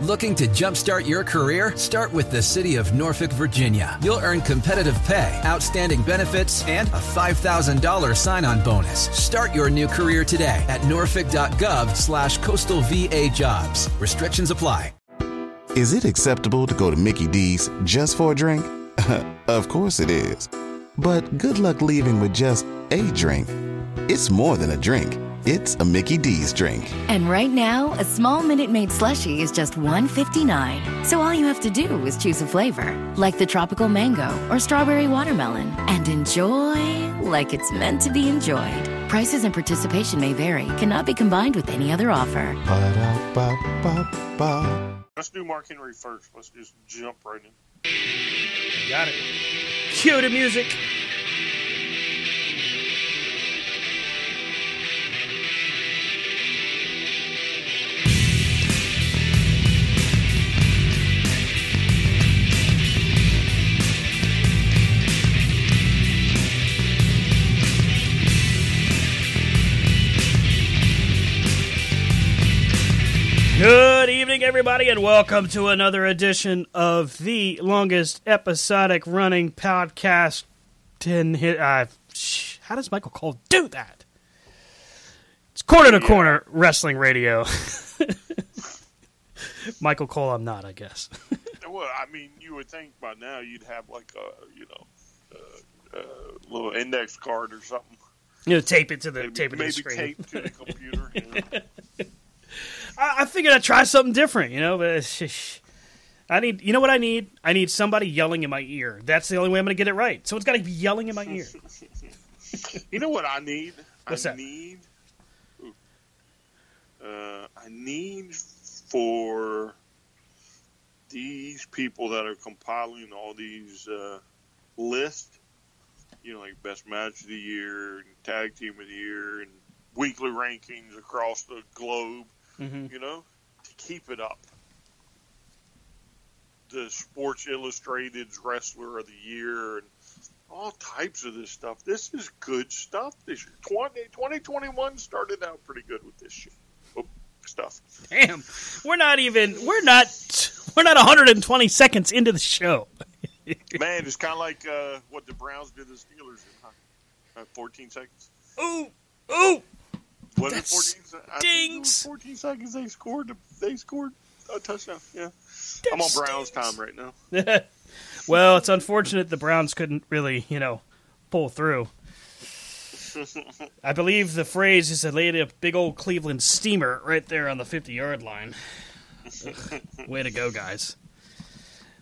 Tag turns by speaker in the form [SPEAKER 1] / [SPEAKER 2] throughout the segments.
[SPEAKER 1] Looking to jumpstart your career? Start with the City of Norfolk, Virginia. You'll earn competitive pay, outstanding benefits, and a $5,000 sign-on bonus. Start your new career today at norfolk.gov slash coastal VA jobs. Restrictions apply.
[SPEAKER 2] Is it acceptable to go to Mickey D's just for a drink? of course it is. But good luck leaving with just a drink. It's more than a drink. It's a Mickey D's drink.
[SPEAKER 3] And right now, a small Minute Maid slushie is just $1.59. So all you have to do is choose a flavor, like the tropical mango or strawberry watermelon, and enjoy like it's meant to be enjoyed. Prices and participation may vary, cannot be combined with any other offer.
[SPEAKER 2] Ba-da-ba-ba-ba.
[SPEAKER 4] Let's do Mark Henry first. Let's just jump right in.
[SPEAKER 5] Got it. Cue the music. Everybody, and welcome to another edition of the longest episodic running podcast. Ten hit. Uh, sh- how does Michael Cole do that? It's corner to corner wrestling radio. Michael Cole, I'm not, I guess.
[SPEAKER 4] Well, I mean, you would think by now you'd have like a, you know, uh, uh, little index card or something.
[SPEAKER 5] You know, tape it to the
[SPEAKER 4] Maybe,
[SPEAKER 5] tape it to the screen.
[SPEAKER 4] tape to the computer. you know.
[SPEAKER 5] I, I figured I'd try something different, you know. But it's just- I need, you know what I need? I need somebody yelling in my ear. That's the only way I'm going to get it right. Someone's got to be yelling in my ear.
[SPEAKER 4] You know what I need?
[SPEAKER 5] What's
[SPEAKER 4] I
[SPEAKER 5] that?
[SPEAKER 4] need. ooh, Uh, I need for these people that are compiling all these uh, lists. You know, like best match of the year, and tag team of the year, and weekly rankings across the globe.
[SPEAKER 5] Hmm
[SPEAKER 4] You know, to keep it up. The Sports Illustrated's Wrestler of the Year and all types of this stuff. This is good stuff. This year. 20, 2021 started out pretty good with this shit. Oh, stuff.
[SPEAKER 5] Damn, we're not even. We're not. We're not 120 seconds into the show.
[SPEAKER 4] Man, it's kind of like uh, what the Browns did to the Steelers in huh? uh, 14 seconds.
[SPEAKER 5] Ooh, ooh.
[SPEAKER 4] Was
[SPEAKER 5] That
[SPEAKER 4] it 14? se- I think it was
[SPEAKER 5] stings.
[SPEAKER 4] 14 seconds. They scored. They scored a touchdown. Yeah, I'm on Browns time right now.
[SPEAKER 5] well, it's unfortunate the Browns couldn't really, you know, pull through. I believe the phrase is they laid a big old Cleveland steamer right there on the 50 yard line. Ugh, Way to go, guys.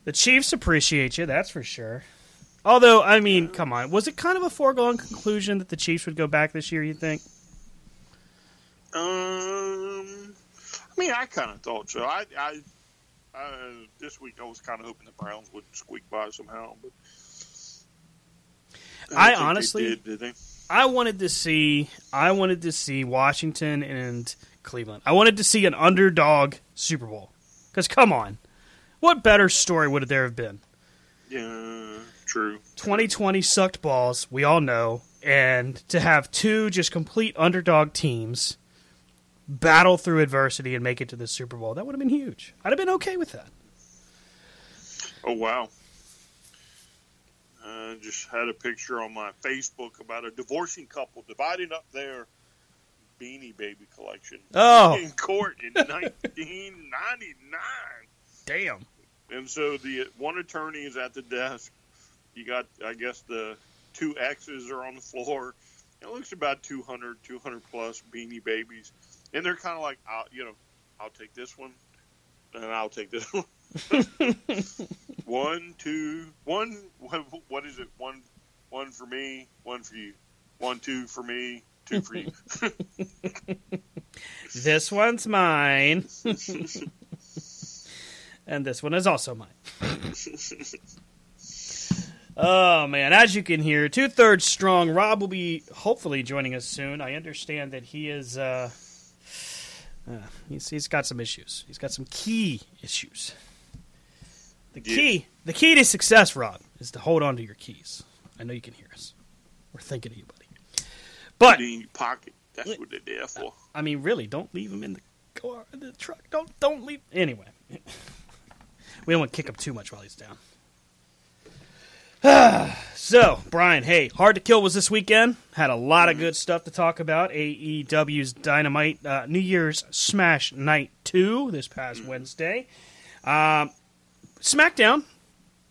[SPEAKER 5] The Chiefs appreciate you, that's for sure. Although, I mean, come on. Was it kind of a foregone conclusion that the Chiefs would go back this year, you think?
[SPEAKER 4] Um, I mean, I kind of thought so. I, I, uh, this week I was kind of hoping the Browns would squeak by somehow, but
[SPEAKER 5] I
[SPEAKER 4] they
[SPEAKER 5] honestly-
[SPEAKER 4] did, did they?
[SPEAKER 5] I wanted to see I wanted to see Washington and Cleveland. I wanted to see an underdog Super Bowl. Cuz come on. What better story would there have been?
[SPEAKER 4] Yeah, true.
[SPEAKER 5] 2020 sucked balls, we all know, and to have two just complete underdog teams battle through adversity and make it to the Super Bowl, that would have been huge. I'd have been okay with that.
[SPEAKER 4] Oh wow. I just had a picture on my Facebook about a divorcing couple dividing up their Beanie Baby collection
[SPEAKER 5] Oh.
[SPEAKER 4] in court in 1999.
[SPEAKER 5] Damn.
[SPEAKER 4] And so the one attorney is at the desk. You got, I guess, the two X's are on the floor. It looks about 200, 200 plus beanie babies. And they're kind of like, I'll, you know, I'll take this one, and I'll take this one. one, two, one. What, is it? One, one for me, one for you. One, two for me, two for you.
[SPEAKER 5] This one's mine. and this one is also mine. oh, man. As you can hear, two thirds strong. Rob will be hopefully joining us soon. I understand that he is. Uh, uh, he's, he's got some issues. He's got some key issues. The key, the key to success, Rob, is to hold on to your keys. I know you can hear us. We're thinking of you, buddy. But
[SPEAKER 4] in your pocket. That's what they're there for.
[SPEAKER 5] I mean, really, don't leave them in the car, in the truck. Don't don't leave. Anyway, we don't want to kick him too much while he's down. so, Brian, hey, Hard to Kill was this weekend. Had a lot of good stuff to talk about. AEW's Dynamite uh, New Year's Smash Night 2 this past Wednesday. Um, SmackDown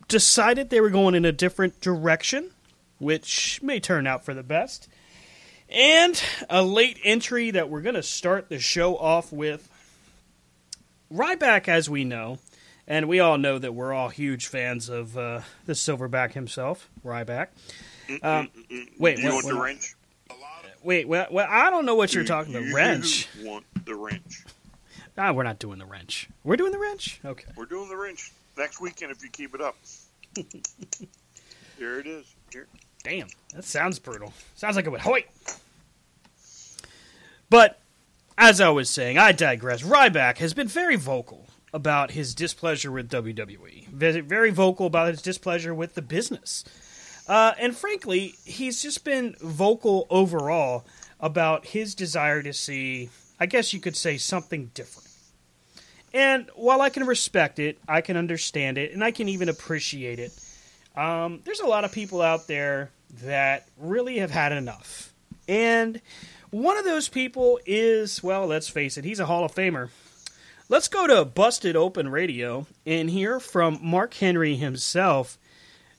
[SPEAKER 5] decided they were going in a different direction, which may turn out for the best. And a late entry that we're going to start the show off with. Ryback, as we know, and we all know that we're all huge fans of uh, the Silverback himself, Ryback. Um, wait,
[SPEAKER 4] you
[SPEAKER 5] what-
[SPEAKER 4] want the
[SPEAKER 5] what-
[SPEAKER 4] wrench?
[SPEAKER 5] wait, well, well, I don't know what you're talking about. Wrench?
[SPEAKER 4] Want the wrench?
[SPEAKER 5] Ah, we're not doing the wrench. We're doing the wrench. Okay.
[SPEAKER 4] We're doing the wrench next weekend if you keep it up. Here it is. Here.
[SPEAKER 5] Damn, that sounds brutal. Sounds like it would hoit. But as I was saying, I digress. Ryback has been very vocal about his displeasure with WWE. Very, vocal about his displeasure with the business. Uh, and frankly, he's just been vocal overall about his desire to see, I guess you could say, something different. And while I can respect it, I can understand it, and I can even appreciate it, um, there's a lot of people out there that really have had enough. And one of those people is, well, let's face it, he's a Hall of Famer. Let's go to Busted Open Radio and hear from Mark Henry himself.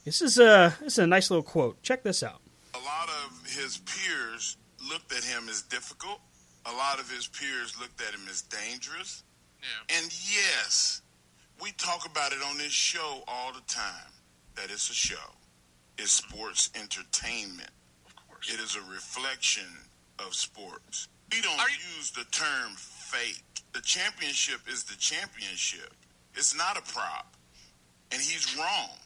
[SPEAKER 5] This is a this is a nice little quote. Check this out.
[SPEAKER 6] A lot of his peers looked at him as difficult. A lot of his peers looked at him as dangerous. Yeah. And yes, we talk about it on this show all the time that it's a show. It's sports entertainment. Of course. It is a reflection of sports. We don't use the term fake. The championship is the championship. It's not a prop. And he's wrong.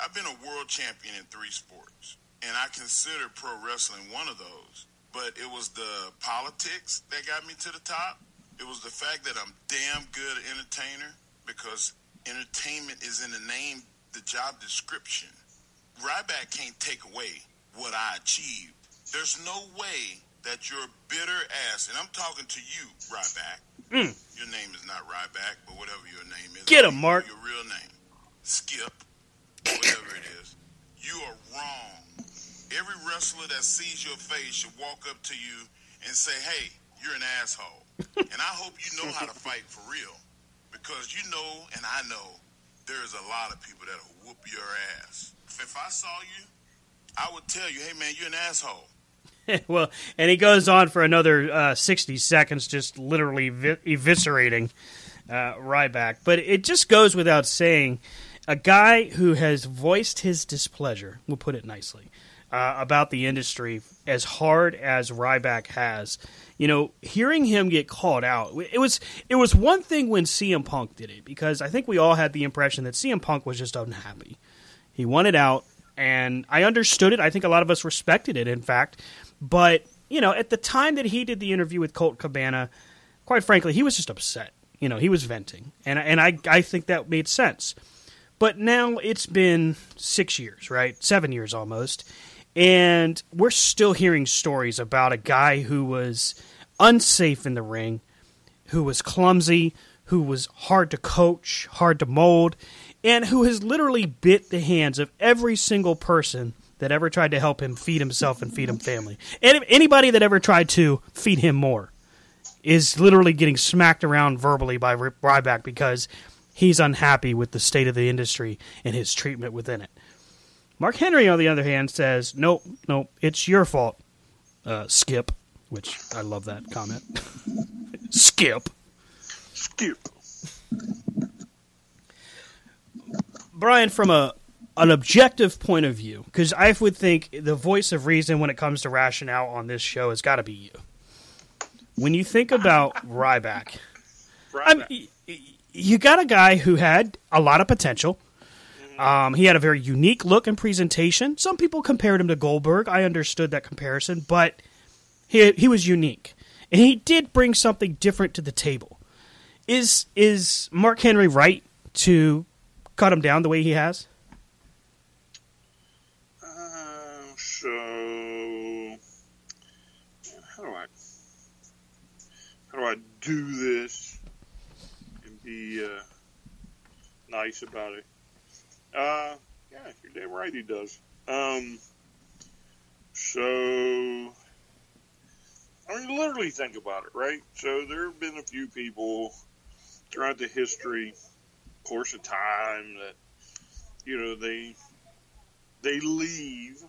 [SPEAKER 6] I've been a world champion in three sports, and I consider pro wrestling one of those. But it was the politics that got me to the top. It was the fact that I'm damn good entertainer because entertainment is in the name, the job description. Ryback can't take away what I achieved. There's no way that your bitter ass, and I'm talking to you, Ryback. Mm. Your name is not Ryback, but whatever your name is.
[SPEAKER 5] Get
[SPEAKER 6] you
[SPEAKER 5] Mark.
[SPEAKER 6] Your real name. Skip. Whatever it is. You are wrong. Every wrestler that sees your face should walk up to you and say, hey, you're an asshole. and I hope you know how to fight for real. Because you know, and I know, there's a lot of people that'll whoop your ass. If I saw you, I would tell you, hey man, you're an asshole.
[SPEAKER 5] well, and he goes on for another uh, 60 seconds, just literally vi- eviscerating uh, Ryback. But it just goes without saying, a guy who has voiced his displeasure, we'll put it nicely, uh, about the industry as hard as Ryback has. You know, hearing him get called out, it was it was one thing when CM Punk did it because I think we all had the impression that CM Punk was just unhappy. He wanted out, and I understood it. I think a lot of us respected it, in fact. But, you know, at the time that he did the interview with Colt Cabana, quite frankly, he was just upset. You know, he was venting. And, and I, I think that made sense. But now it's been six years, right? Seven years almost. And we're still hearing stories about a guy who was unsafe in the ring, who was clumsy, who was hard to coach, hard to mold, and who has literally bit the hands of every single person that ever tried to help him feed himself and feed him family. And anybody that ever tried to feed him more is literally getting smacked around verbally by Ry- Ryback because he's unhappy with the state of the industry and his treatment within it. Mark Henry, on the other hand, says, "Nope, nope, it's your fault, uh, Skip." Which I love that comment. Skip.
[SPEAKER 4] Skip.
[SPEAKER 5] Brian, from a an objective point of view, because I would think the voice of reason when it comes to rationale on this show has got to be you. when you think about Ryback,
[SPEAKER 4] Right
[SPEAKER 5] I mean, you got a guy who had a lot of potential. Um, he had a very unique look and presentation. Some people compared him to Goldberg. I understood that comparison, but he he was unique, and he did bring something different to the table. Is is Mark Henry right to cut him down the way he has?
[SPEAKER 4] Uh, so how do I how do this and be uh, nice about it? Uh, yeah, you're damn right he does. Um, so I mean, literally think about it, right? So there have been a few people throughout the history, course of time, that you know they they leave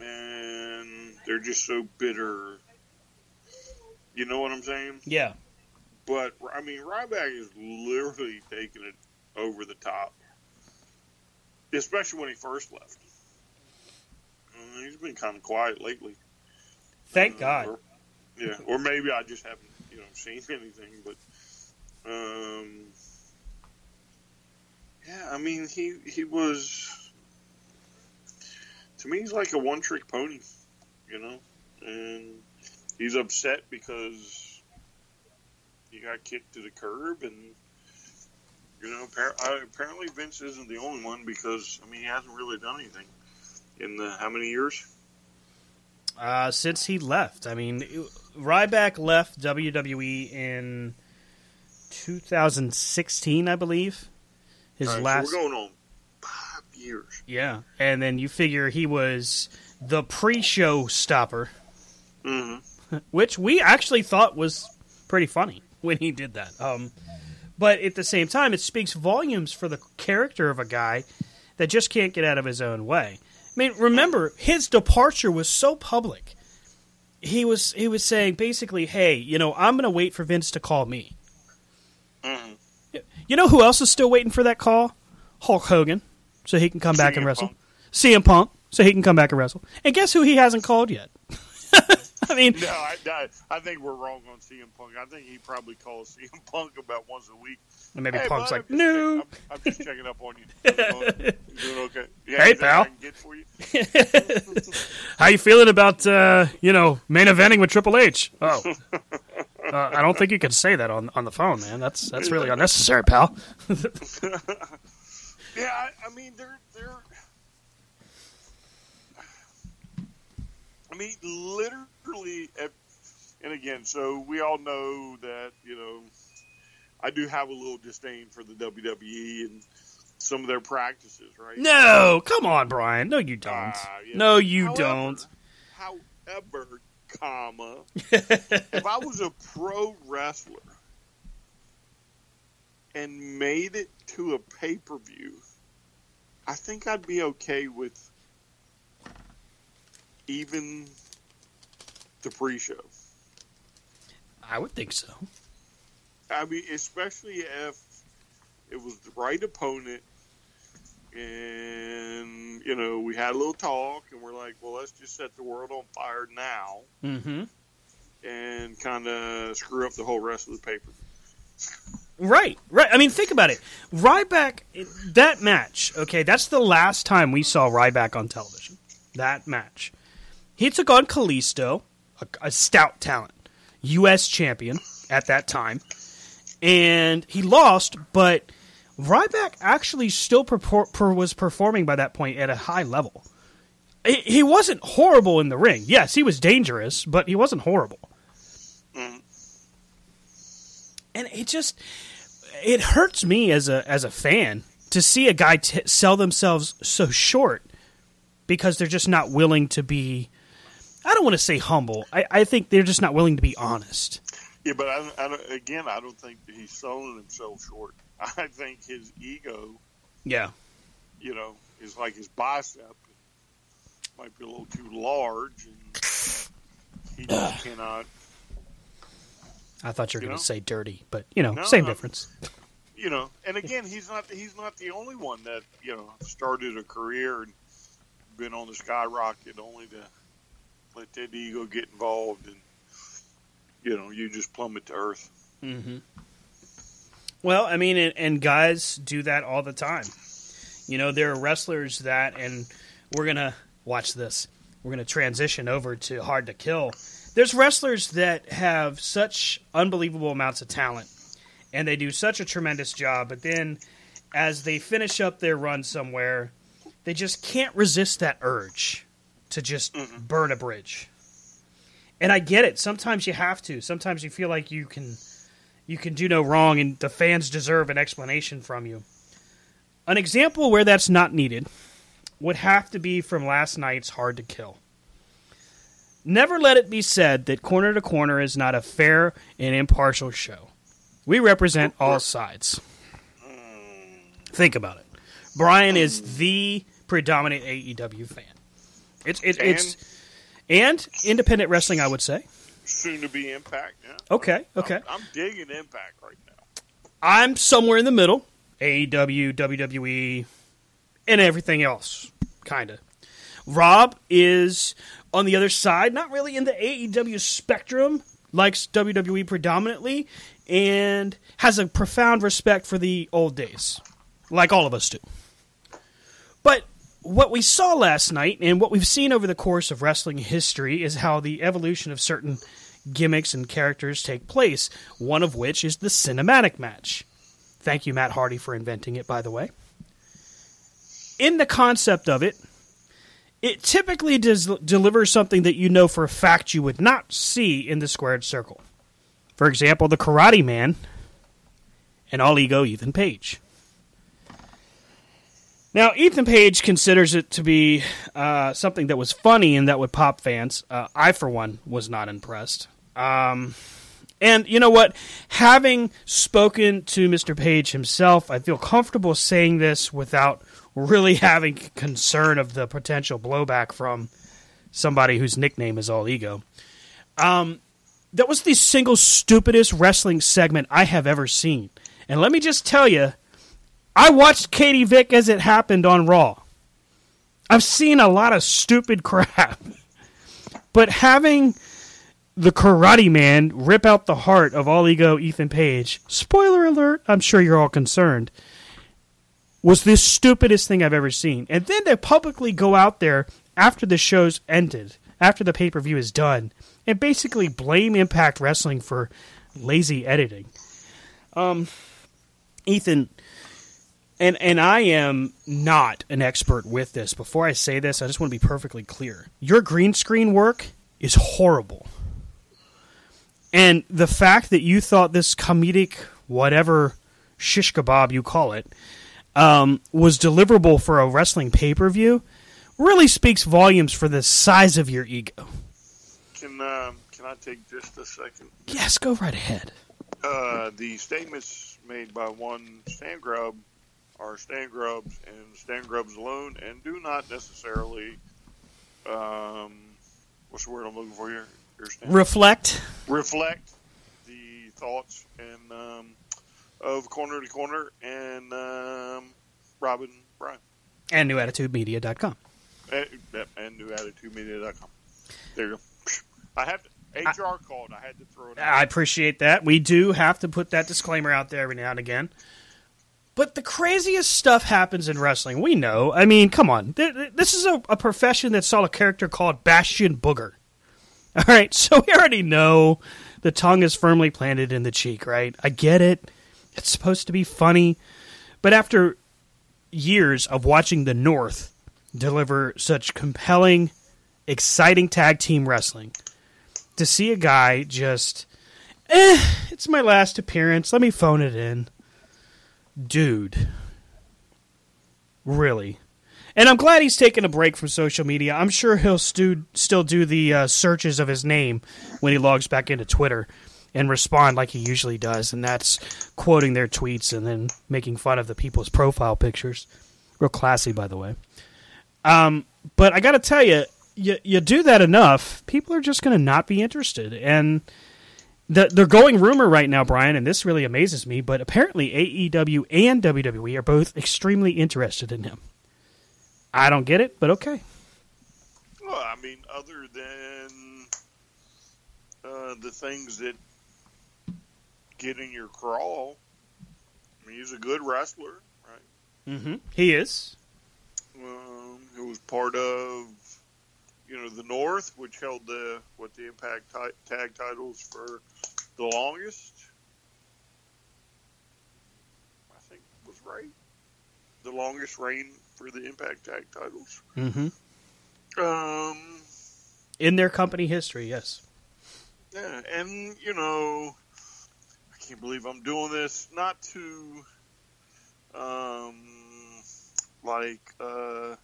[SPEAKER 4] and they're just so bitter. You know what I'm saying?
[SPEAKER 5] Yeah.
[SPEAKER 4] But I mean, Ryback is literally taking it over the top, especially when he first left. Uh, he's been kind of quiet lately.
[SPEAKER 5] Thank
[SPEAKER 4] Uh,
[SPEAKER 5] God.
[SPEAKER 4] or- yeah, or maybe I just haven't, you know, seen anything. But, um, yeah, I mean, he he was to me, he's like a one trick pony, you know, and he's upset because he got kicked to the curb, and you know, uh, apparently Vince isn't the only one because I mean, he hasn't really done anything in the how many years?
[SPEAKER 5] Uh, since he left, I mean, Ryback left WWE in 2016, I believe. His
[SPEAKER 4] right,
[SPEAKER 5] last,
[SPEAKER 4] so we're going on five years.
[SPEAKER 5] yeah, and then you figure he was the pre-show stopper,
[SPEAKER 4] Mm-hmm.
[SPEAKER 5] Which we actually thought was pretty funny when he did that. Um, but at the same time, it speaks volumes for the character of a guy that just can't get out of his own way. I mean, remember his departure was so public. He was he was saying basically, "Hey, you know, I'm going to wait for Vince to call me."
[SPEAKER 4] Mm-hmm.
[SPEAKER 5] You know who else is still waiting for that call? Hulk Hogan, so he can come back and wrestle.
[SPEAKER 4] Punk.
[SPEAKER 5] CM Punk, so he can come back and wrestle. And guess who he hasn't called yet? I mean,
[SPEAKER 4] No, I, I, I think we're wrong on CM Punk. I think he probably calls CM Punk about once a week.
[SPEAKER 5] maybe
[SPEAKER 4] Hey,
[SPEAKER 5] Punk's
[SPEAKER 4] bud,
[SPEAKER 5] like,
[SPEAKER 4] I'm
[SPEAKER 5] "No."
[SPEAKER 4] checking- I'm, I'm just checking up on you. You doing, okay? Yeah,
[SPEAKER 5] Hey, pal.
[SPEAKER 4] I can get for you?
[SPEAKER 5] How you feeling about uh, you know main eventing with Triple H? Oh, uh, I don't think you can say that on on the phone, man. That's that's really unnecessary, pal.
[SPEAKER 4] Yeah, I, I mean they're mean, literally, at, and again, so we all know that you know, I do have a little disdain for the WWE and some of their practices, right?
[SPEAKER 5] No, come on, Brian. No, you don't.
[SPEAKER 4] Ah, yeah.
[SPEAKER 5] No, you
[SPEAKER 4] However-
[SPEAKER 5] don't.
[SPEAKER 4] However, comma, if I was a pro wrestler and made it to a pay per view, I think I'd be okay with even the pre show.
[SPEAKER 5] I would think so.
[SPEAKER 4] I mean, especially if it was the right opponent, and you know we had a little talk, and we're like, well, let's just set the world on fire now,
[SPEAKER 5] Mm-hmm.
[SPEAKER 4] and kind of screw up the whole rest of the paper.
[SPEAKER 5] Right, right. I mean, think about it. Ryback, that match, okay, that's the last time we saw Ryback on television. That match. He took on Kalisto, a, a stout talent, U.S. champion at that time, and he lost, but Ryback actually still per, was performing by that point at a high level. He, he wasn't horrible in the ring. Yes, he was dangerous, but he wasn't horrible. And it just it hurts me as a as a fan to see a guy t- sell themselves so short because they're just not willing to be. I don't want to say humble. I, I think they're just not willing to be honest.
[SPEAKER 4] Yeah, but I, I don't, again, I don't think that he's selling himself short. I think his ego,
[SPEAKER 5] Yeah.
[SPEAKER 4] you know, is like his bicep might be a little too large, and he just cannot.
[SPEAKER 5] I thought you were going to say dirty, but you know,
[SPEAKER 4] No,
[SPEAKER 5] same
[SPEAKER 4] no.
[SPEAKER 5] difference.
[SPEAKER 4] you know, and again, he's not he's not the only one that you know started a career and been on the skyrocket only to let that ego get involved and you know, you just plummet to earth.
[SPEAKER 5] Mm-hmm. Well, I mean, and, and guys do that all the time. You know, there are wrestlers that, and we're gonna watch this. We're gonna transition over to Hard to Kill. There's wrestlers that have such unbelievable amounts of talent, and they do such a tremendous job. But then, as they finish up their run somewhere, they just can't resist that urge to just mm-hmm. burn a bridge. And I get it. Sometimes you have to. Sometimes you feel like you can you can do no wrong and the fans deserve an explanation from you. An example where that's not needed would have to be from last night's Hard to Kill. Never let it be said that Corner to Corner is not a fair and impartial show. We represent all sides. Think about it. Brian is mm. the predominant AEW fan. It's it, it's and independent wrestling, I would say.
[SPEAKER 4] Soon to be Impact. Yeah.
[SPEAKER 5] Okay, okay.
[SPEAKER 4] I'm, I'm digging Impact right now.
[SPEAKER 5] I'm somewhere in the middle. AEW, WWE, and everything else, kind of. Rob is on the other side, not really in the AEW spectrum, likes WWE predominantly, and has a profound respect for the old days, like all of us do. But what we saw last night, and what we've seen over the course of wrestling history, is how the evolution of certain gimmicks and characters take place, one of which is the cinematic match. Thank you, Matt Hardy, for inventing it, by the way. In the concept of it, it typically does deliver something that you know for a fact you would not see in the squared circle. For example, the Karate Man and All Ego Ethan Page. Now, Ethan Page considers it to be uh, something that was funny and that would pop fans. Uh, I, for one, was not impressed. Um, and you know what? Having spoken to Mr. Page himself, I feel comfortable saying this without really having concern of the potential blowback from somebody whose nickname is All Ego. Um, that was the single stupidest wrestling segment I have ever seen. And let me just tell you, I watched Katie Vick as it happened on Raw. I've seen a lot of stupid crap. But having the Karate Man rip out the heart of All Ego Ethan Page, spoiler alert, I'm sure you're all concerned, was the stupidest thing I've ever seen. And then to publicly go out there after the show's ended, after the pay per view is done, and basically blame Impact Wrestling for lazy editing. Um, Ethan, and and I am not an expert with this. Before I say this, I just want to be perfectly clear. Your green screen work is horrible. And the fact that you thought this comedic whatever shish kebab you call it um, was deliverable for a wrestling pay per view really speaks volumes for the size of your ego.
[SPEAKER 4] Can um, can I take just a second?
[SPEAKER 5] Yes, go right ahead.
[SPEAKER 4] Uh, the statements made by one Stan Grub are Stan Grubs and Stan Grubs alone, and do not necessarily. Um, what's the word I'm looking for here?
[SPEAKER 5] Reflect.
[SPEAKER 4] reflect the thoughts and um, of corner to corner and um, Robin Brian
[SPEAKER 5] And newattitudemedia.com.
[SPEAKER 4] and, yep, and newattitudemedia.com. There you go. I have to, HR called. I had to throw it. out.
[SPEAKER 5] I appreciate that. We do have to put that disclaimer out there every now and again. But the craziest stuff happens in wrestling. We know. I mean, come on. Th- th- This is a, a profession that saw a character called Bastion Booger. All right, so we already know the tongue is firmly planted in the cheek, right? I get it. It's supposed to be funny. But after years of watching the North deliver such compelling, exciting tag team wrestling, to see a guy just, eh, it's my last appearance. Let me phone it in. Dude. Really? And I'm glad he's taking a break from social media. I'm sure he'll stu- still do the uh, searches of his name when he logs back into Twitter and respond like he usually does. And that's quoting their tweets and then making fun of the people's profile pictures. Real classy, by the way. Um, but I got to tell you, you, you do that enough, people are just going to not be interested. And the, they're going rumor right now, Brian, and this really amazes me, but apparently AEW and WWE are both extremely interested in him. I don't get it, but okay.
[SPEAKER 4] Well, I mean, other than uh, the things that get in your crawl. I mean, he's a good wrestler, right?
[SPEAKER 5] Mm-hmm. He is.
[SPEAKER 4] Um, it was part of, you know, the North, which held the what the Impact tag titles for the longest. I think was right. The longest reign for the Impact tag titles.
[SPEAKER 5] Mm-hmm.
[SPEAKER 4] Um,
[SPEAKER 5] In their company history, yes.
[SPEAKER 4] Yeah, and you know, I can't believe I'm doing this. Not to, um, like, uh,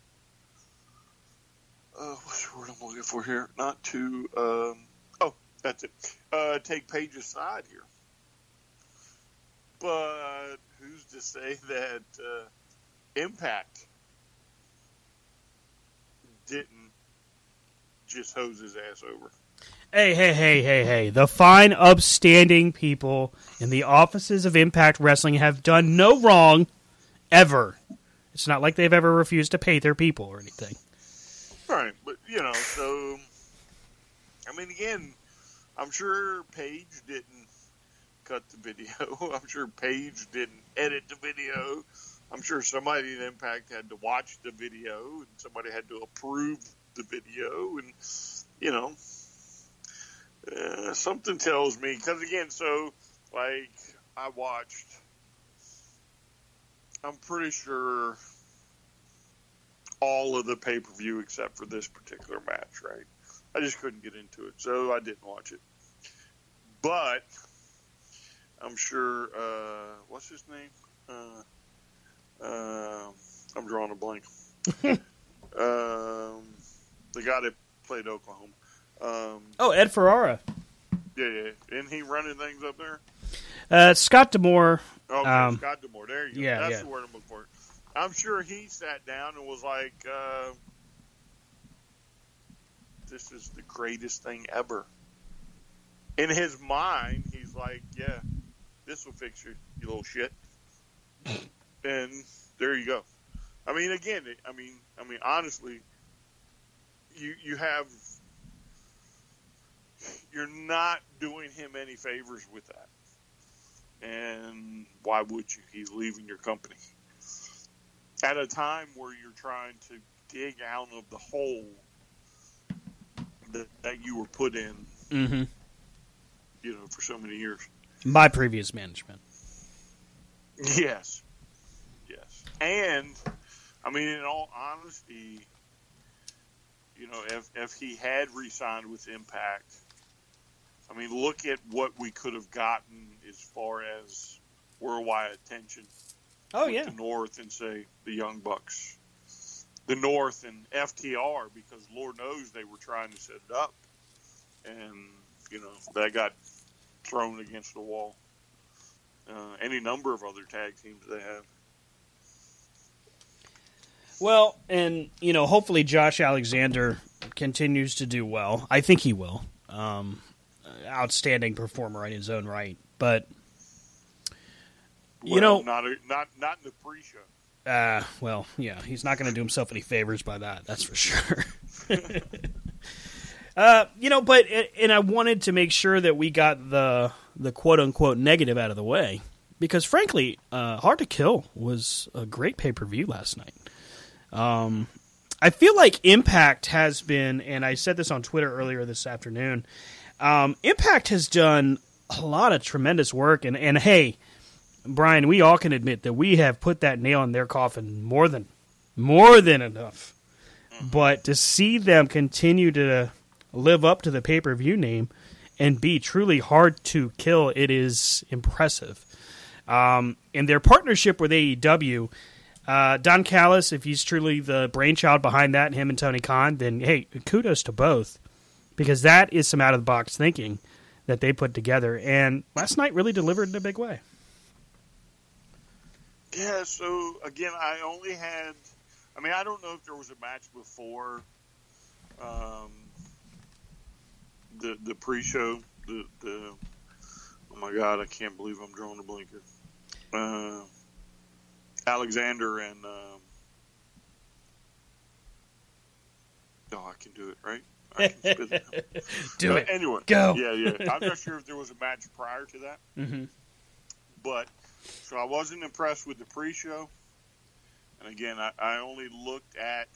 [SPEAKER 4] uh, what's the word I'm looking for here? Not to, um, oh, that's it. Uh, take Page's side here. But who's to say that uh, Impact didn't just hose his ass over?
[SPEAKER 5] Hey, hey, hey, hey, hey. The fine, upstanding people in the offices of Impact Wrestling have done no wrong ever. It's not like they've ever refused to pay their people or anything.
[SPEAKER 4] Right, but you know, so I mean, again, I'm sure Page didn't cut the video. I'm sure Page didn't edit the video. I'm sure somebody in Impact had to watch the video, and somebody had to approve the video, and you know, uh, something tells me because again, so like I watched. I'm pretty sure all of the pay per view except for this particular match, right? I just couldn't get into it, so I didn't watch it. But I'm sure, uh, what's his name? Uh, uh, I'm drawing a blank. um, the guy that played Oklahoma. Um,
[SPEAKER 5] Oh, Ed Ferrara.
[SPEAKER 4] yeah, yeah. Isn't he running things up there?
[SPEAKER 5] Uh, Scott D'Amore.
[SPEAKER 4] Okay,
[SPEAKER 5] Um,
[SPEAKER 4] Scott D'Amore. There you go.
[SPEAKER 5] yeah,
[SPEAKER 4] That's
[SPEAKER 5] yeah.
[SPEAKER 4] the word I'm looking for. I'm sure he sat down and was like, uh, "This is the greatest thing ever." In his mind, he's like, "Yeah, this will fix you, you little shit." and there you go. I mean, again, I mean, I mean, honestly, you you have you're not doing him any favors with that. And why would you? He's leaving your company at a time where you're trying to dig out of the hole that, that you were put in,
[SPEAKER 5] Mm-hmm.
[SPEAKER 4] you know, for so many years.
[SPEAKER 5] By previous management.
[SPEAKER 4] Yes. Yes. And I mean in all honesty, you know, if if he had re-signed with Impact, I mean, look at what we could have gotten as far as worldwide attention.
[SPEAKER 5] Oh, yeah.
[SPEAKER 4] the North and say the Young Bucks, the North and FTR because Lord knows they were trying to set it up, and you know that got thrown against the wall. Uh, any number of other tag teams they have.
[SPEAKER 5] Well, and, you know, hopefully Josh Alexander continues to do well. I think he will. Um, outstanding performer in his own right. But, you
[SPEAKER 4] Well,
[SPEAKER 5] know,
[SPEAKER 4] not a, not not in the pre-show.
[SPEAKER 5] Uh, well, yeah, he's not going to do himself any favors by that. That's for sure. uh, you know, but and I wanted to make sure that we got the the quote unquote negative out of the way because, frankly, uh, Hard to Kill was a great pay per view last night. Um, I feel like Impact has been, and I said this on Twitter earlier this afternoon. Um, Impact has done a lot of tremendous work, and and hey, Brian, we all can admit that we have put that nail in their coffin more than more than enough. But to see them continue to live up to the pay per view name and be truly hard to kill, it is impressive. Um, in their partnership with AEW, uh, Don Callis, if he's truly the brainchild behind that, him and Tony Khan, then hey, kudos to both because that is some out of the box thinking that they put together. And last night really delivered in a big way.
[SPEAKER 4] Yeah, so again, I only had. I mean, I don't know if there was a match before um, the the pre-show. The the oh my god, I can't believe I'm drawing a blinker. Uh, Alexander and um, oh, I can do it right. I can spit it out.
[SPEAKER 5] Do
[SPEAKER 4] But
[SPEAKER 5] it.
[SPEAKER 4] Anyway,
[SPEAKER 5] Go.
[SPEAKER 4] Yeah, yeah. I'm not sure if there was a match prior to that,
[SPEAKER 5] Mm-hmm.
[SPEAKER 4] But so I wasn't impressed with the pre-show. And again, I, I only looked at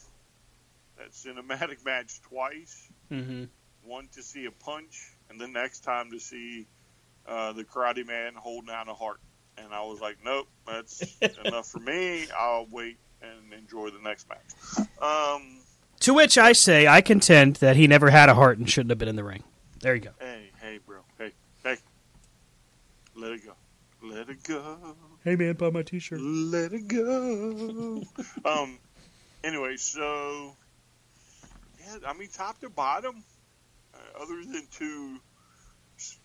[SPEAKER 4] that cinematic match twice.
[SPEAKER 5] Mm-hmm.
[SPEAKER 4] One to see a punch, and the next time to see uh, the Karate Man holding out a heart. And I was like, nope, that's enough for me. I'll wait and enjoy the next match. Um,
[SPEAKER 5] To which I say, I contend that he never had a heart and shouldn't have been in the ring. There you go.
[SPEAKER 4] hey, hey, bro, hey, hey, let it go, let it go.
[SPEAKER 5] Hey man, buy my T-shirt.
[SPEAKER 4] Let it go. um. Anyway, so yeah, I mean, top to bottom, uh, other than two,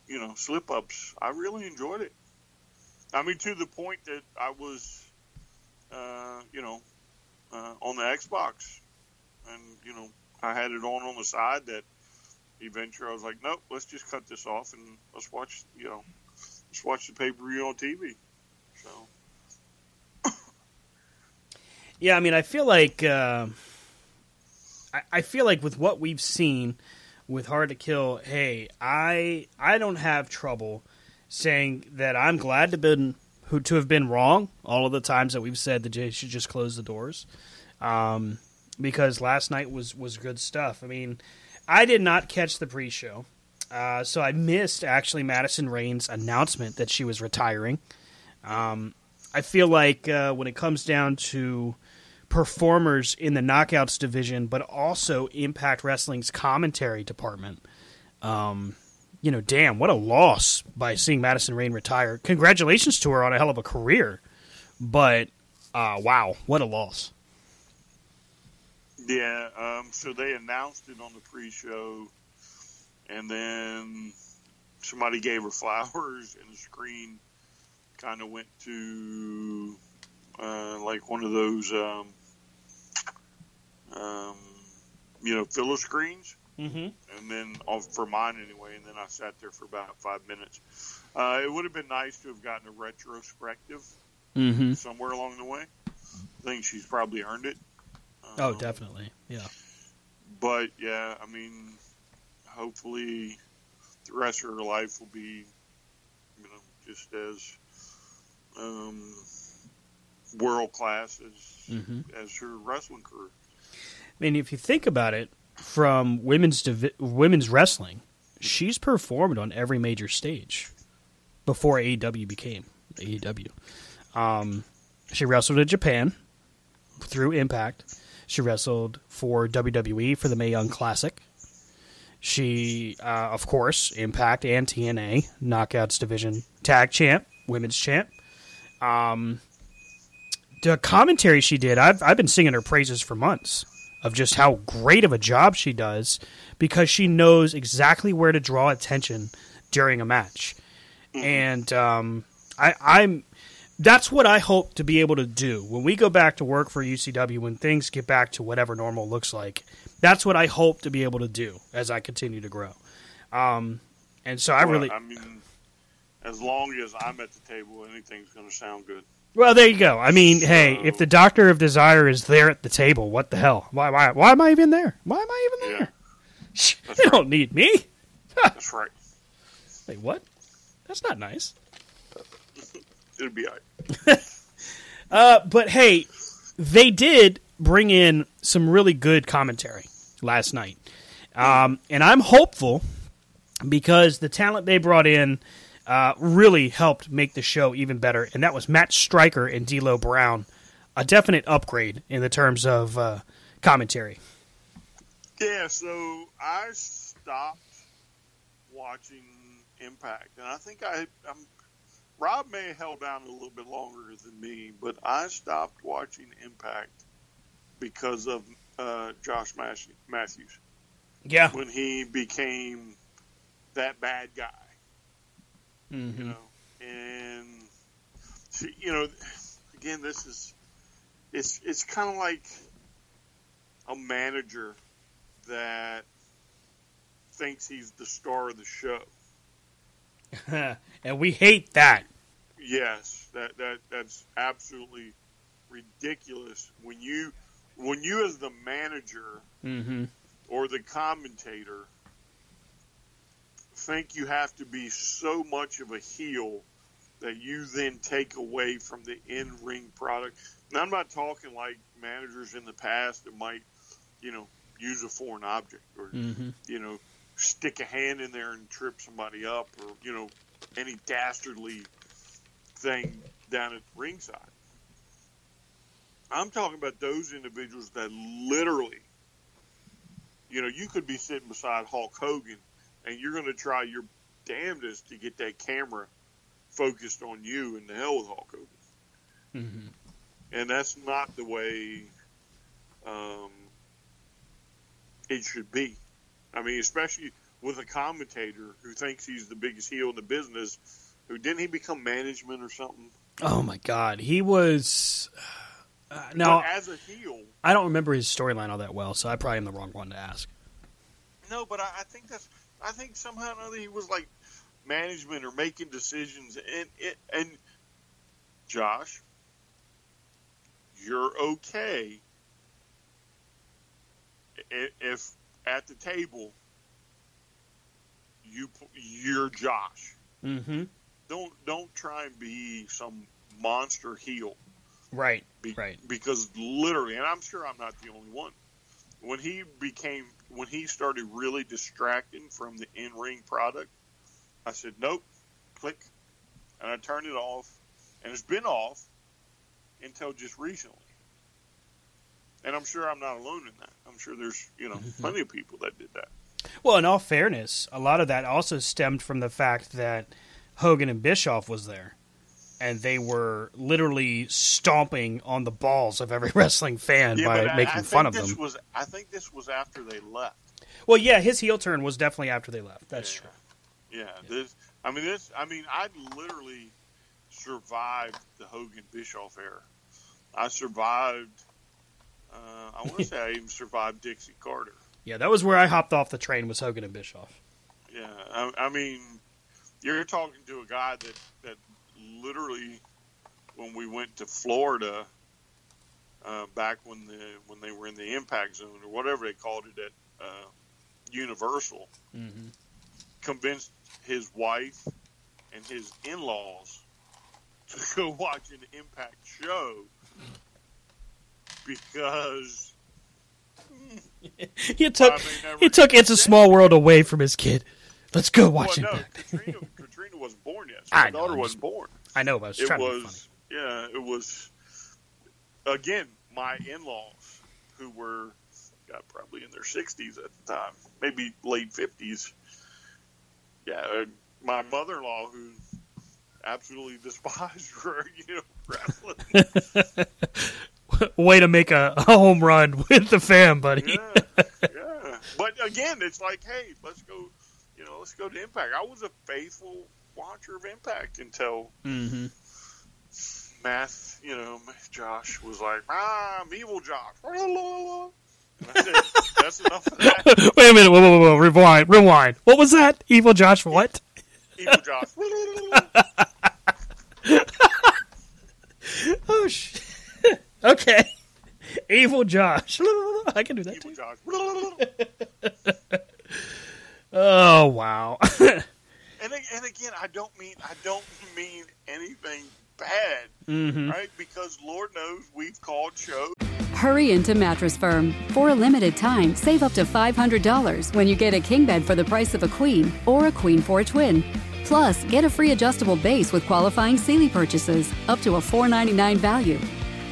[SPEAKER 4] you know, slip ups, I really enjoyed it. I mean, to the point that I was, uh, you know, uh, on the Xbox, and you know, I had it on on the side. That eventually, I was like, nope, let's just cut this off and let's watch, you know, let's watch the pay per view on TV. So.
[SPEAKER 5] Yeah, I mean, I feel like uh, I, I feel like with what we've seen with Hard to Kill, hey, I I don't have trouble saying that I'm glad to been who to have been wrong all of the times that we've said that they should just close the doors, um, because last night was was good stuff. I mean, I did not catch the pre-show, uh, so I missed actually Madison Rayne's announcement that she was retiring. Um, I feel like uh, when it comes down to performers in the knockouts division, but also Impact Wrestling's commentary department. Um, you know, damn, what a loss by seeing Madison Rayne retire. Congratulations to her on a hell of a career, but uh, wow, what a loss.
[SPEAKER 4] Yeah, um, so they announced it on the pre-show, and then somebody gave her flowers, and the screen kind of went to uh, like one of those, um, um, you know, filler screens.
[SPEAKER 5] Mm-hmm.
[SPEAKER 4] and then for mine anyway. And then I sat there for about five minutes. Uh, it would have been nice to have gotten a retrospective
[SPEAKER 5] Mm-hmm.
[SPEAKER 4] somewhere along the way. I think she's probably earned it.
[SPEAKER 5] Oh,
[SPEAKER 4] Um,
[SPEAKER 5] definitely. Yeah.
[SPEAKER 4] But yeah, I mean, hopefully the rest of her life will be, you know, just as um, world class as
[SPEAKER 5] Mhm.
[SPEAKER 4] as her wrestling career.
[SPEAKER 5] I mean, if you think about it, from women's divi- women's wrestling, she's performed on every major stage before AEW became AEW. Um, she wrestled in Japan through Impact. She wrestled for WWE for the Mae Young Classic. She, uh, of course, Impact and TNA Knockouts Division Tag Champ, Women's Champ. Um, the commentary she did, I've I've been singing her praises for months of just how great of a job she does because she knows exactly where to draw attention during a match, and um, I, I'm that's what I hope to be able to do when we go back to work for UCW when things get back to whatever normal looks like. That's what I hope to be able to do as I continue to grow. Um, and so I
[SPEAKER 4] Well,
[SPEAKER 5] really
[SPEAKER 4] I mean, as long as I'm at the table, anything's going to sound good.
[SPEAKER 5] Well, there you go. I mean, hey, if the Doctor of Desire is there at the table, what the hell? Why, why, why am I even there? Why am I even
[SPEAKER 4] Yeah,
[SPEAKER 5] there? They don't need me.
[SPEAKER 4] that's right.
[SPEAKER 5] Wait, what? That's not nice.
[SPEAKER 4] It'll be all right.
[SPEAKER 5] Uh, but hey, they did bring in some really good commentary last night, um, and I'm hopeful because the talent they brought in uh, really helped make the show even better, and that was Matt Striker and D'Lo Brown, a definite upgrade in the terms of uh, commentary.
[SPEAKER 4] Yeah, so I stopped watching Impact, and I think I, I'm, Rob may have held down a little bit longer than me, but I stopped watching Impact because of uh, Josh Matthews
[SPEAKER 5] Yeah.
[SPEAKER 4] when he became that bad guy,
[SPEAKER 5] Mm-hmm.
[SPEAKER 4] you know, and you know, again, this is it's it's kind of like a manager that thinks he's the star of the show.
[SPEAKER 5] and we hate that.
[SPEAKER 4] Yes, that that that's absolutely ridiculous. When you when you as the manager
[SPEAKER 5] Mm-hmm.
[SPEAKER 4] or the commentator think you have to be so much of a heel that you then take away from the in ring product. Now, I'm not talking like managers in the past that might, you know, use a foreign object or,
[SPEAKER 5] Mm-hmm.
[SPEAKER 4] you know, stick a hand in there and trip somebody up or, you know, any dastardly thing down at ringside. I'm talking about those individuals that literally, you know, you could be sitting beside Hulk Hogan and you're going to try your damnedest to get that camera focused on you and the hell with Hulk Hogan.
[SPEAKER 5] Mm-hmm.
[SPEAKER 4] And that's not the way um, it should be. I mean, especially with a commentator who thinks he's the biggest heel in the business. Who didn't he become management or something?
[SPEAKER 5] Oh my God, he was. Uh, now
[SPEAKER 4] But as a heel,
[SPEAKER 5] I don't remember his storyline all that well, so I probably am the wrong one to ask.
[SPEAKER 4] no, but I, I think that's. I think somehow or another he was like management or making decisions, and it and Josh, you're okay if at the table you you're Josh.
[SPEAKER 5] Mm-hmm.
[SPEAKER 4] Don't don't try and be some monster heel.
[SPEAKER 5] Right.
[SPEAKER 4] Be-
[SPEAKER 5] Right.
[SPEAKER 4] Because literally, and I'm sure I'm not the only one. When he became, when he started really distracting from the in-ring product, I said, "Nope, click," and I turned it off, and it's been off until just recently. And I'm sure I'm not alone in that. I'm sure there's, you know, mm-hmm. plenty of people that did that.
[SPEAKER 5] Well, in all fairness, a lot of that also stemmed from the fact that Hogan and Bischoff was there, and they were literally stomping on the balls of every wrestling fan
[SPEAKER 4] Yeah,
[SPEAKER 5] by
[SPEAKER 4] I-
[SPEAKER 5] making
[SPEAKER 4] I
[SPEAKER 5] fun of them.
[SPEAKER 4] Was, I think this was after they left.
[SPEAKER 5] Well, yeah, his heel turn was definitely after they left. That's
[SPEAKER 4] Yeah.
[SPEAKER 5] true.
[SPEAKER 4] Yeah, this. I mean, this. I mean, I literally survived the Hogan Bischoff era. I survived. Uh, I want to say I even survived Dixie Carter.
[SPEAKER 5] Yeah, that was where I hopped off the train was Hogan and Bischoff.
[SPEAKER 4] Yeah, I, I mean, you're talking to a guy that that literally, when we went to Florida, uh, back when the when they were in the Impact Zone or whatever they called it at uh, Universal,
[SPEAKER 5] Mm-hmm.
[SPEAKER 4] convinced his wife and his in-laws to go watch an Impact show because
[SPEAKER 5] He took
[SPEAKER 4] I mean, never
[SPEAKER 5] he took It's a. Small World away from his kid. Let's go
[SPEAKER 4] well,
[SPEAKER 5] watch
[SPEAKER 4] no,
[SPEAKER 5] Impact.
[SPEAKER 4] Katrina, Katrina wasn't born yet. So my
[SPEAKER 5] know,
[SPEAKER 4] daughter wasn't born.
[SPEAKER 5] I know, but I was
[SPEAKER 4] It
[SPEAKER 5] trying to be funny.
[SPEAKER 4] was yeah, it was again my in-laws who were God, probably in their 60s at the time, maybe late 50s. Yeah, uh, my mother-in-law who absolutely despised you know wrestling.
[SPEAKER 5] Way to make a, a home run with the fam, buddy.
[SPEAKER 4] yeah, yeah. But again, it's like, hey, let's go. You know, let's go to Impact. I was a faithful watcher of Impact until
[SPEAKER 5] Mm-hmm.
[SPEAKER 4] Math. You know, Josh was like, "Ah, I'm evil, Josh." And I said, That's enough of that,
[SPEAKER 5] Wait a minute, whoa, whoa, whoa, whoa, rewind, rewind. What was that? Evil Josh, what?
[SPEAKER 4] evil Josh.
[SPEAKER 5] Oh, sh- okay. Evil Josh. I can do that
[SPEAKER 4] evil
[SPEAKER 5] too.
[SPEAKER 4] Josh.
[SPEAKER 5] Oh, wow.
[SPEAKER 4] And and again, I don't mean I don't mean anything bad,
[SPEAKER 5] Mm-hmm.
[SPEAKER 4] right? Because Lord knows we've called shows.
[SPEAKER 7] Hurry into Mattress Firm. For a limited time, save up to $500 when you get a king bed for the price of a queen or a queen for a twin. Plus, get a free adjustable base with qualifying Sealy purchases up to a 499 value.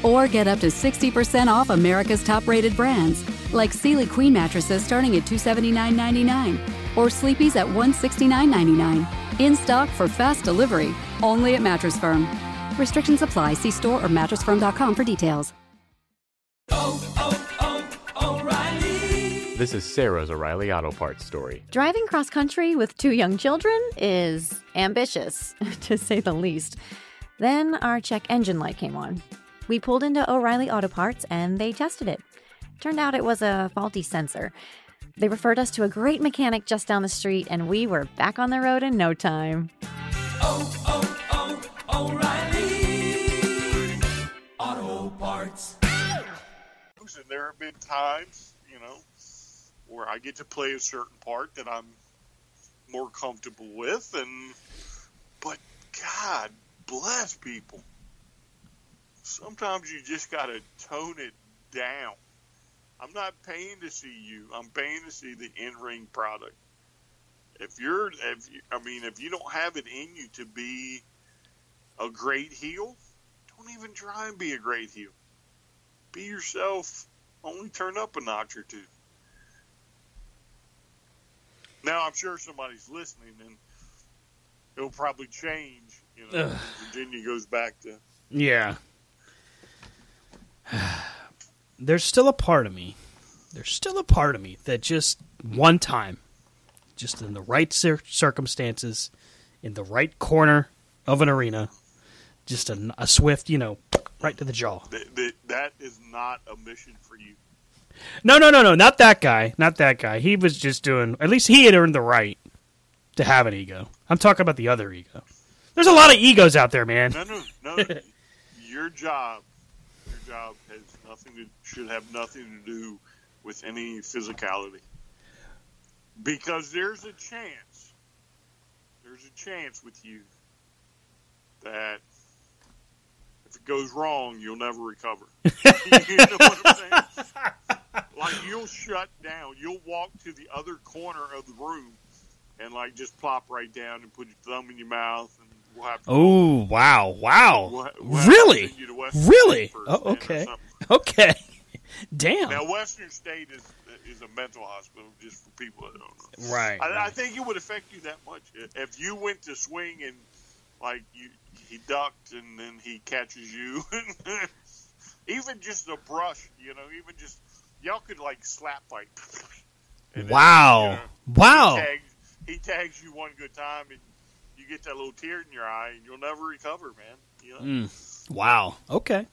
[SPEAKER 7] Or get up to 60% off America's top rated brands like Sealy Queen mattresses starting at $279.99 or Sleepy's at $169.99. In stock for fast delivery only at Mattress Firm. Restrictions apply. See store or mattressfirm.com for details. Oh, oh, oh, O'Reilly.
[SPEAKER 8] This is Sarah's O'Reilly Auto Parts story.
[SPEAKER 9] Driving cross country with two young children is ambitious, to say the least. Then our check engine light came on. We pulled into O'Reilly Auto Parts and they tested it. Turned out it was a faulty sensor. They referred us to a great mechanic just down the street, and we were back on the road in no time. Oh, oh, oh, O'Reilly Auto Parts.
[SPEAKER 4] And there have been times, you know, where I get to play a certain part that I'm more comfortable with, and but God bless people. Sometimes you just got to tone it down. I'm not paying to see you. I'm paying to see the in-ring product. If you're, if you, I mean, if you don't have it in you to be a great heel, don't even try and be a great heel. Be yourself. Only turn up a notch or two. Now I'm sure somebody's listening, and it'll probably change. You know, Virginia goes back to
[SPEAKER 5] Yeah. There's still a part of me. There's still a part of me that just one time, just in the right cir- circumstances, in the right corner of an arena, just a, a swift, you know, right to the jaw.
[SPEAKER 4] that, that, is not a mission for you.
[SPEAKER 5] No, no, no, no, not that guy. Not that guy. He was just doing. At least he had earned the right to have an ego. I'm talking about the other ego. There's a lot of egos out there, man.
[SPEAKER 4] No, no, no. your job, your job has nothing to should have nothing to do with any physicality, because there's a chance, there's a chance with you that if it goes wrong, you'll never recover. you know what I'm saying? Like you'll shut down. You'll walk to the other corner of the room and like just plop right down and put your thumb in your mouth and we'll have to
[SPEAKER 5] Oh wow, wow,
[SPEAKER 4] We'll ha- we'll have
[SPEAKER 5] really,
[SPEAKER 4] to
[SPEAKER 5] really?
[SPEAKER 4] State for a
[SPEAKER 5] Oh, okay, okay. Damn.
[SPEAKER 4] Now, Western State is is a mental hospital, just for people that don't know.
[SPEAKER 5] Right,
[SPEAKER 4] I, I think it would affect you that much if you went to swing and like you he ducked and then he catches you, even just a brush, you know, even just y'all could like slap fight. Then,
[SPEAKER 5] Wow.
[SPEAKER 4] you know,
[SPEAKER 5] Wow.
[SPEAKER 4] He tags, he tags you one good time and you get that little tear in your eye and you'll never recover, man. You know.
[SPEAKER 5] Mm. Wow. Okay.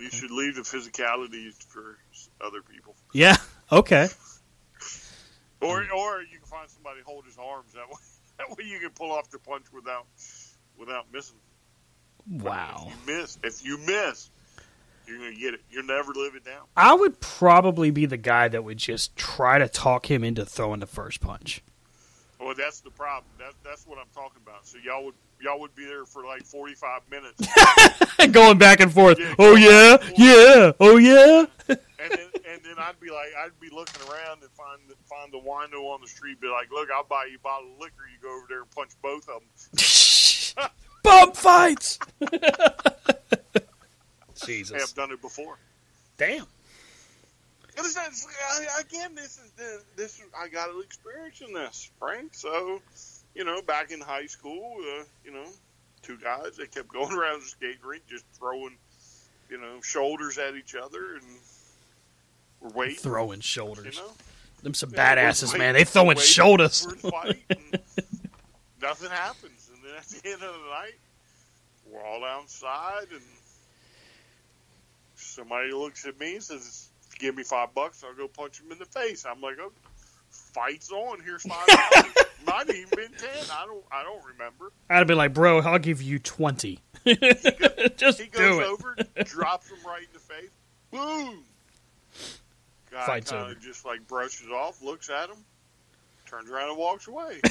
[SPEAKER 4] You should leave the physicality for other people,
[SPEAKER 5] Yeah. Okay.
[SPEAKER 4] or or you can find somebody to hold his arms. That way, that way you can pull off the punch without without missing.
[SPEAKER 5] Wow.
[SPEAKER 4] If you miss, if you miss, you're gonna get it. You'll never live it down.
[SPEAKER 5] I would probably be the guy that would just try to talk him into throwing the first punch.
[SPEAKER 4] Well, that's the problem. That, that's what I'm talking about. So y'all would y'all would be there for like 45 minutes,
[SPEAKER 5] Going back and forth.
[SPEAKER 4] Yeah,
[SPEAKER 5] oh yeah,
[SPEAKER 4] back and forth.
[SPEAKER 5] yeah. Oh yeah.
[SPEAKER 4] and then and then I'd be like, I'd be looking around and find the, find the wino on the street. Be like, look, I'll buy you a bottle of liquor. You go over there and punch both of them.
[SPEAKER 5] Bump fights.
[SPEAKER 4] Hey,
[SPEAKER 5] Jesus.
[SPEAKER 4] I've done it before.
[SPEAKER 5] Damn.
[SPEAKER 4] And it's not, it's like, I- again, this is the, this. I got an experience in this, Frank. So, you know, back in high school, uh, you know, two guys they kept going around the skate rink just throwing, you know, shoulders at each other, and we're waiting.
[SPEAKER 5] Throwing
[SPEAKER 4] You
[SPEAKER 5] shoulders.
[SPEAKER 4] know,
[SPEAKER 5] Them some
[SPEAKER 4] Yeah,
[SPEAKER 5] badasses,
[SPEAKER 4] waiting-
[SPEAKER 5] man. They throwing
[SPEAKER 4] waiting
[SPEAKER 5] shoulders.
[SPEAKER 4] for the fight, and nothing happens, and then at the end of the night, we're all outside, and somebody looks at me and says, "Give me five bucks, I'll go punch him in the face." I'm like, "Oh, fight's on. Here's five dollars." Might have even been ten. I don't. I don't remember.
[SPEAKER 5] I'd be like, bro, I'll give you twenty. Just
[SPEAKER 4] He
[SPEAKER 5] do it.
[SPEAKER 4] over, drops him right in the face. Boom. Guy
[SPEAKER 5] Fight's
[SPEAKER 4] kind
[SPEAKER 5] over.
[SPEAKER 4] of just like brushes off, looks at him, turns around and walks away.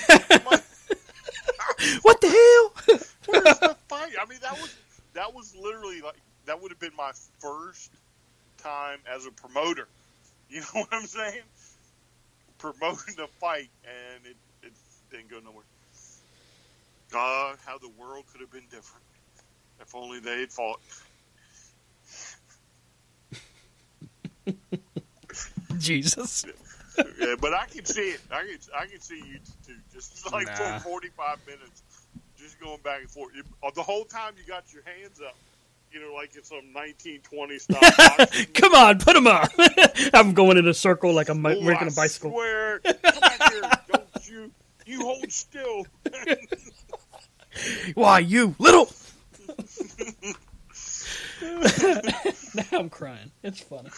[SPEAKER 5] What the hell?
[SPEAKER 4] Where's the fight? I mean, that was that was literally like that would have been my first time as a promoter. You know what I'm saying? Promoting the fight, and it, it didn't go nowhere. God, how the world could have been different if only they had fought.
[SPEAKER 5] Jesus.
[SPEAKER 4] yeah, but I can see it. I can I can see you too. Just like
[SPEAKER 5] Nah.
[SPEAKER 4] for 45 minutes, just going back and forth. You- uh, the whole time you got your hands up, you know, like it's some 1920 style.
[SPEAKER 5] Come on, put him on. I'm going in a circle like I'm
[SPEAKER 4] Oh,
[SPEAKER 5] making a bicycle.
[SPEAKER 4] Swear, come back here! Don't you? You hold still.
[SPEAKER 5] Why, you little. now I'm crying. It's funny.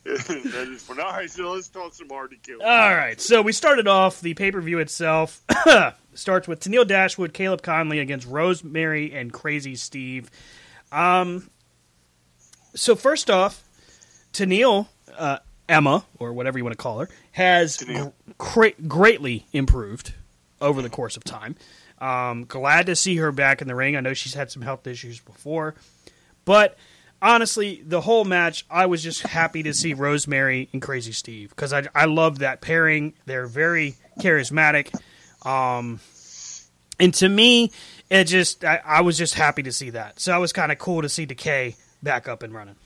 [SPEAKER 4] that is fun. All right, so let's talk some Hard To Kill.
[SPEAKER 5] All right, so we started off the pay per view itself. starts with Tenille Dashwood, Kaleb Konley against Rosemary and Crazzy Steve. Um, so first off, Tenille uh, Emma, or whatever you want to call her, has gr- greatly improved over the course of time. Um, glad to see her back in the ring. I know she's had some health issues before, but honestly, the whole match, I was just happy to see Rosemary and Crazzy Steve because I I love that pairing. They're very charismatic, um, and to me, it just I, I was just happy to see that. So I was kind of cool to see Decay back up and running.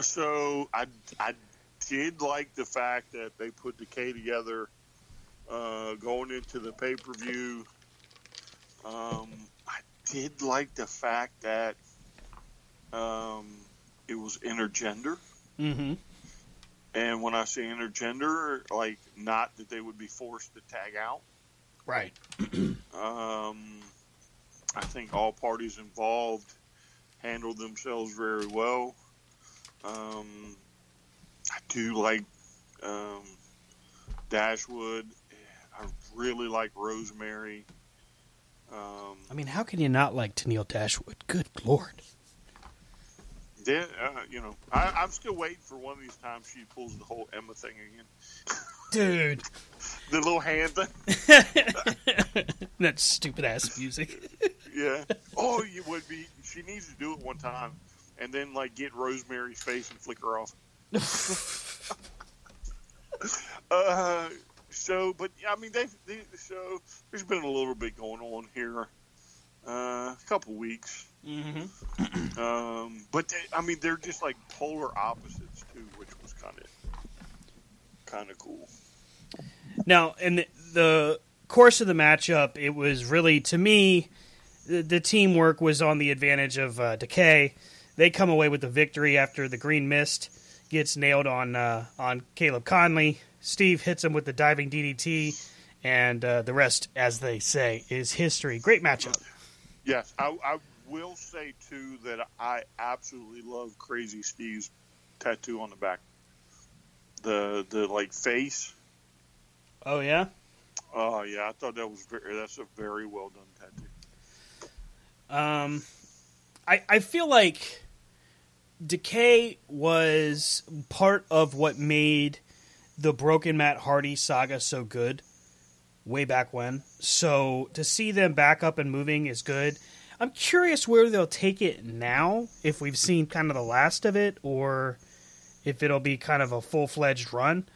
[SPEAKER 4] So I, I did like the fact that they put Decay together uh, going into the pay per view. Um, I did like the fact that um, it was intergender.
[SPEAKER 5] Mm-hmm.
[SPEAKER 4] And when I say intergender, like not that they would be forced to tag out.
[SPEAKER 5] Right.
[SPEAKER 4] Um, I think all parties involved handled themselves very well. Um, I do like um, Dashwood. I really like Rosemary. Um,
[SPEAKER 5] I mean, how can you not like Tenille Dashwood? Good lord.
[SPEAKER 4] Then, uh, you know, I, I'm still waiting for one of these times she pulls the whole Emma thing again.
[SPEAKER 5] Dude.
[SPEAKER 4] The little hand thing.
[SPEAKER 5] that stupid ass music.
[SPEAKER 4] Yeah. Oh, you would be. She needs to do it one time, and then like get Rosemary's face and flick her off. uh, so, but I mean, they, they so there's been a little bit going on here, uh, a couple weeks.
[SPEAKER 5] Mm-hmm.
[SPEAKER 4] Um, but they, I mean, they're just like polar opposites too, which was kind of kind of cool.
[SPEAKER 5] Now, in the, the course of the matchup, it was really, to me, the, the teamwork was on the advantage of uh, Decay. They come away with the victory after the Green Mist gets nailed on uh, on Kaleb Konley. Steve hits him with the diving DDT, and uh, the rest, as they say, is history. Great matchup.
[SPEAKER 4] Yes, I, I will say too that I absolutely love Crazzy Steve's tattoo on the back. The the like face.
[SPEAKER 5] Oh yeah.
[SPEAKER 4] Oh yeah, I thought that was very. That's a very well done tattoo.
[SPEAKER 5] Um, I I feel like Decay was part of what made the Broken Matt Hardy saga so good way back when. So to see them back up and moving is good. I'm curious where they'll take it now, if we've seen kind of the last of it, or if it'll be kind of a full fledged run.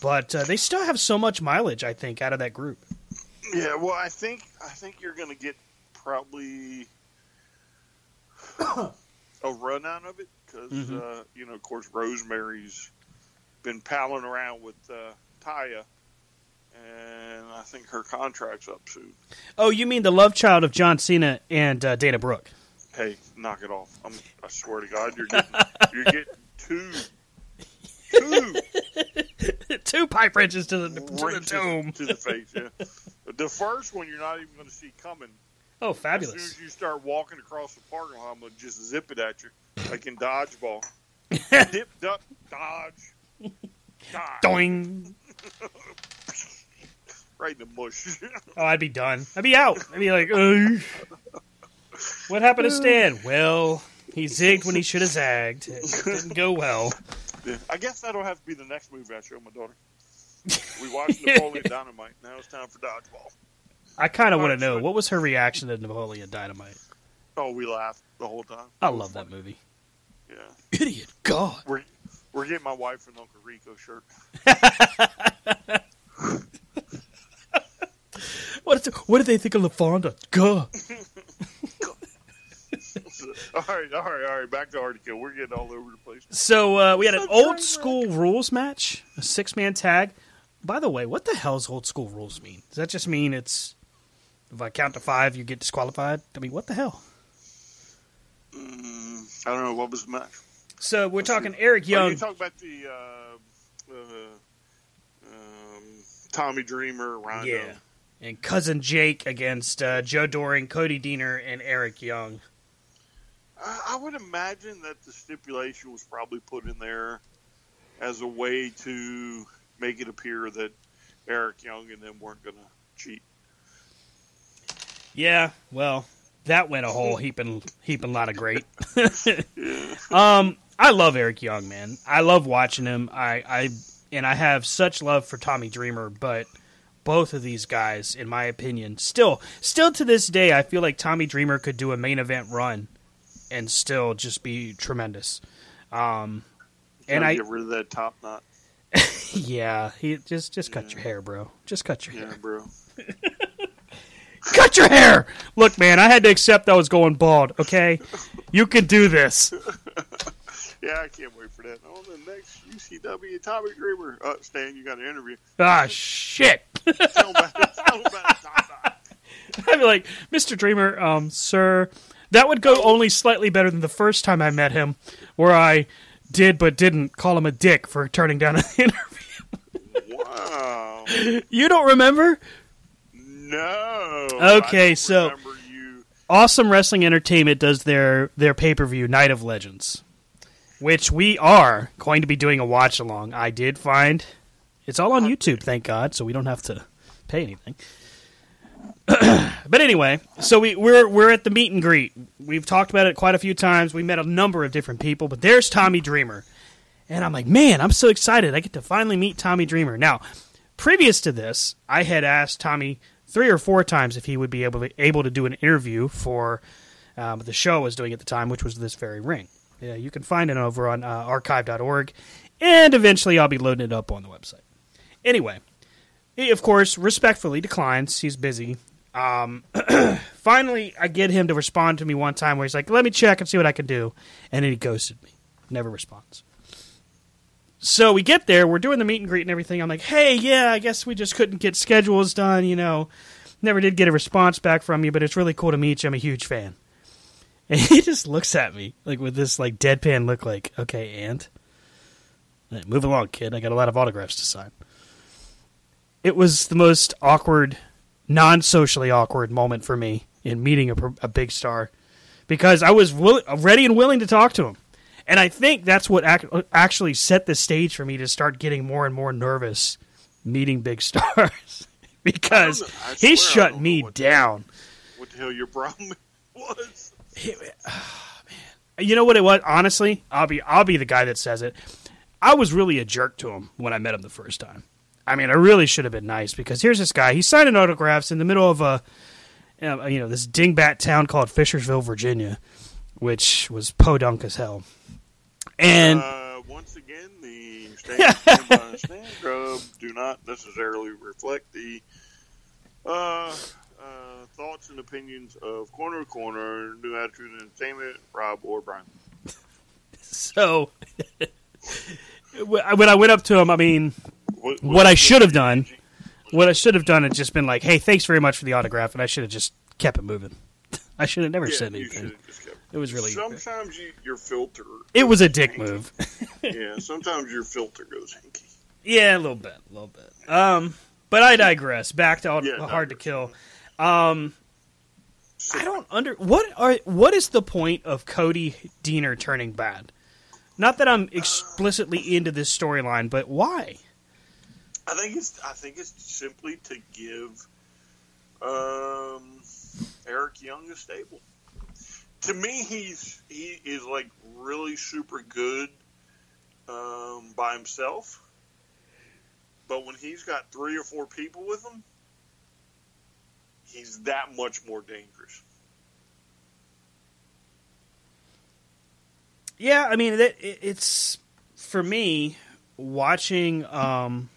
[SPEAKER 5] But uh, they still have so much mileage, I think, out of that group.
[SPEAKER 4] Yeah, well, I think I think you're going to get probably a run out of it because
[SPEAKER 5] Mhm.
[SPEAKER 4] uh, you know, of course, Rosemary's been palling around with uh, Taya, and I think her contract's up soon.
[SPEAKER 5] Oh, you mean the love child of John Cena and uh, Dana Brooke?
[SPEAKER 4] Hey, knock it off! I'm, I swear to God, you're getting you're getting two two
[SPEAKER 5] Two pipe wrenches to the, to the dome.
[SPEAKER 4] to the face. Yeah, the first one you're not even going to see coming.
[SPEAKER 5] Oh,
[SPEAKER 4] As soon
[SPEAKER 5] fabulous.
[SPEAKER 4] as you start walking across the parking lot, I'm gonna just zip it at you, like in dodgeball. Dip, duck, dodge, dodge,
[SPEAKER 5] Doing.
[SPEAKER 4] Right in the mush.
[SPEAKER 5] Oh, I'd be done. I'd be out. I'd be like, Ugh. what happened to Stan? Well, he zigged when he should have zagged. It didn't go well.
[SPEAKER 4] Yeah, I guess that'll have to be the next movie I show my daughter. We watched Napoleon Dynamite. Now it's time for dodgeball.
[SPEAKER 5] I kind of want to know what was her reaction to Napoleon Dynamite.
[SPEAKER 4] Oh, we laughed the whole time.
[SPEAKER 5] I love that movie.
[SPEAKER 4] Yeah,
[SPEAKER 5] Idiot, God.
[SPEAKER 4] we're we're getting my wife an Uncle Rico shirt.
[SPEAKER 5] What, is, what did they think of LaFawnduh? God.
[SPEAKER 4] all right, all right, all right. Back to Article. We're getting all over the place.
[SPEAKER 5] So uh, we had an old school rules match, a six man tag. By the way, what the hell does old school rules mean? Does that just mean it's if I count to five, you get disqualified? I mean, what the hell?
[SPEAKER 4] Mm, I don't know what was the match.
[SPEAKER 5] So we're talking Eric
[SPEAKER 4] Oh,
[SPEAKER 5] Young.
[SPEAKER 4] you talk about the uh, uh, um, Tommy Dreamer, Rhino.
[SPEAKER 5] Yeah. And cousin Jake against uh, Joe Doering, Cody Deaner, and Eric Young.
[SPEAKER 4] I, would imagine that the stipulation was probably put in there as a way to make it appear that Eric Young and them weren't going to cheat.
[SPEAKER 5] Yeah, well, that went a whole heaping heaping lot of great. um, I, I love Eric Young, man. I love watching him. I, I and I have such love for Tommy Dreamer, but both of these guys, in my opinion, still still to this day, I feel like Tommy Dreamer could do a main event run and still just be tremendous. Um, and I
[SPEAKER 4] get rid of that top knot.
[SPEAKER 5] yeah, he just just cut your hair, bro. Just cut your
[SPEAKER 4] Yeah,
[SPEAKER 5] hair.
[SPEAKER 4] bro.
[SPEAKER 5] Cut your hair. Look, man, I had to accept I was going bald. Okay, you can do this.
[SPEAKER 4] Yeah, I can't wait for that. On the next UCW, Tommy Dreamer. Uh, Stan, you got an interview.
[SPEAKER 5] Ah, shit.
[SPEAKER 4] Tell about it. Tell about the.
[SPEAKER 5] I'd be like, Mr. Dreamer, um, sir, that would go only slightly better than the first time I met him, where I did but didn't call him a dick for turning down an interview.
[SPEAKER 4] Wow.
[SPEAKER 5] You don't remember?
[SPEAKER 4] No.
[SPEAKER 5] Okay, so-. Awesome Wrestling Entertainment does their their pay per view Night of Legends, which we are going to be doing a watch along. I did find it's all on YouTube, thank God, so we don't have to pay anything. but anyway, so we, we're we're at the meet and greet. We've talked about it quite a few times. We met a number of different people, but there's Tommy Dreamer, and I'm like, man, I'm so excited! I get to finally meet Tommy Dreamer. Now, previous to this, I had asked Tommy three or four times if he would be able to able to do an interview for um, the show I was doing at the time, which was this very ring. Yeah, you can find it over on uh, archive.org, and eventually I'll be loading it up on the website. Anyway, he of course respectfully declines. He's busy. Um, finally, I get him to respond to me one time where he's like, "Let me check and see what I can do," and then he ghosted me. Never responds. So we get there, we're doing the meet and greet and everything. I'm like, hey, yeah, I guess we just couldn't get schedules done, you know. Never did get a response back from you, but it's really cool to meet you. I'm a huge fan. And he just looks at me, like with this like deadpan look like, okay, and Like, move along, kid. I got a lot of autographs to sign. It was the most awkward, non socially awkward moment for me in meeting a, a big star because I was will- ready and willing to talk to him. And I think that's what ac- actually set the stage for me to start getting more and more nervous meeting big stars because
[SPEAKER 4] I. I
[SPEAKER 5] he shut me
[SPEAKER 4] what-
[SPEAKER 5] down.
[SPEAKER 4] What the hell your problem was?
[SPEAKER 5] You know what it was? Honestly, I'll be I'll be the guy that says it. I was really a jerk to him when I met him the first time. I mean, I really should have been nice because here's this guy. He's signing autographs in the middle of a you know this dingbat town called Fishersville, Virginia, which was podunk as hell. And
[SPEAKER 4] uh, once again, the statements by Grub do not necessarily reflect the uh, uh, thoughts and opinions of Corner Corner, New Attitude Entertainment, Rob or Brian.
[SPEAKER 5] so when I went up to him, I mean,
[SPEAKER 4] What,
[SPEAKER 5] what I should have done, what I should have done is just been like, "Hey, thanks very much for the autograph," and I should have just kept it moving. I should have never
[SPEAKER 4] Yeah,
[SPEAKER 5] said anything.
[SPEAKER 4] should've just kept-
[SPEAKER 5] It was really,
[SPEAKER 4] Sometimes you, your filter.
[SPEAKER 5] it was a dick move.
[SPEAKER 4] yeah, sometimes your filter goes hinky.
[SPEAKER 5] Yeah, a little bit, a little bit. Um, but I digress. Back to all,
[SPEAKER 4] Yeah,
[SPEAKER 5] hard to
[SPEAKER 4] digress.
[SPEAKER 5] kill. Um, I don't under what are what is the point of Cody Deaner turning bad? Not that I'm explicitly into this storyline, but why?
[SPEAKER 4] I think it's I think it's simply to give um, Eric Young a stable. To me, he's he is like really super good um, by himself, but when he's got three or four people with him, he's that much more dangerous.
[SPEAKER 5] Yeah, I mean, it, it- it's for me watching. Um,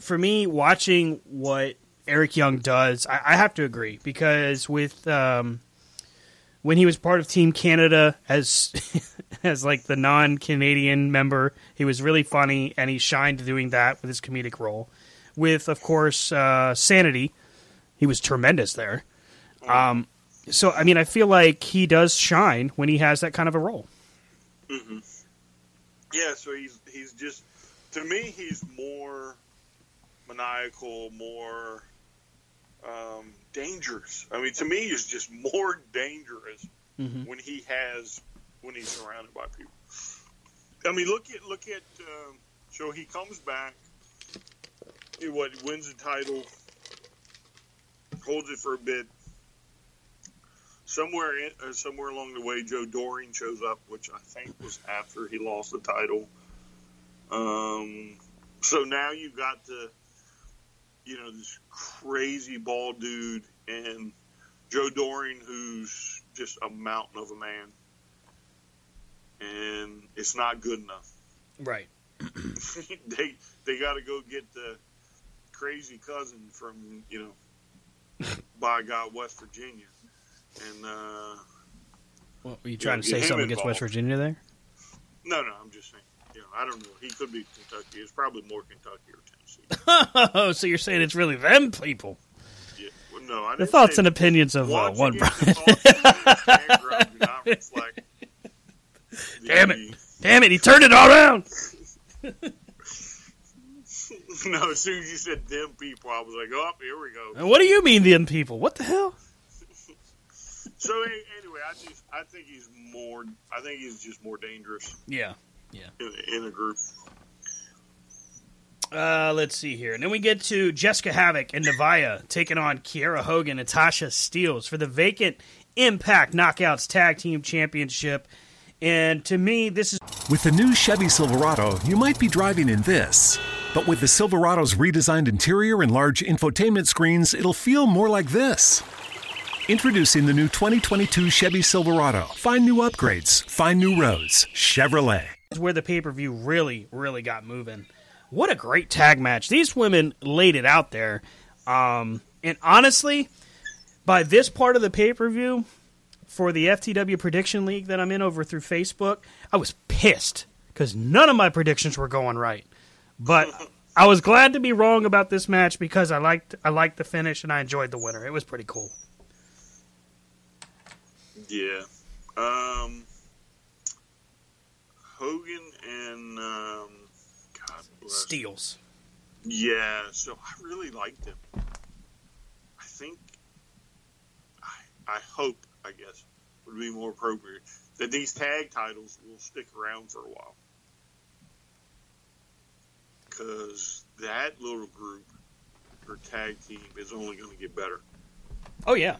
[SPEAKER 5] for me, watching what Eric Young does, I, I have to agree because with um, when he was part of Team Canada as as like the non-Canadian member, he was really funny and he shined doing that with his comedic role. With of course uh, Sanity, he was tremendous there. Um, so I mean, I feel like he does shine when he has that kind of a role.
[SPEAKER 4] hmm Yeah, so he's he's just to me he's more maniacal, more um, dangerous. I mean, to me, he's just more dangerous
[SPEAKER 5] Mhm.
[SPEAKER 4] when he has when he's surrounded by people. I mean, look at look at um, so he comes back. He what wins the title, holds it for a bit, somewhere in, uh, somewhere along the way, Joe Doering shows up, which I think was after he lost the title. Um, so now you've got the, you know, this crazy bald dude and Joe Doering, who's just a mountain of a man, and it's not good enough.
[SPEAKER 5] Right.
[SPEAKER 4] they they got to go get the crazy cousin from you know, by God, West Virginia, and uh,
[SPEAKER 5] Well, are you trying to say something against West. Virginia there?
[SPEAKER 4] no, no, I'm just saying. You know, I don't know. He could be Kentucky. It's probably more Kentucky or Tennessee.
[SPEAKER 5] Oh, so you're saying it's really them people?
[SPEAKER 4] Yeah. Well, no, I
[SPEAKER 5] The thoughts and opinions of uh, one Brian.
[SPEAKER 4] the thoughts and opinions of Andrew do not reflect
[SPEAKER 5] Damn it! Damn it! He turned it all around.
[SPEAKER 4] No, as soon as you said them people, I was like, oh, here we go.
[SPEAKER 5] And what do you mean, them people? What the hell?
[SPEAKER 4] So anyway, I just I think he's more. I think he's just more dangerous
[SPEAKER 5] Yeah, yeah.
[SPEAKER 4] in, in a group.
[SPEAKER 5] Uh, let's see here. And then we get to Jessicka Havok and Nevaeh taking on Kiera Hogan and Tasha Steelz for the vacant Impact Knockouts Tag Team Championship. And to me, this is
[SPEAKER 10] With the new Chevy Silverado, you might be driving in this. But with the Silverado's redesigned interior and large infotainment screens, it'll feel more like this. Introducing the new 2022 Chevy Silverado. Find new upgrades, find new roads. Chevrolet.
[SPEAKER 5] where the pay per view really, really got moving. What a great tag match. These women laid it out there. Um, and honestly, by this part of the pay per view, for the FTW Prediction League that I'm in over through Facebook, I was pissed because none of my predictions were going right. But I was glad to be wrong about this match because I liked I liked the finish and I enjoyed the winner. It was pretty cool.
[SPEAKER 4] Yeah. Um, Hogan and um, God bless.
[SPEAKER 5] Steelz.
[SPEAKER 4] Yeah. So I really liked him. I think. I I hope. I guess would be more appropriate that these tag titles will stick around for a while. Because that little group or tag team is only going to get better.
[SPEAKER 5] Oh yeah.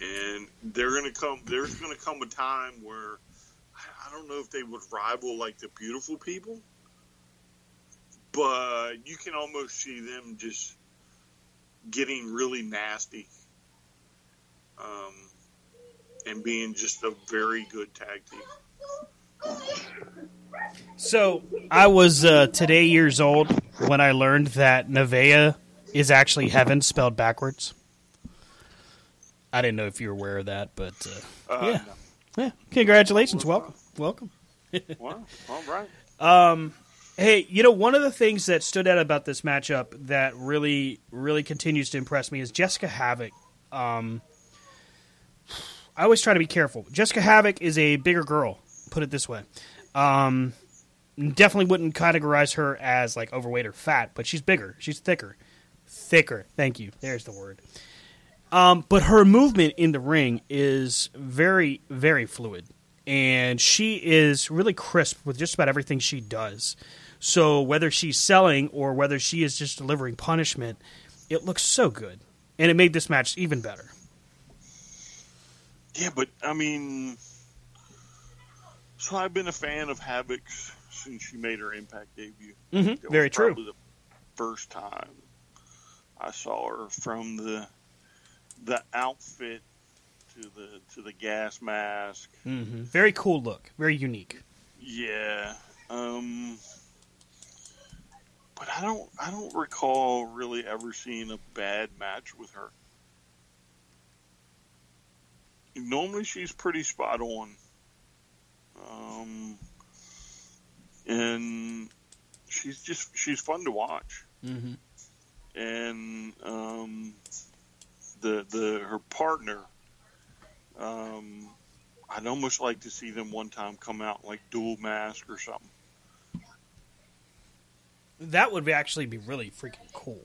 [SPEAKER 4] and they're going to come. There's going to come a time where I, I don't know if they would rival like the beautiful people, but you can almost see them just getting really nasty, um, and being just a very good tag team.
[SPEAKER 5] So I was uh, today years old when I learned that Nevaeh is actually heaven spelled backwards. I didn't know if you were aware of that, but uh,
[SPEAKER 4] Uh,
[SPEAKER 5] yeah, yeah. Congratulations, welcome, welcome.
[SPEAKER 4] Wow. All right.
[SPEAKER 5] Um, hey, you know one of the things that stood out about this matchup that really, really continues to impress me is Jessicka Havok. Um, I always try to be careful. Jessicka Havok is a bigger girl. Put it this way. Um, definitely wouldn't categorize her as like overweight or fat, but she's bigger. She's thicker. Thicker. Thank you. There's the word. Um, but her movement in the ring is very, very fluid. And she is really crisp with just about everything she does. So whether she's selling or whether she is just delivering punishment, it looks so good. And it made this match even better.
[SPEAKER 4] Yeah, but I mean, so I've been a fan of Havok's since she made her Impact debut.
[SPEAKER 5] Mhm,
[SPEAKER 4] was
[SPEAKER 5] very true.
[SPEAKER 4] The first time I saw her from the the outfit to the to the gas mask.
[SPEAKER 5] Mm-hmm. Very cool look. Very unique.
[SPEAKER 4] Yeah. Um but I don't I don't recall really ever seeing a bad match with her. Normally she's pretty spot on. Um and she's just she's fun to watch.
[SPEAKER 5] Mm-hmm.
[SPEAKER 4] And um the the her partner um I'd almost like to see them one time come out like dual mask or something.
[SPEAKER 5] That would be actually be really freaking cool.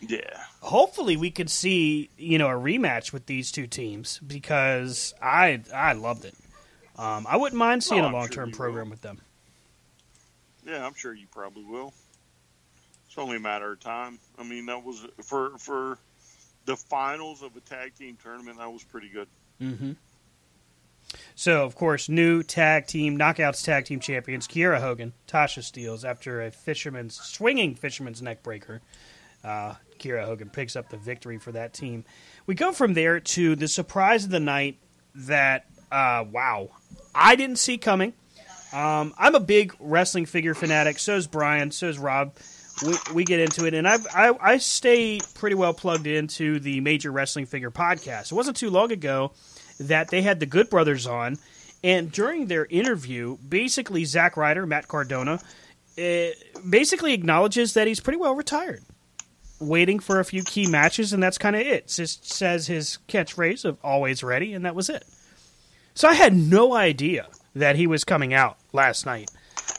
[SPEAKER 4] Yeah.
[SPEAKER 5] Hopefully, we could see you know a rematch with these two teams because I I loved it. Um, I wouldn't mind seeing
[SPEAKER 4] Oh,
[SPEAKER 5] a
[SPEAKER 4] sure
[SPEAKER 5] long term
[SPEAKER 4] you
[SPEAKER 5] program with them.
[SPEAKER 4] Yeah, I'm sure you probably will. It's only a matter of time. I mean, that was for for the finals of a tag team tournament. That was pretty good.
[SPEAKER 5] Mm-hmm. So, of course, new tag team knockouts tag team champions Kiera Hogan, Tasha Steelz after a fisherman's swinging fisherman's neck breaker. Uh, Kiera Hogan picks up the victory for that team. We go from there to the surprise of the night that uh, wow, I didn't see coming. Um, I'm a big wrestling figure fanatic. So is Brian. So is Rob. We, we get into it, and I, I I stay pretty well plugged into the Major Wrestling Figure podcast. It wasn't too long ago that they had the Good Brothers on, and during their interview, basically Zack Ryder, Matt Cardona, uh, basically acknowledges that he's pretty well retired, waiting for a few key matches, and that's kind of it. Just says his catchphrase of "always ready," and that was it. So I had no idea that he was coming out last night,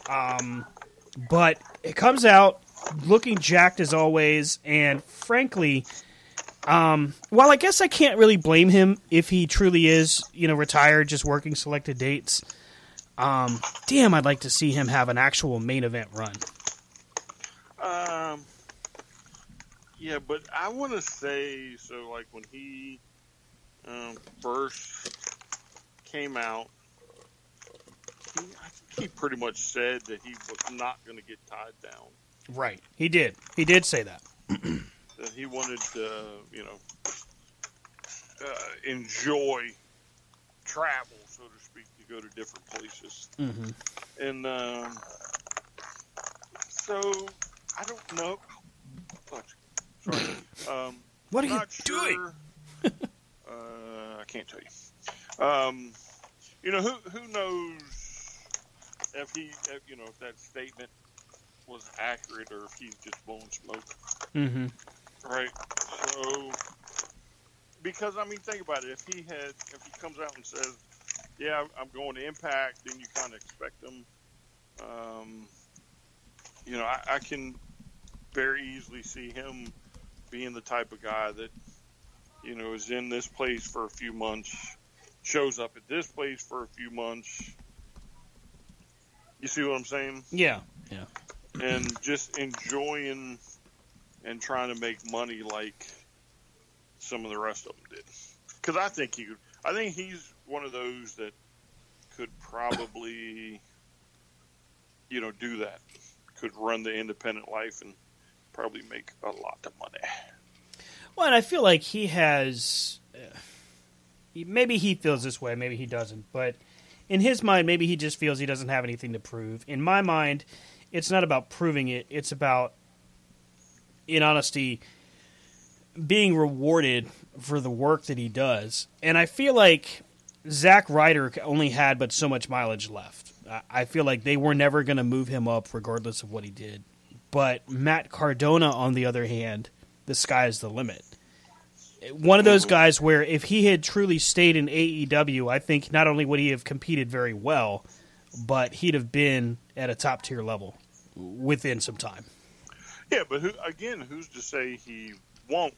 [SPEAKER 5] um, but it comes out looking jacked as always, and frankly. Um, well, I guess I can't really blame him if he truly is, you know, retired, just working selected dates. Um, damn, I'd like to see him have an actual main event run.
[SPEAKER 4] Um, yeah, but I want to say so. Like when he um, first came out, he, I think he pretty much said that he was not going to get tied down.
[SPEAKER 5] Right, he did. He did say that.
[SPEAKER 4] that he wanted to, you know, uh, enjoy travel, so to speak, to go to different places.
[SPEAKER 5] Mm-hmm.
[SPEAKER 4] And um, so I don't know. Oh, sorry. Um,
[SPEAKER 5] What are you
[SPEAKER 4] not
[SPEAKER 5] doing?
[SPEAKER 4] Uh, I can't tell you. Um, you know who who knows if he, if, you know, if that statement was accurate or if he's just blowing smoke.
[SPEAKER 5] Mm-hmm.
[SPEAKER 4] Right. So, because I mean, think about it. If he had, if he comes out and says, "Yeah, I'm going to Impact," then you kind of expect him. Um, you know, I, I can very easily see him being the type of guy that, you know, is in this place for a few months, shows up at this place for a few months. You see what I'm saying?
[SPEAKER 5] Yeah, yeah.
[SPEAKER 4] and just enjoying and trying to make money like some of the rest of them did. Because I think he, I think he's one of those that could probably, you know, do that. Could run the independent life and probably make a lot of money.
[SPEAKER 5] Well, and I feel like he has. Uh, maybe he feels this way, maybe he doesn't. But in his mind, maybe he just feels he doesn't have anything to prove. In my mind, it's not about proving it. It's about, in honesty, being rewarded for the work that he does. And I feel like Zack Ryder only had but so much mileage left. I- I feel like they were never going to move him up regardless of what he did. But Matt Cardona, on the other hand, the sky is the limit. One of those guys where if he had truly stayed in AEW, I think not only would he have competed very well, but he'd have been at a top tier level within some time.
[SPEAKER 4] Yeah, but who again? Who's to say he won't?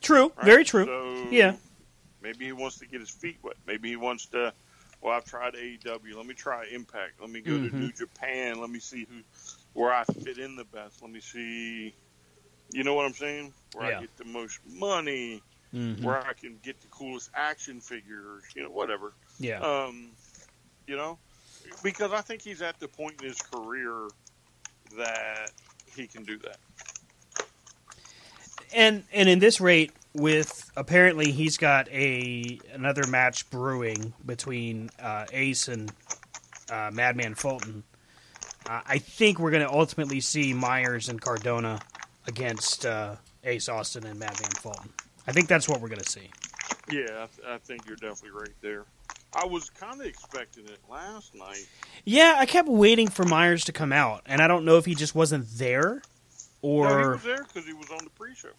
[SPEAKER 5] True,
[SPEAKER 4] right?
[SPEAKER 5] very true.
[SPEAKER 4] So
[SPEAKER 5] yeah,
[SPEAKER 4] maybe he wants to get his feet wet. Maybe he wants to. Well, I've tried AEW. Let me try Impact. Let me go to
[SPEAKER 5] Mhm.
[SPEAKER 4] New Japan. Let me see who where I fit in the best. Let me see. You know what I'm saying? Where
[SPEAKER 5] Yeah.
[SPEAKER 4] I get the most money.
[SPEAKER 5] Mhm.
[SPEAKER 4] Where I can get the coolest action figures. You know, whatever.
[SPEAKER 5] yeah.
[SPEAKER 4] Um, you know, because I think he's at the point in his career that he can do that.
[SPEAKER 5] and and in this rate with apparently he's got a another match brewing between uh, Ace and uh, Madman Fulton. Uh, I think we're going to ultimately see Myers and Cardona against uh, Ace Austin and Madman Fulton. I think that's what we're going to see.
[SPEAKER 4] Yeah, I, th- I think you're definitely right there. I was kind of expecting it last night.
[SPEAKER 5] Yeah, I kept waiting for Myers to come out, and I don't know if he just wasn't there or
[SPEAKER 4] no, he was there because he was on the pre-show.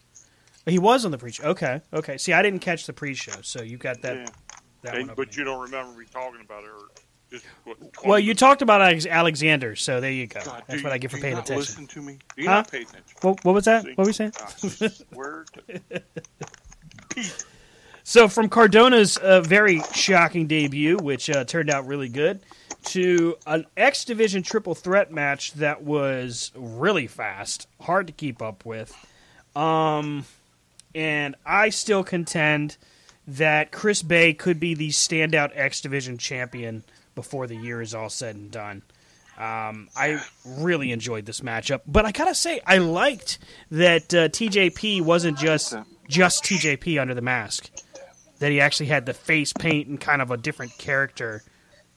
[SPEAKER 5] he was on the pre-show. Okay, okay. See, I didn't catch the pre-show, so you got that.
[SPEAKER 4] yeah.
[SPEAKER 5] that
[SPEAKER 4] And- but you don't remember me talking about it. Or just, what, 20
[SPEAKER 5] Well, you talked about Alexander, so there you go.
[SPEAKER 4] God,
[SPEAKER 5] That's
[SPEAKER 4] do
[SPEAKER 5] what I get for
[SPEAKER 4] you
[SPEAKER 5] paying attention.
[SPEAKER 4] Listen to me. Do you
[SPEAKER 5] Huh?
[SPEAKER 4] not pay attention?
[SPEAKER 5] What, what was that?
[SPEAKER 4] See?
[SPEAKER 5] What were you saying?
[SPEAKER 4] I swear Pete.
[SPEAKER 5] So, from Cardona's uh, very shocking debut, which uh, turned out really good, to an X Division triple threat match that was really fast, hard to keep up with. Um, and I still contend that Chris Bey could be the standout X Division champion before the year is all said and done. Um, I really enjoyed this matchup, but I gotta say I liked that uh, TJP wasn't just just TJP under the mask. That he actually had the face paint and kind of a different character.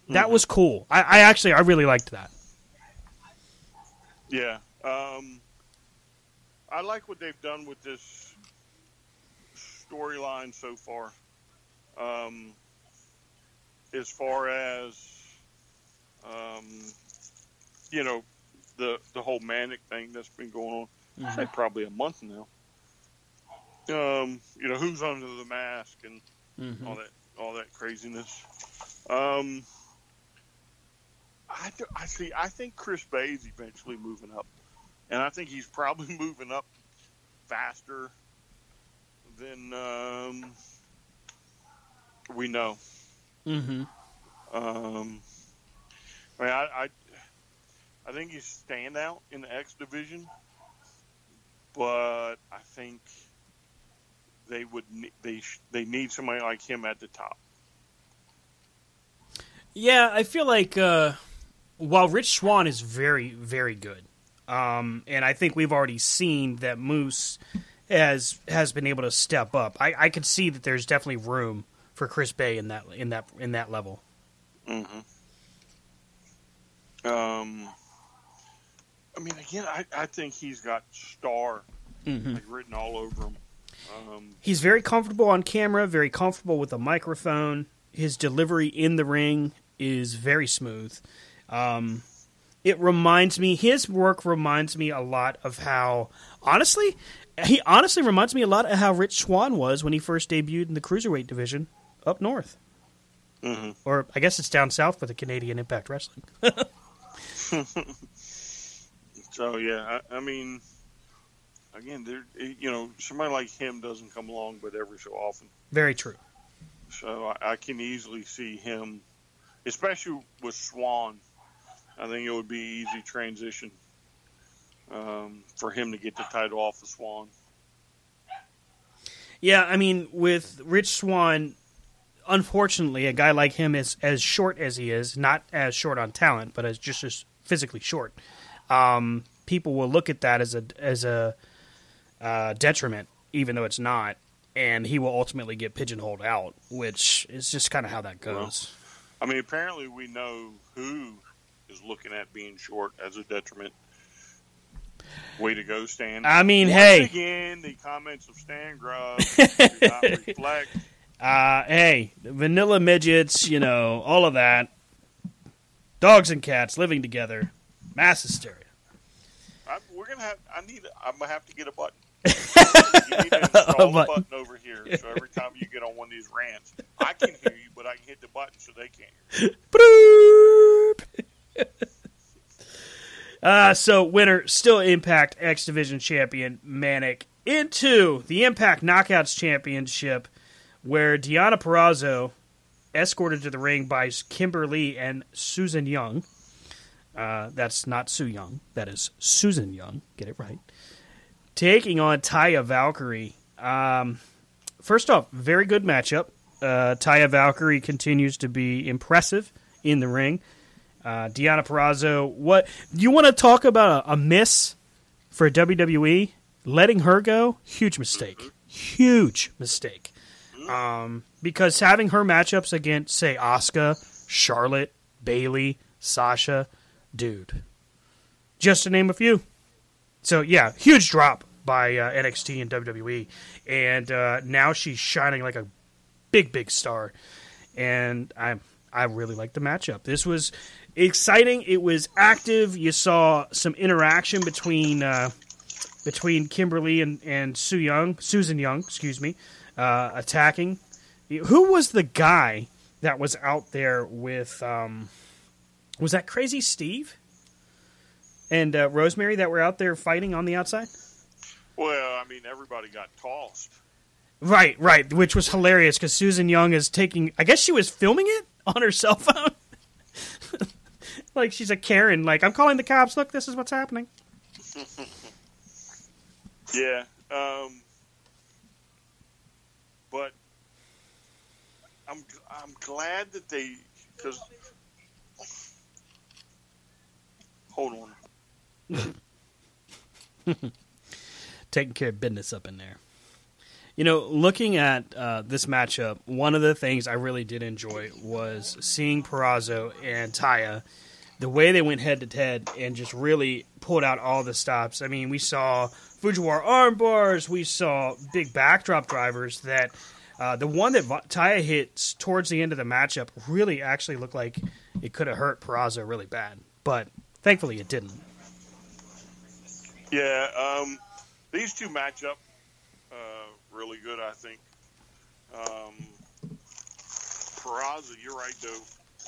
[SPEAKER 5] That was cool. I, I actually I really liked that.
[SPEAKER 4] Yeah. Um, I like what they've done with this storyline so far. Um, as far as, um, you know, the the whole Manik thing that's been going on,
[SPEAKER 5] Mm-hmm.
[SPEAKER 4] Say probably a month now. Um, you know, who's under the mask and
[SPEAKER 5] Mhm.
[SPEAKER 4] all that all that craziness. Um, I, do- I see. I think Chris Bey's eventually moving up, and I think he's probably moving up faster than um, we know.
[SPEAKER 5] Mm-hmm.
[SPEAKER 4] Um, I mean, I, I, I think he's standout in the X division, but I think they would they they need somebody like him at the top.
[SPEAKER 5] Yeah, I feel like uh, while Rich Swann is very, very good, um, and I think we've already seen that Moose has has been able to step up. I, I could see that there's definitely room for Chris Bey in that in that in that level.
[SPEAKER 4] Mm-hmm. Um, I mean, again, I, I think he's got star
[SPEAKER 5] Mhm.
[SPEAKER 4] like written all over him. Um,
[SPEAKER 5] He's very comfortable on camera, very comfortable with a microphone. His delivery in the ring is very smooth. Um, it reminds me, his work reminds me a lot of how, honestly, he honestly reminds me a lot of how Rich Swann was when he first debuted in the cruiserweight division up north,
[SPEAKER 4] mhm.
[SPEAKER 5] or I guess it's down south for the Canadian Impact Wrestling.
[SPEAKER 4] so yeah, I, I mean, again, there you know somebody like him doesn't come along, but every so often.
[SPEAKER 5] very true.
[SPEAKER 4] So I, I can easily see him, especially with Swann. I think it would be easy transition um, for him to get the title off of Swann.
[SPEAKER 5] Yeah, I mean, with Rich Swann, unfortunately, a guy like him is as short as he is, not as short on talent, but as just as physically short. Um, people will look at that as a as a uh, detriment, even though it's not, and he will ultimately get pigeonholed out, which is just kind of how that goes.
[SPEAKER 4] I mean, apparently we know who is looking at being short as a detriment. Way to go, Stan.
[SPEAKER 5] I mean,
[SPEAKER 4] Once
[SPEAKER 5] hey.
[SPEAKER 4] again, the comments of Stan Grubb do not reflect.
[SPEAKER 5] Uh, hey, vanilla midgets, you know, all of that. Dogs and cats living together, mass hysteria.
[SPEAKER 4] I, we're gonna have. I need. I'm gonna have to get a button. you need to install a
[SPEAKER 5] button.
[SPEAKER 4] button over here, so every time you get on one of these rants, I can hear you, but I can hit the button so they can't. hear
[SPEAKER 5] Uh, so winner still Impact X Division champion Manik into the Impact Knockouts Championship, where Deonna Purrazzo escorted to the ring by Kimberly and Susan Young. Uh, that's not Su Yung. That is Susan Young. Get it right. Taking on Taya Valkyrie. Um, first off, very good matchup. Uh, Taya Valkyrie continues to be impressive in the ring. Uh, Deonna Purrazzo, what you want to talk about a, a miss for WWE? Letting her go, huge mistake, huge mistake. Um, because having her matchups against, say, Asuka, Charlotte, Bayley, Sasha, dude, just to name a few. So yeah, huge drop by uh, NXT and WWE, and uh, now she's shining like a big, big star. And I, I really like the matchup. This was exciting. It was active. You saw some interaction between uh, between Kimberly and, and Su Yung, Susan Young, excuse me, uh, attacking. Who was the guy that was out there with? Um, was that Crazzy Steve and uh, Rosemary that were out there fighting on the outside?
[SPEAKER 4] Well, I mean, everybody got tossed.
[SPEAKER 5] Right, right, which was hilarious because Susan Young is taking. I guess she was filming it on her cell phone. like she's a Karen. Like I'm calling the cops. Look, this is what's happening.
[SPEAKER 4] Yeah. Um, I'm I'm glad that they because hold on.
[SPEAKER 5] Taking care of business up in there. You know, looking at uh, this matchup, one of the things I really did enjoy was seeing Purrazzo and Taya, the way they went head to head and just really pulled out all the stops. I mean, we saw Fujiwara arm bars, we saw big backdrop drivers that uh, the one that Taya hits towards the end of the matchup really actually looked like it could have hurt Purrazzo really bad, but thankfully it didn't.
[SPEAKER 4] Yeah, um, these two match up uh, really good, I think. Um, Purrazzo, you're right though.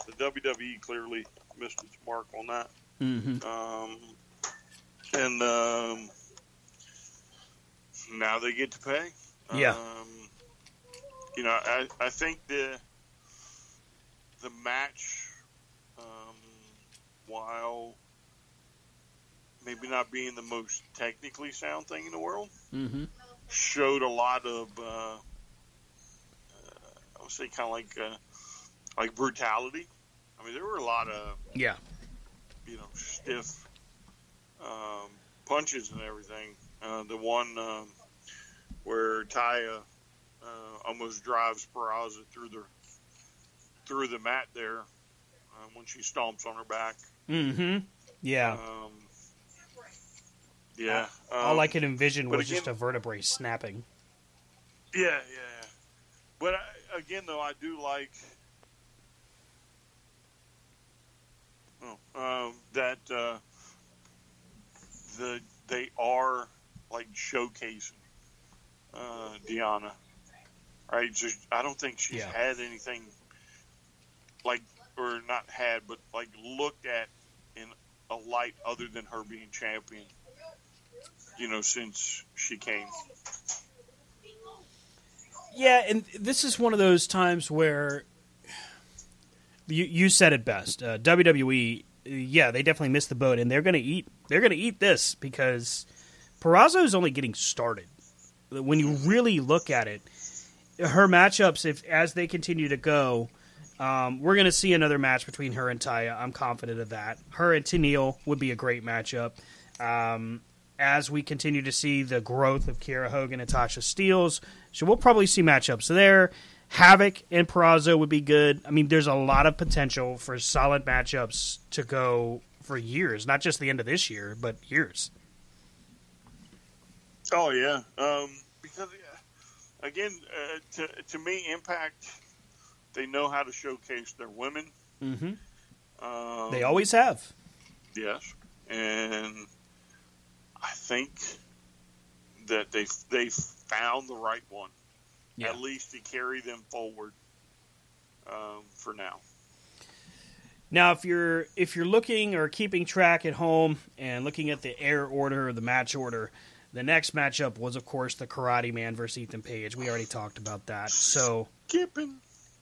[SPEAKER 4] The WWE clearly missed its mark on that.
[SPEAKER 5] Mm-hmm.
[SPEAKER 4] Um, and um, now they get to pay.
[SPEAKER 5] Yeah.
[SPEAKER 4] Um, you know, I, I think the the match, um, while maybe not being the most technically sound thing in the world,
[SPEAKER 5] Mm-hmm.
[SPEAKER 4] showed a lot of, uh, uh, I would say, kind of like uh, like brutality. I mean, there were a lot of
[SPEAKER 5] Yeah.
[SPEAKER 4] you know stiff um, punches and everything. Uh, the one um, where Taya uh, almost drives Purrazzo through the through the mat there uh, when she stomps on her back.
[SPEAKER 5] Mm-hmm. Yeah.
[SPEAKER 4] Um, yeah.
[SPEAKER 5] All
[SPEAKER 4] um,
[SPEAKER 5] I could envision was
[SPEAKER 4] again-
[SPEAKER 5] just a vertebrae snapping.
[SPEAKER 4] Yeah, yeah. yeah. But I, again, though, I do like oh, um, that uh, the they are like showcasing uh, Deonna. Right? Just I don't think she's
[SPEAKER 5] Yeah.
[SPEAKER 4] had anything like or not had, but like looked at in a light other than her being champion. You know, since she came.
[SPEAKER 5] Yeah, and this is one of those times where you you said it best. Uh, WWE, yeah, they definitely missed the boat, and they're gonna eat. They're gonna eat this because Purrazzo is only getting started. When you really look at it, her matchups, if as they continue to go, um, we're gonna see another match between her and Taya. I'm confident of that. Her and Tenille would be a great matchup. Um, as we continue to see the growth of Kiera Hogan and Tasha Steelz, so we'll probably see matchups there. Havok and Purrazzo would be good. I mean, there's a lot of potential for solid matchups to go for years, not just the end of this year, but years.
[SPEAKER 4] Oh yeah, um, because again, uh, to to me, Impact they know how to showcase their women.
[SPEAKER 5] Mm-hmm.
[SPEAKER 4] Um,
[SPEAKER 5] They always have.
[SPEAKER 4] yes, and I think that they they found the right one,
[SPEAKER 5] Yeah.
[SPEAKER 4] at least to carry them forward um, for now.
[SPEAKER 5] Now, if you're if you're looking or keeping track at home and looking at the air order or the match order, the next matchup was, of course, the Karate Man versus Ethan Page. We already talked about that. So
[SPEAKER 4] Skipping.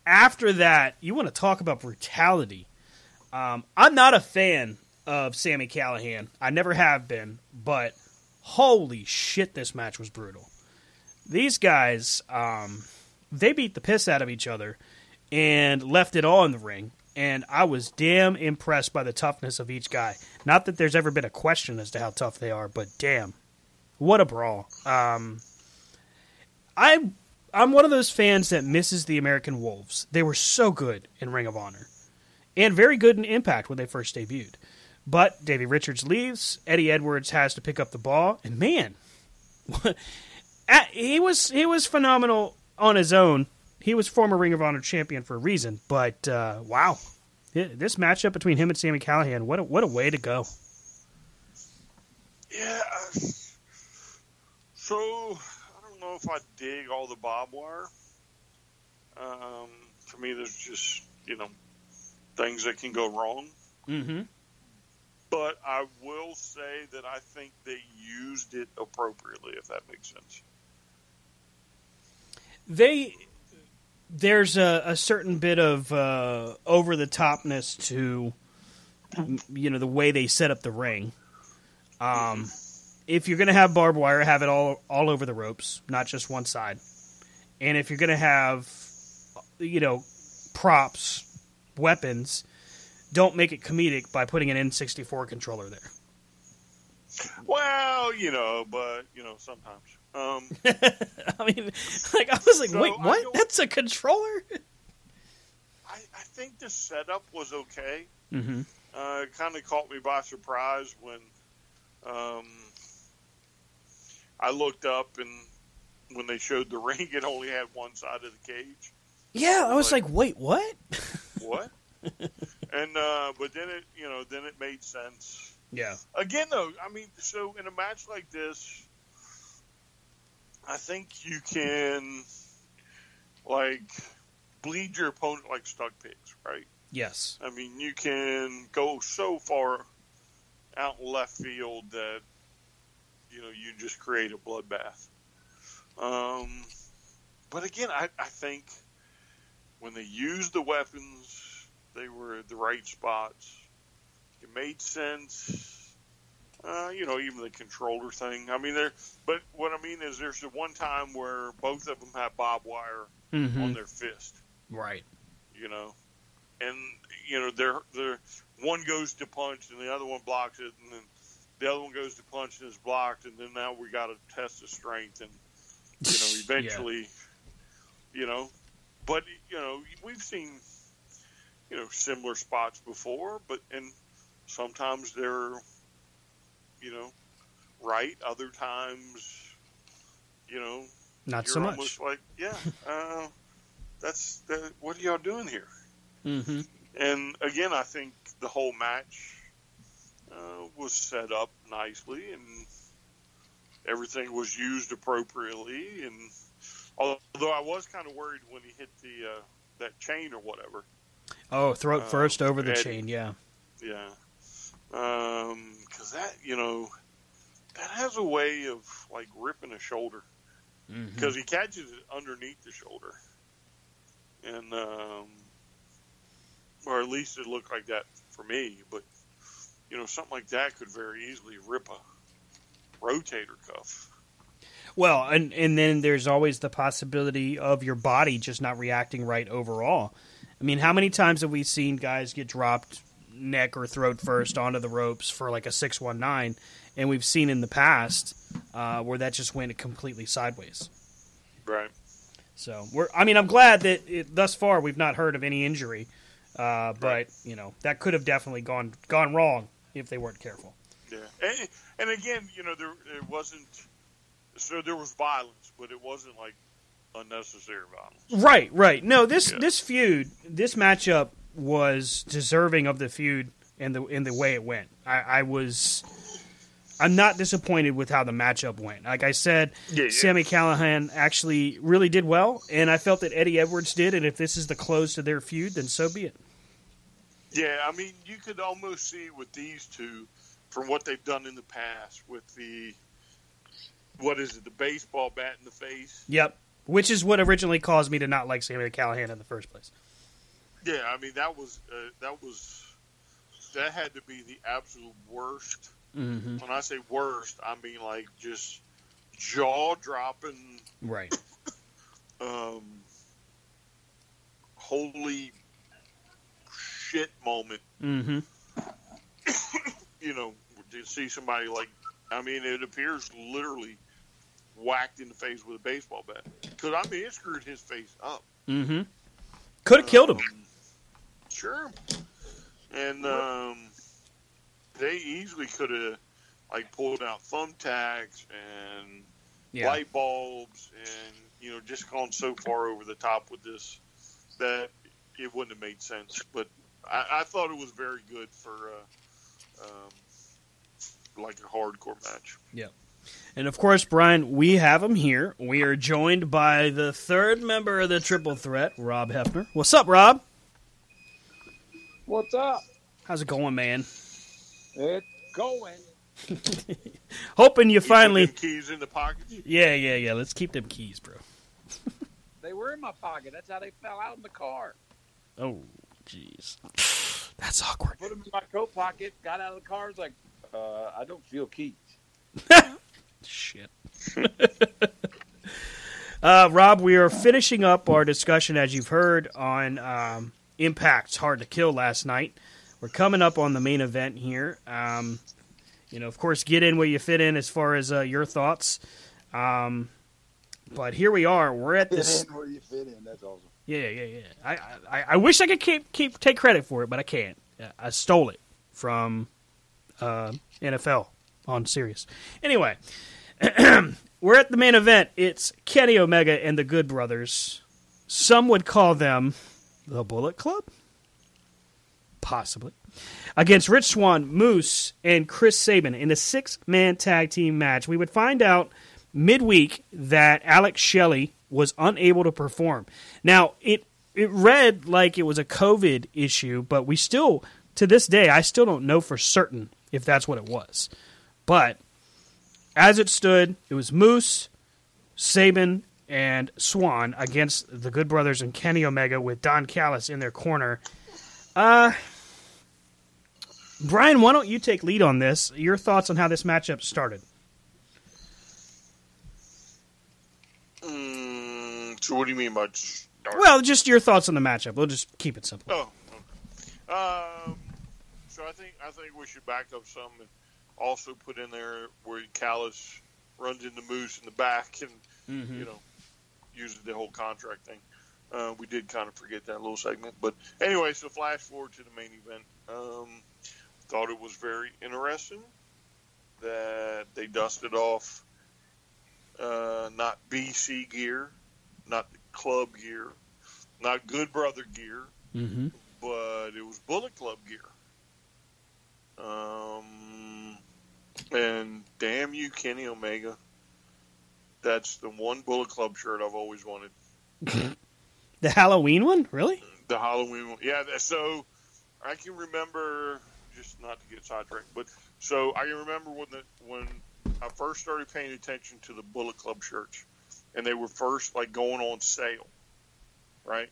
[SPEAKER 5] after that, you want to talk about brutality. Um, I'm not a fan of Sami Callihan. I never have been, but holy shit, this match was brutal. These guys, um, they beat the piss out of each other and left it all in the ring. And I was damn impressed by the toughness of each guy. Not that there's ever been a question as to how tough they are, but damn, what a brawl! Um, I'm I'm one of those fans that misses the American Wolves. They were so good in Ring of Honor, and very good in Impact when they first debuted. But Davey Richards leaves. Eddie Edwards has to pick up the ball, and man, he was he was phenomenal on his own. He was former Ring of Honor champion for a reason, but uh, wow, this matchup between him and Sami Callihan, what a, what a way to go!
[SPEAKER 4] Yeah. So I don't know if I dig all the barbed wire. Um, for me, there's just you know things that can go wrong.
[SPEAKER 5] Mm-hmm.
[SPEAKER 4] But I will say that I think they used it appropriately, if that makes sense.
[SPEAKER 5] they there's a, a certain bit of uh, over the topness to you know the way they set up the ring. Um, if you're going to have barbed wire, have it all all over the ropes, not just one side. And if you're going to have you know props, weapons, don't make it comedic by putting an N64 controller there.
[SPEAKER 4] Well, you know, but you know, sometimes. Um,
[SPEAKER 5] I mean, like I was like,
[SPEAKER 4] So
[SPEAKER 5] wait, what? That's a controller?
[SPEAKER 4] I, I think the setup was okay.
[SPEAKER 5] Mm-hmm.
[SPEAKER 4] Uh, it kind of caught me by surprise when um, I looked up and when they showed the ring, it only had one side of the cage.
[SPEAKER 5] Yeah, I was like, wait, what?
[SPEAKER 4] What? and uh, but then it, you know, then it made sense.
[SPEAKER 5] Yeah.
[SPEAKER 4] Again, though, I mean, so in a match like this, I think you can like bleed your opponent like stuck pigs, right?
[SPEAKER 5] Yes.
[SPEAKER 4] I mean, you can go so far out left field that you know you just create a bloodbath. Um, but again, I, I think when they used the weapons, they were at the right spots. It made sense. Uh, you know, even the controller thing. I mean, there. But what I mean is, there's the one time where both of them have barbed wire
[SPEAKER 5] Mhm.
[SPEAKER 4] on their fist
[SPEAKER 5] Right.
[SPEAKER 4] you know, and you know they're they're one goes to punch and the other one blocks it, and then the other one goes to punch and is blocked, and then now we got to test the strength, and you know eventually, you know, but you know we've seen you know similar spots before, but and sometimes they're you know right, other times you know
[SPEAKER 5] Not
[SPEAKER 4] you're
[SPEAKER 5] so much.
[SPEAKER 4] almost like yeah. Uh, that's that, what are y'all doing here?
[SPEAKER 5] Mm-hmm.
[SPEAKER 4] And again, I think the whole match uh, was set up nicely, and everything was used appropriately. And although I was kind of worried when he hit the uh, that chain or whatever,
[SPEAKER 5] Oh, throat
[SPEAKER 4] Uh,
[SPEAKER 5] first over the
[SPEAKER 4] Eddie.
[SPEAKER 5] chain. Yeah.
[SPEAKER 4] yeah, because that you know that has a way of like ripping a shoulder
[SPEAKER 5] Mm-hmm.
[SPEAKER 4] because he catches it underneath the shoulder, and um, or at least it looked like that for me. But you know, something like that could very easily rip a rotator cuff.
[SPEAKER 5] Well, and and then there's always the possibility of your body just not reacting right overall. I mean, how many times have we seen guys get dropped neck or throat first onto the ropes for like a six one nine, and we've seen in the past uh, where that just went completely sideways.
[SPEAKER 4] Right.
[SPEAKER 5] So we're. I mean, I'm glad that it, thus far we've not heard of any injury, uh, but you know that could have definitely gone gone wrong if they weren't careful.
[SPEAKER 4] Yeah, and, and again, you know, there it wasn't. So there was violence, but it wasn't like unnecessary violence.
[SPEAKER 5] Right, right. No, this this feud, this matchup was deserving of the feud and the in the way it went. I, I was, I'm not disappointed with how the matchup went. Like I said,
[SPEAKER 4] Yeah, yeah.
[SPEAKER 5] Sami Callihan actually really did well, and I felt that Eddie Edwards did. And if this is the close to their feud, then so be it.
[SPEAKER 4] Yeah, I mean, you could almost see with these two, from what they've done in the past, with the what is it, the baseball bat in the face.
[SPEAKER 5] Yep. Which is what originally caused me to not like Sami Callihan in the first place.
[SPEAKER 4] Yeah, I mean that was uh, that was that had to be the absolute worst.
[SPEAKER 5] Mm-hmm.
[SPEAKER 4] When I say worst, I mean like just jaw dropping,
[SPEAKER 5] Right.
[SPEAKER 4] um, holy shit moment.
[SPEAKER 5] Mm-hmm.
[SPEAKER 4] You know, to see somebody like, I mean, it appears literally whacked in the face with a baseball bat. Because I mean, it screwed his face up.
[SPEAKER 5] Mm-hmm. Could have killed him.
[SPEAKER 4] Sure. And um, they easily could have like pulled out thumbtacks and
[SPEAKER 5] Yeah.
[SPEAKER 4] light bulbs and you know just gone so far over the top with this that it wouldn't have made sense. But I, I thought it was very good for uh, um, like a hardcore match.
[SPEAKER 5] Yep. And of course, Brian, we have him here. We are joined by the third member of the Triple Threat, Rob Hefner. What's up, Rob?
[SPEAKER 11] What's up?
[SPEAKER 5] How's it going, man?
[SPEAKER 11] It's going.
[SPEAKER 5] Hoping you
[SPEAKER 4] You put
[SPEAKER 5] finally.
[SPEAKER 4] them keys in the pocket.
[SPEAKER 5] Yeah, yeah, yeah. Let's keep them keys, bro.
[SPEAKER 11] They were in my pocket. That's how they fell out in the car.
[SPEAKER 5] Oh, jeez. That's awkward.
[SPEAKER 11] Put them in my coat pocket. Got out of the car. Was like, uh, I don't feel keys.
[SPEAKER 5] Shit. Uh, Rob, we are finishing up our discussion, as you've heard, on um, Impact's Hard to Kill last night. We're coming up on the main event here. Um, you know, of course, get in where you fit in as far as uh, your thoughts. Um, but here we are. We're at this.
[SPEAKER 12] Fit in where you fit in. That's awesome.
[SPEAKER 5] Yeah, yeah, yeah. I, I, I wish I could keep keep take credit for it, but I can't. I stole it from uh, NFL on Sirius. Anyway, we're at the main event. It's Kenny Omega and the Good Brothers. Some would call them the Bullet Club, possibly, against Rich Swann, Moose, and Chris Sabin in a six-man tag team match. We would find out midweek that Alex Shelley was unable to perform. Now it it read like it was a COVID issue, but we still to this day I still don't know for certain if that's what it was. But as it stood, it was Moose, Sabin, and Swann against the Good Brothers and Kenny Omega with Don Callis in their corner. Uh Brian, why don't you take lead on this? Your thoughts on how this matchup started?
[SPEAKER 4] Mm, so, what do you mean by start?
[SPEAKER 5] Well, just your thoughts on the matchup. We'll just keep it simple.
[SPEAKER 4] Oh, okay. um, so I think I think we should back up some and also put in there where Callis runs into Moose in the back and
[SPEAKER 5] Mhm.
[SPEAKER 4] you know uses the whole contract thing. Uh, we did kind of forget that little segment, but anyway. So flash forward to the main event. Um, thought it was very interesting that they dusted off uh, not BC gear, not club gear, not Good Brother gear,
[SPEAKER 5] Mm-hmm.
[SPEAKER 4] but it was Bullet Club gear. Um, and damn you, Kenny Omega. That's the one Bullet Club shirt I've always wanted.
[SPEAKER 5] The Halloween one, really?
[SPEAKER 4] The Halloween one. Yeah, so I can remember, just not to get sidetracked, but so I can remember when the when I first started paying attention to the Bullet Club shirts, and they were first like going on sale, right?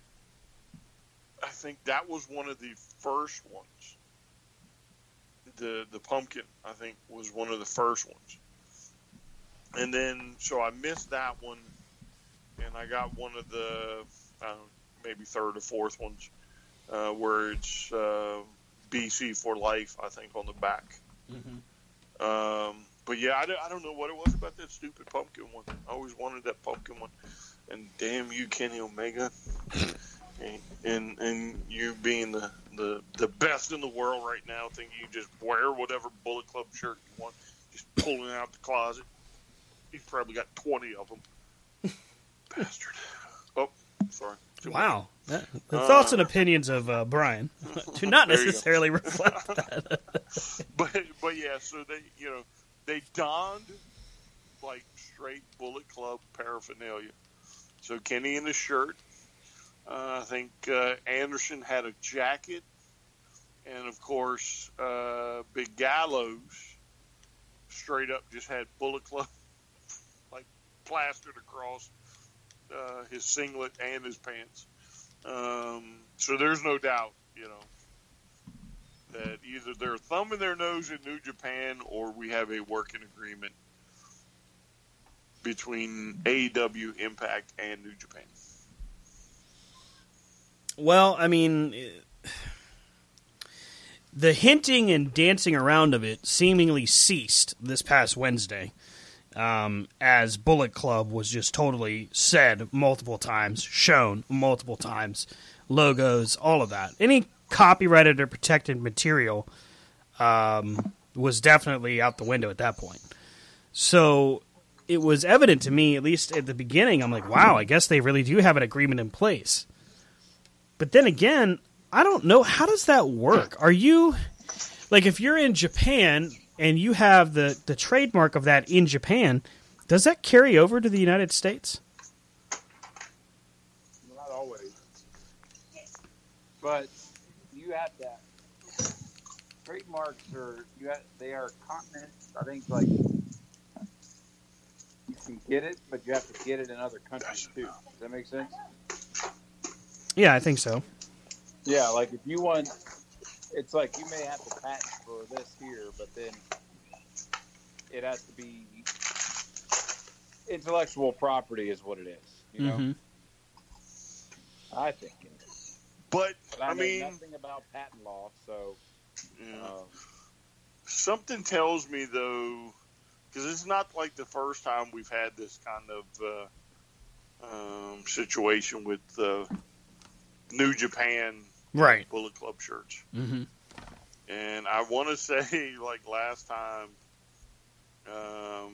[SPEAKER 4] I think that was one of the first ones. The the pumpkin, I think, was one of the first ones. And then so I missed that one, and I got one of the know, maybe third or fourth ones, uh, where it's uh, BC for life, I think, on the back. Um, but yeah, I don't, I don't know what it was about that stupid pumpkin one. I always wanted that pumpkin one. And damn you, Kenny Omega, and and, and you being the, the the best in the world right now, thinking you just wear whatever Bullet Club shirt you want, just pulling it out the closet. He's probably got twenty of them. Bastard. Oh, sorry. Too.
[SPEAKER 5] Wow. That- the
[SPEAKER 4] Uh,
[SPEAKER 5] thoughts and opinions of uh, Brian do not
[SPEAKER 4] you
[SPEAKER 5] necessarily reflect that.
[SPEAKER 4] but but yeah, so they you know they donned like straight Bullet Club paraphernalia. So Kenny in the shirt. Uh, I think uh, Anderson had a jacket, and of course uh, Big Gallows straight up just had Bullet Club like plastered across uh, his singlet and his pants. Um, so there's no doubt, you know, that either they're thumbing their nose at New Japan or we have a working agreement between AEW, Impact, and New Japan.
[SPEAKER 5] Well, I mean, the hinting and dancing around of it seemingly ceased this past Wednesday, um, as Bullet Club was just totally said multiple times, shown multiple times, logos, all of that. Any copyrighted or protected material um, was definitely out the window at that point. So it was evident to me, at least at the beginning, I'm like, wow, I guess they really do have an agreement in place. But then again, I don't know how does that work? Are you like if you're in Japan and you have the the trademark of that in Japan, does that carry over to the United States?
[SPEAKER 11] Not always. But you have that. Trademarks are you have, they are continents. I think like you can get it, but you have to get it in other countries too. Does that make sense?
[SPEAKER 5] Yeah, I think so.
[SPEAKER 11] Yeah, like if you want, it's like you may have to patent for this here, but then it has to be intellectual property is what it is. You know,
[SPEAKER 5] hmm
[SPEAKER 11] I think.
[SPEAKER 4] But,
[SPEAKER 11] But I,
[SPEAKER 4] I
[SPEAKER 11] know
[SPEAKER 4] mean,
[SPEAKER 11] nothing about patent law, so
[SPEAKER 4] yeah.
[SPEAKER 11] um,
[SPEAKER 4] something tells me though, because it's not like the first time we've had this kind of uh, um, situation with uh, New Japan
[SPEAKER 5] Right.
[SPEAKER 4] Bullet Club shirts.
[SPEAKER 5] hmm
[SPEAKER 4] And I want to say, like last time, um,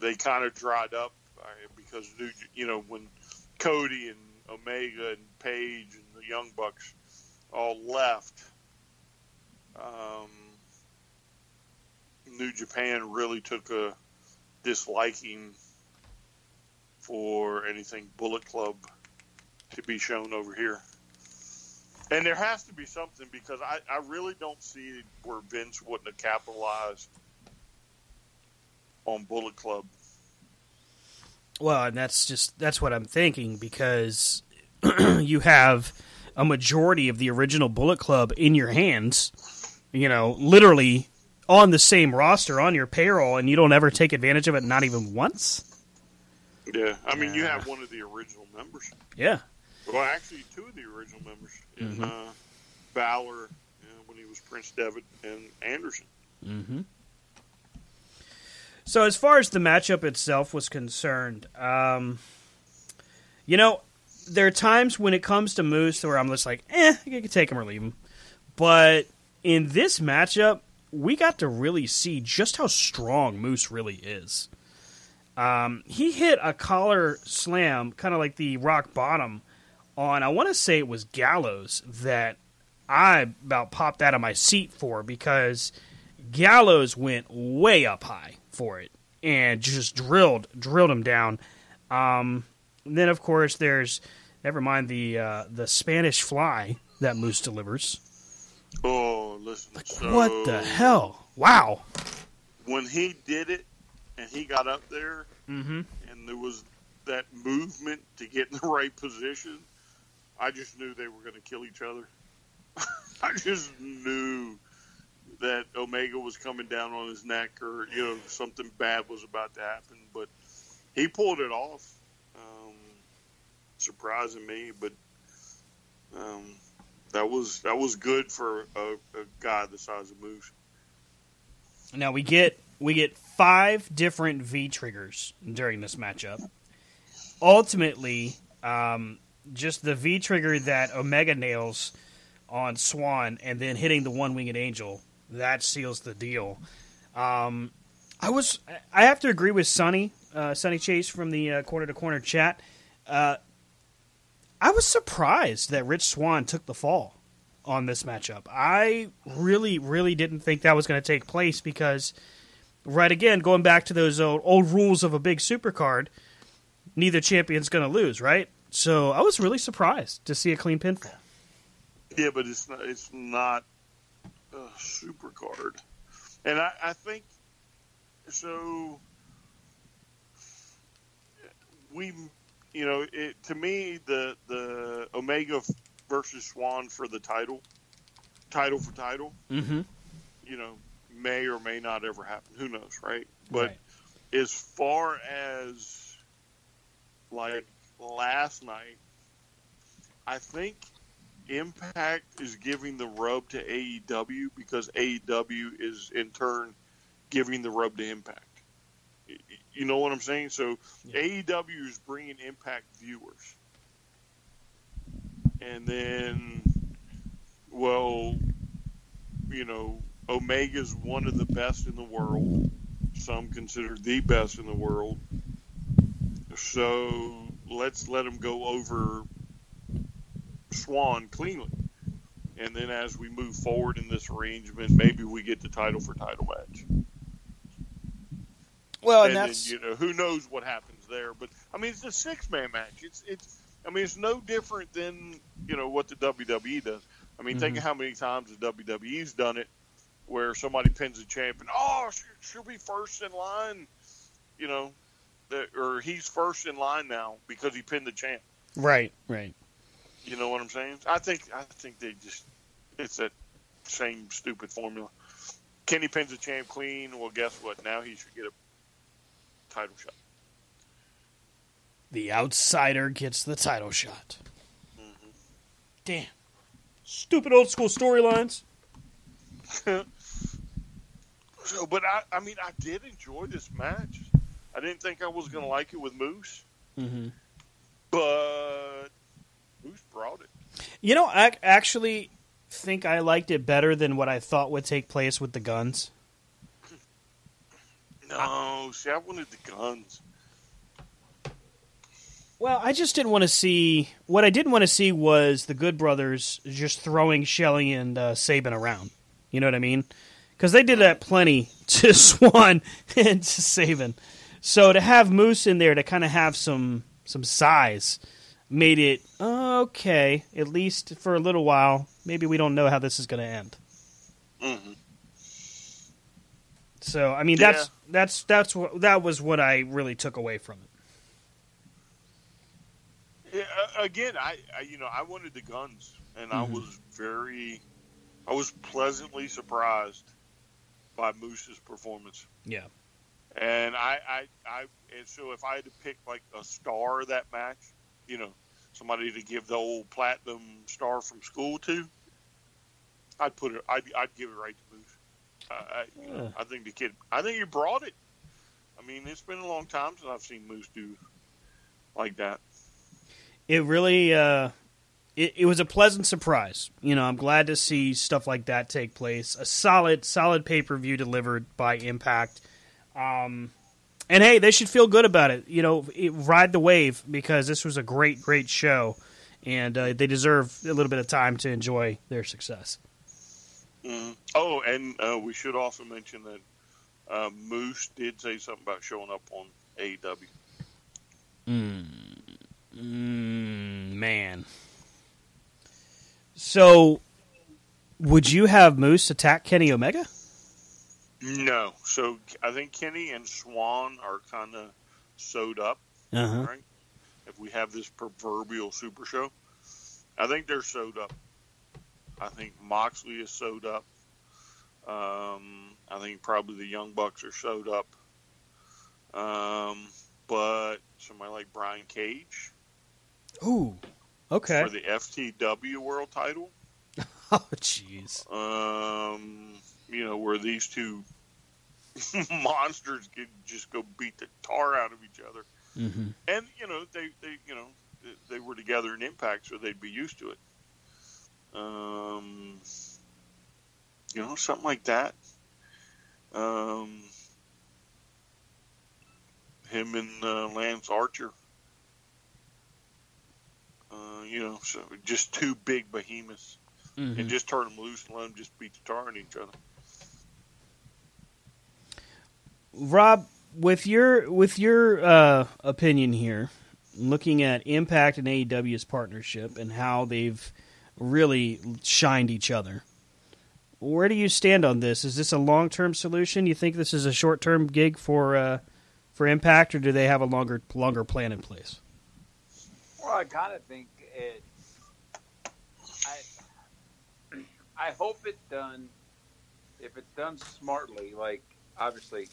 [SPEAKER 4] they kind of dried up uh, because New, you know, when Cody and Omega and Page and the Young Bucks all left, um, New Japan really took a disliking for anything Bullet Club to be shown over here. And there has to be something because I, I really don't see where Vince wouldn't have capitalized on Bullet Club.
[SPEAKER 5] Well, and that's just that's what I'm thinking because you have a majority of the original Bullet Club in your hands, you know, literally on the same roster on your payroll, and you don't ever take advantage of it, not even once.
[SPEAKER 4] Yeah, I mean, you have one of the original members.
[SPEAKER 5] Yeah.
[SPEAKER 4] Well, actually, two of the original members in
[SPEAKER 5] Mhm.
[SPEAKER 4] uh, Balor you know, when he was Prince Devitt and Anderson.
[SPEAKER 5] Mm-hmm. So, as far as the matchup itself was concerned, um, you know, there are times when it comes to Moose where I'm just like, eh, you can take him or leave him. But in this matchup, we got to really see just how strong Moose really is. Um, he hit a collar slam, kind of like the rock bottom, on I want to say it was Gallows that I about popped out of my seat for because Gallows went way up high for it and just drilled drilled him down. Um, then of course there's never mind the uh, the Spanish Fly that Moose delivers.
[SPEAKER 4] Oh, listen. so
[SPEAKER 5] what the hell? Wow.
[SPEAKER 4] When he did it and he got up there
[SPEAKER 5] Mm-hmm.
[SPEAKER 4] and there was that movement to get in the right position, I just knew they were going to kill each other. I just knew that Omega was coming down on his neck or, you know, something bad was about to happen. But he pulled it off, surprising me. But um, that was that was good for a, a guy the size of Moose.
[SPEAKER 5] Now we get we get five different V triggers during this matchup. Ultimately, um, just the V trigger that Omega nails on Swann, and then hitting the one winged angel that seals the deal. Um, I was I have to agree with Sonny uh, Sonny Chase from the uh, corner to corner chat. Uh, I was surprised that Rich Swann took the fall on this matchup. I really, really didn't think that was going to take place because, right again, going back to those old, old rules of a big supercard, neither champion's going to lose, right? So I was really surprised to see a clean pinfall.
[SPEAKER 4] Yeah, but it's not. It's not a supercard, and I, I think so. We, you know, it, to me, the the Omega versus Swann for the title, title for title,
[SPEAKER 5] Mm-hmm.
[SPEAKER 4] you know, may or may not ever happen. Who knows, right? But
[SPEAKER 5] Right.
[SPEAKER 4] as far as like last night, I think Impact is giving the rub to AEW because AEW is in turn giving the rub to Impact. You know what I'm saying? So AEW is bringing Impact viewers. And then, well, you know, Omega's one of the best in the world. Some consider the best in the world. So let's let him go over Swann cleanly. And then as we move forward in this arrangement, maybe we get the title for title match.
[SPEAKER 5] Well,
[SPEAKER 4] and
[SPEAKER 5] and
[SPEAKER 4] then, you know who knows what happens there. But I mean, it's a six man match. It's it's. I mean, it's no different than you know what the WWE does. I mean, think
[SPEAKER 5] Mhm.
[SPEAKER 4] of how many times the WWE's done it, where somebody pins a champion. Oh, she- she'll be first in line. You know, that, or he's first in line now because he pinned the champ.
[SPEAKER 5] right, right.
[SPEAKER 4] You know what I'm saying? I think I think they just it's that same stupid formula. Kenny pins a champ clean. Well, guess what? Now he should get a title shot.
[SPEAKER 5] The outsider gets the title shot. Damn. Stupid old school storylines.
[SPEAKER 4] so, but I, I mean, I did enjoy this match. I didn't think I was going to like it with Moose,
[SPEAKER 5] Mm-hmm.
[SPEAKER 4] but Moose brought it.
[SPEAKER 5] You know, I actually think I liked it better than what I thought would take place with the guns.
[SPEAKER 4] No, see, I wanted the guns.
[SPEAKER 5] Well, I just didn't want to see. What I didn't want to see was the Good Brothers just throwing Shelley and uh, Sabin around. You know what I mean? Because they did that plenty to Swann and to Sabin. So to have Moose in there to kind of have some some size made it okay. At least for a little while. Maybe we don't know how this is going to end.
[SPEAKER 4] Mm-hmm.
[SPEAKER 5] So I mean,
[SPEAKER 4] Yeah.
[SPEAKER 5] that's that's that's what that was what I really took away from it.
[SPEAKER 4] Yeah, again, I, I you know I wanted the guns, and I
[SPEAKER 5] Mhm.
[SPEAKER 4] was very, I was pleasantly surprised by Moose's performance.
[SPEAKER 5] Yeah.
[SPEAKER 4] And I, I, I, and so if I had to pick like a star of that match, you know, somebody to give the old platinum star from school to, I'd put it. I'd, I'd give it right to Moose. I, I,
[SPEAKER 5] Yeah.
[SPEAKER 4] I think the kid. I think he brought it. I mean, it's been a long time since I've seen Moose do like that.
[SPEAKER 5] it really uh, it, it was a pleasant surprise. You know, I'm glad to see stuff like that take place. A solid, solid pay per view delivered by Impact. Um, and hey, they should feel good about it. You know, it, ride the wave because this was a great, great show, and uh, they deserve a little bit of time to enjoy their success.
[SPEAKER 4] Mhm. Oh, and uh, we should also mention that uh, Moose did say something about showing up on AEW.
[SPEAKER 5] Mm, man. So, would you have Moose attack Kenny Omega?
[SPEAKER 4] No, so I think Kenny and Swann are kind of sewed up,
[SPEAKER 5] Uh-huh.
[SPEAKER 4] right? If we have this proverbial super show, I think they're sewed up. I think Moxley is sewed up. Um, I think probably the Young Bucks are sewed up. Um, but somebody like Brian Cage
[SPEAKER 5] Ooh, okay.
[SPEAKER 4] for the FTW World Title.
[SPEAKER 5] Oh, jeez.
[SPEAKER 4] um, you know, where these two monsters could just go beat the tar out of each other.
[SPEAKER 5] Mm-hmm.
[SPEAKER 4] And you know, they, they you know they- they were together in Impact, so they'd be used to it. Um, you know, something like that. Um, him and uh, Lance Archer. Uh, you know, so just two big behemoths
[SPEAKER 5] Mhm.
[SPEAKER 4] and just turn them loose and let them just beat the tar on each other.
[SPEAKER 5] Rob, with your with your uh, opinion here, looking at Impact and AEW's partnership and how they've really shined each other, where do you stand on this? Is this a long term solution? You think this is a short term gig for uh, for Impact, or do they have a longer longer plan in place?
[SPEAKER 11] Well, I kind of think it. I I hope it's done. If it's done smartly, like obviously,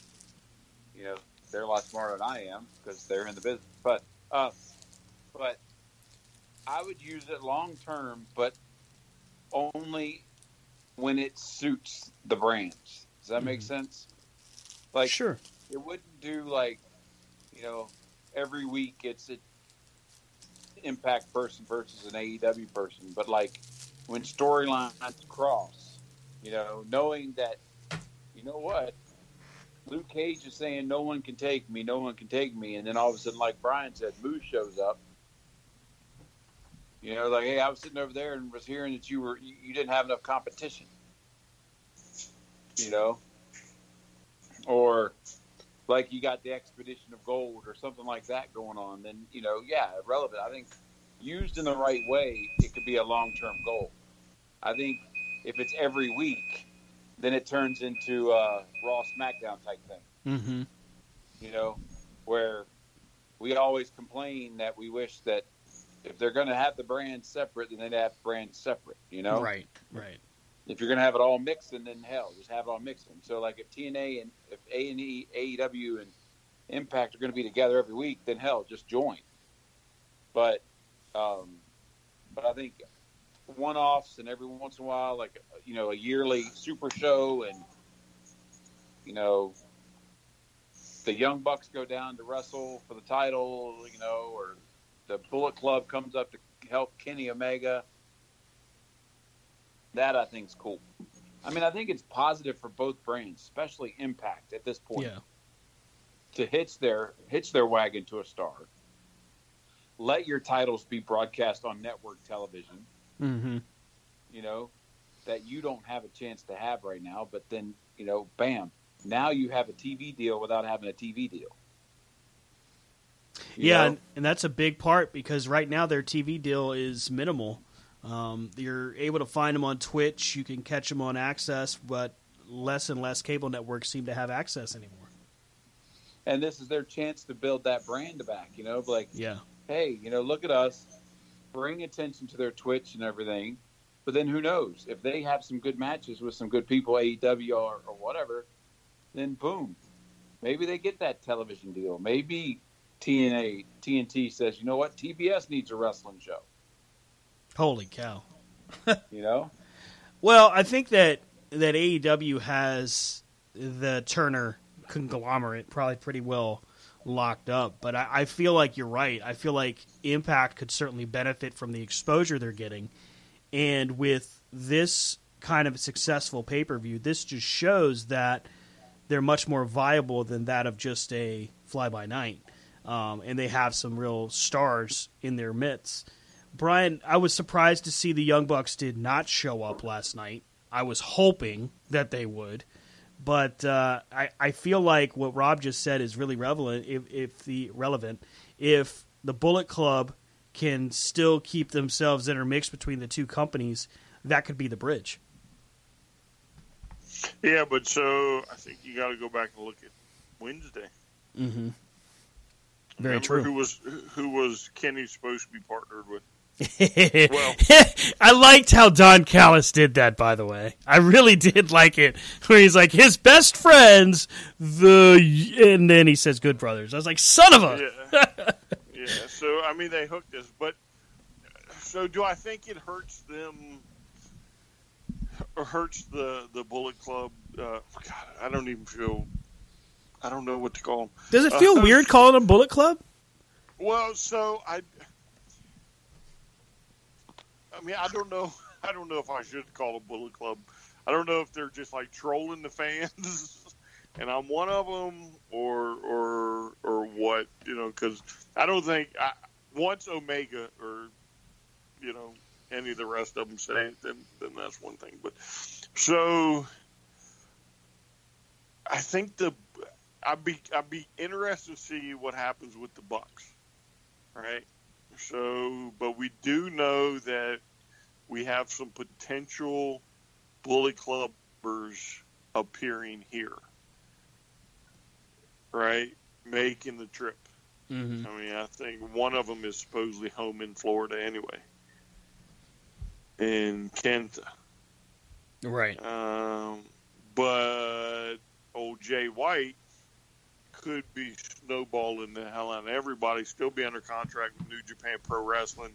[SPEAKER 11] you know, they're a lot smarter than I am because they're in the business. But uh, but I would use it long term, but only when it suits the brands. Does that make mm-hmm. sense? Like,
[SPEAKER 5] sure,
[SPEAKER 11] it wouldn't do like, you know, every week it's an Impact person versus an AEW person, but like when storylines cross, you know, knowing that, you know what, Luke Cage is saying no one can take me, no one can take me, and then all of a sudden, like Brian said, Moose shows up. You know, like, hey, I was sitting over there and was hearing that you were you, didn't have enough competition. You know, or like you got the expedition of gold or something like that going on, then you know, yeah, relevant. I think used in the right way, it could be a long term goal. I think if it's every week, then it turns into a Raw SmackDown type thing.
[SPEAKER 5] Mm-hmm.
[SPEAKER 11] You know, where we always complain that we wish that if they're going to have the brand separate, then they'd have brands separate. You know,
[SPEAKER 5] right, right.
[SPEAKER 11] if you're going to have it all mixing, then hell, just have it all mixing. So like if TNA and if A and E, AEW and Impact are going to be together every week, then hell, just join. but um, but I think one-offs and every once in a while, like you know, a yearly super show, and you know, the Young Bucks go down to wrestle for the title, you know, or the Bullet Club comes up to help Kenny Omega. That I think is cool. I mean, I think it's positive for both brands, especially Impact at this point.
[SPEAKER 5] Yeah.
[SPEAKER 11] To hitch their hitch their wagon to a star. Let your titles be broadcast on network television.
[SPEAKER 5] Mm-hmm.
[SPEAKER 11] You know that you don't have a chance to have right now, but then you know, bam, now you have a TV deal without having a TV deal.
[SPEAKER 5] Yeah, and, and that's a big part because right now their TV deal is minimal. Um, you're able to find them on Twitch. You can catch them on AXS, but less and less cable networks seem to have access anymore.
[SPEAKER 11] and this is their chance to build that brand back. You know, like
[SPEAKER 5] Yeah.
[SPEAKER 11] hey, you know, look at us, bring attention to their Twitch and everything. But then who knows if they have some good matches with some good people, AEW or, or whatever, then boom, maybe they get that television deal. Maybe TNA TNT says, you know what, TBS needs a wrestling show.
[SPEAKER 5] Holy cow!
[SPEAKER 11] You know,
[SPEAKER 5] Well, I think that that AEW has the Turner conglomerate probably pretty well locked up, but I, I feel like you're right. I feel like Impact could certainly benefit from the exposure they're getting, and with this kind of successful pay per view, this just shows that they're much more viable than that of just a fly by night, um, and they have some real stars in their midst. Brian, I was surprised to see the Young Bucks did not show up last night. I was hoping that they would, but uh, I, I feel like what Rob just said is really relevant. If, if the relevant, if the Bullet Club can still keep themselves intermixed between the two companies, that could be the bridge.
[SPEAKER 4] Yeah, but so I think you got to go back and look at Wednesday.
[SPEAKER 5] Mm-hmm. Very
[SPEAKER 4] Remember
[SPEAKER 5] true.
[SPEAKER 4] Who was who was Kenny supposed to be partnered with?
[SPEAKER 5] well, I liked how Don Callis did that. By the way, I really did like it. Where he's like his best friends, the and then he says "Good Brothers." I was like, "Son of a!"
[SPEAKER 4] Yeah. yeah. So I mean, they hooked us, but so do I think it hurts them or hurts the the Bullet Club? Uh, God, I don't even feel. I don't know what to call them.
[SPEAKER 5] Does it feel
[SPEAKER 4] Uh,
[SPEAKER 5] weird calling them Bullet Club?
[SPEAKER 4] Well, so I. I mean, I don't know. I don't know if I should call them Bullet Club. I don't know if they're just like trolling the fans, and I'm one of them, or or or what? You know, because I don't think I, once Omega or you know any of the rest of them say it, then then that's one thing. But so I think the I'd be I'd be interested to see what happens with the Bucks, right? So, but we do know that we have some potential bully Clubbers appearing here, right? Making the trip.
[SPEAKER 5] Mm-hmm.
[SPEAKER 4] I mean, I think one of them is supposedly home in Florida anyway, in Kenta.
[SPEAKER 5] Right.
[SPEAKER 4] Um, but old Jay White could be snowballing the hell out of everybody, still be under contract with New Japan Pro Wrestling,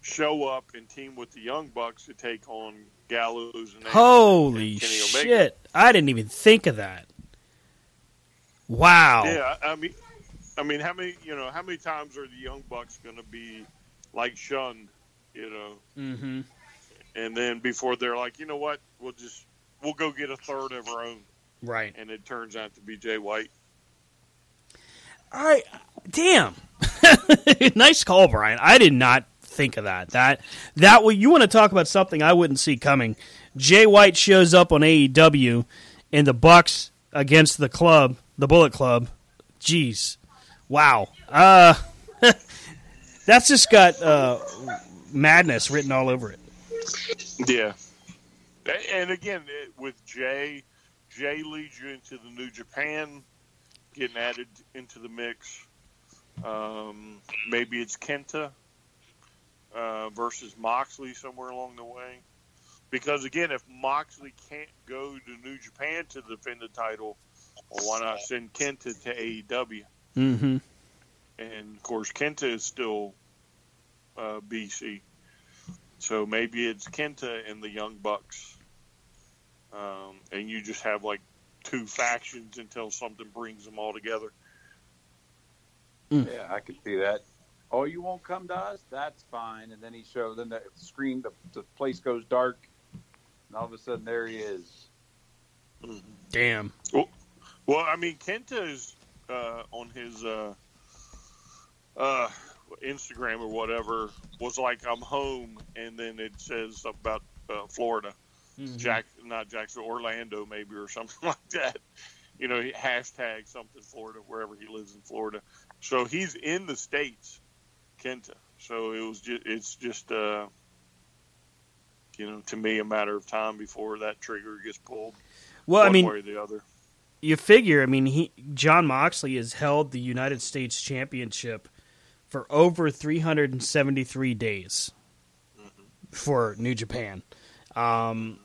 [SPEAKER 4] show up and team with the Young Bucks to take on Gallows and
[SPEAKER 5] Holy
[SPEAKER 4] and
[SPEAKER 5] shit! I didn't even think of that. Wow.
[SPEAKER 4] Yeah, I mean, I mean, how many you know how many times are the Young Bucks going to be like shunned, you know?
[SPEAKER 5] Mm-hmm.
[SPEAKER 4] And then before they're like, you know what, we'll just we'll go get a third of our own,
[SPEAKER 5] Right.
[SPEAKER 4] and it turns out to be Jay White.
[SPEAKER 5] All right. Damn. nice call, Brian. I did not think of that. That that way you want to talk about something I wouldn't see coming. Jay White shows up on AEW and the Bucks against the club, the Bullet Club. Jeez. Wow. Uh that's just got uh madness written all over it.
[SPEAKER 4] Yeah, and again it, with Jay, Jay leads you into the New Japan, getting added into the mix. Um, maybe it's Kenta uh, versus Moxley somewhere along the way. Because again, if Moxley can't go to New Japan to defend the title, well, why not send Kenta to AEW?
[SPEAKER 5] Mm-hmm.
[SPEAKER 4] And of course, Kenta is still uh, BC. So maybe it's Kenta and the Young Bucks, um, and you just have like two factions until something brings them all together.
[SPEAKER 11] Yeah, I could see that. Oh, you won't come to us? That's fine. And then he shows, Then the screen, the, the place goes dark, and all of a sudden there he is.
[SPEAKER 5] Damn.
[SPEAKER 4] Well, well I mean, Kenta is uh, on his uh, uh, Instagram or whatever was like, "I'm home," and then it says about uh, Florida,
[SPEAKER 5] Mhm.
[SPEAKER 4] Jack, not Jacksonville, Orlando, maybe or something like that. You know, hashtag something Florida wherever he lives in Florida. So he's in the states, Kenta. So it was just, it's just, uh, you know, to me, a matter of time before that trigger gets pulled.
[SPEAKER 5] Well, I mean-
[SPEAKER 4] way or the other.
[SPEAKER 5] You figure, I mean, he Jon Moxley has held the United States Championship for over 373 days for New Japan. Um,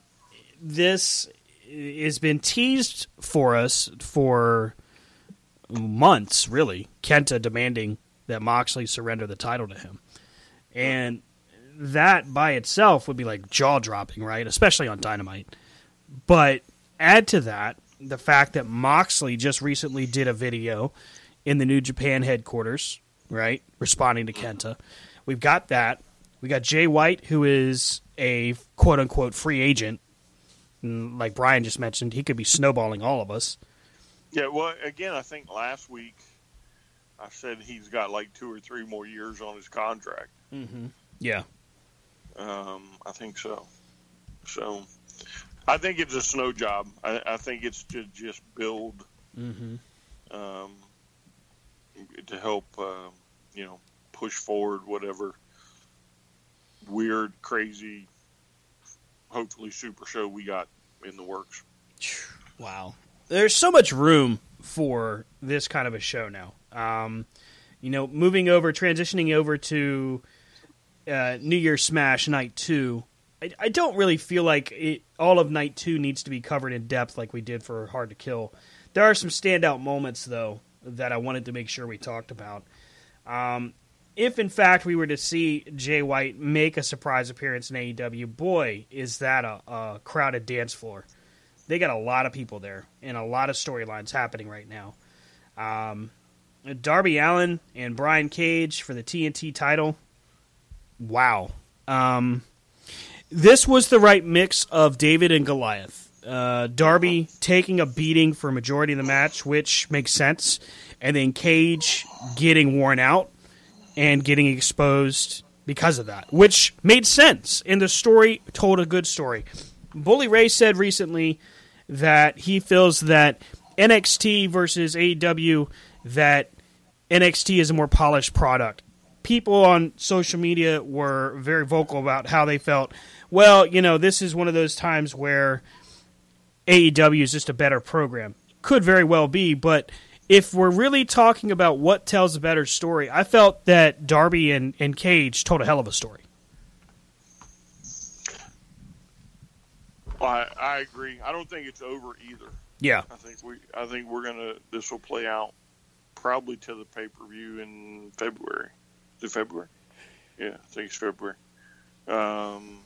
[SPEAKER 5] this has been teased for us for months, really. Kenta demanding that Moxley surrender the title to him. And that by itself would be like jaw dropping, right? Especially on Dynamite. But add to that the fact that Moxley just recently did a video in the New Japan headquarters, right? Responding to Kenta. We've got that. We got Jay White, who is a quote unquote free agent. And Like Brian just mentioned, he could be snowballing all of us.
[SPEAKER 4] Yeah, well, again, I think last week I said he's got like two or three more years on his contract.
[SPEAKER 5] Mm-hmm. Yeah.
[SPEAKER 4] Um, I think so. So I think it's a snow job. I, I think it's to just build
[SPEAKER 5] Mm-hmm.
[SPEAKER 4] um, to help, uh, you know, push forward whatever weird, crazy, hopefully super show we got in the works.
[SPEAKER 5] Wow. There's so much room for this kind of a show now. Um, you know, moving over, transitioning over to uh, New Year's Smash Night 2, I, I don't really feel like it, all of Night 2 needs to be covered in depth like we did for Hard to Kill. There are some standout moments, though, that I wanted to make sure we talked about. Um, if, in fact, we were to see Jay White make a surprise appearance in AEW, boy, is that a, a crowded dance floor they got a lot of people there and a lot of storylines happening right now. Um, Darby Allin and Brian Cage for the TNT title. Wow. Um, this was the right mix of David and Goliath. Uh, Darby taking a beating for a majority of the match, which makes sense, and then Cage getting worn out and getting exposed because of that, which made sense. And the story told a good story. Bully Ray said recently that he feels that NXT versus AEW that NXT is a more polished product. People on social media were very vocal about how they felt. Well, you know, this is one of those times where AEW is just a better program. Could very well be, but if we're really talking about what tells a better story, I felt that Darby and, and Cage told a hell of a story.
[SPEAKER 4] I, I agree. I don't think it's over either.
[SPEAKER 5] Yeah.
[SPEAKER 4] I think we I think we're gonna this will play out probably to the pay per view in February. Is it February? Yeah, I think it's February. Um,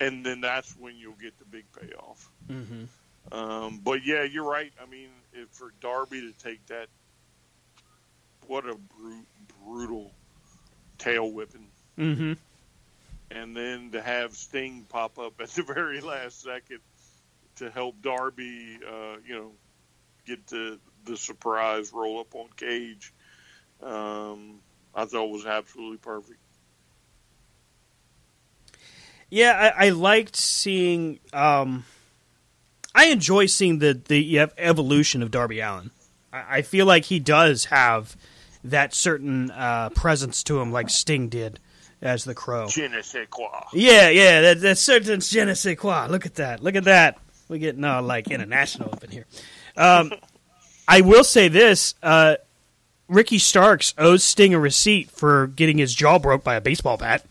[SPEAKER 4] and then that's when you'll get the big payoff.
[SPEAKER 5] Mm-hmm.
[SPEAKER 4] Um, but yeah, you're right. I mean, if for Darby to take that, what a brute, brutal tail whipping,
[SPEAKER 5] Mm-hmm.
[SPEAKER 4] and then to have Sting pop up at the very last second to help Darby, uh, you know, get the the surprise roll up on Cage. Um, I thought was absolutely perfect.
[SPEAKER 5] Yeah, I, I liked seeing. Um, I enjoy seeing the the evolution of Darby Allin. I, I feel like he does have that certain uh, presence to him, like Sting did as the Crow.
[SPEAKER 4] Je ne sais quoi.
[SPEAKER 5] Yeah, yeah, that, that certain je ne sais quoi. Look at that. Look at that. We're getting all like international up in here. Um, I will say this: uh, Ricky Starks owes Sting a receipt for getting his jaw broke by a baseball bat.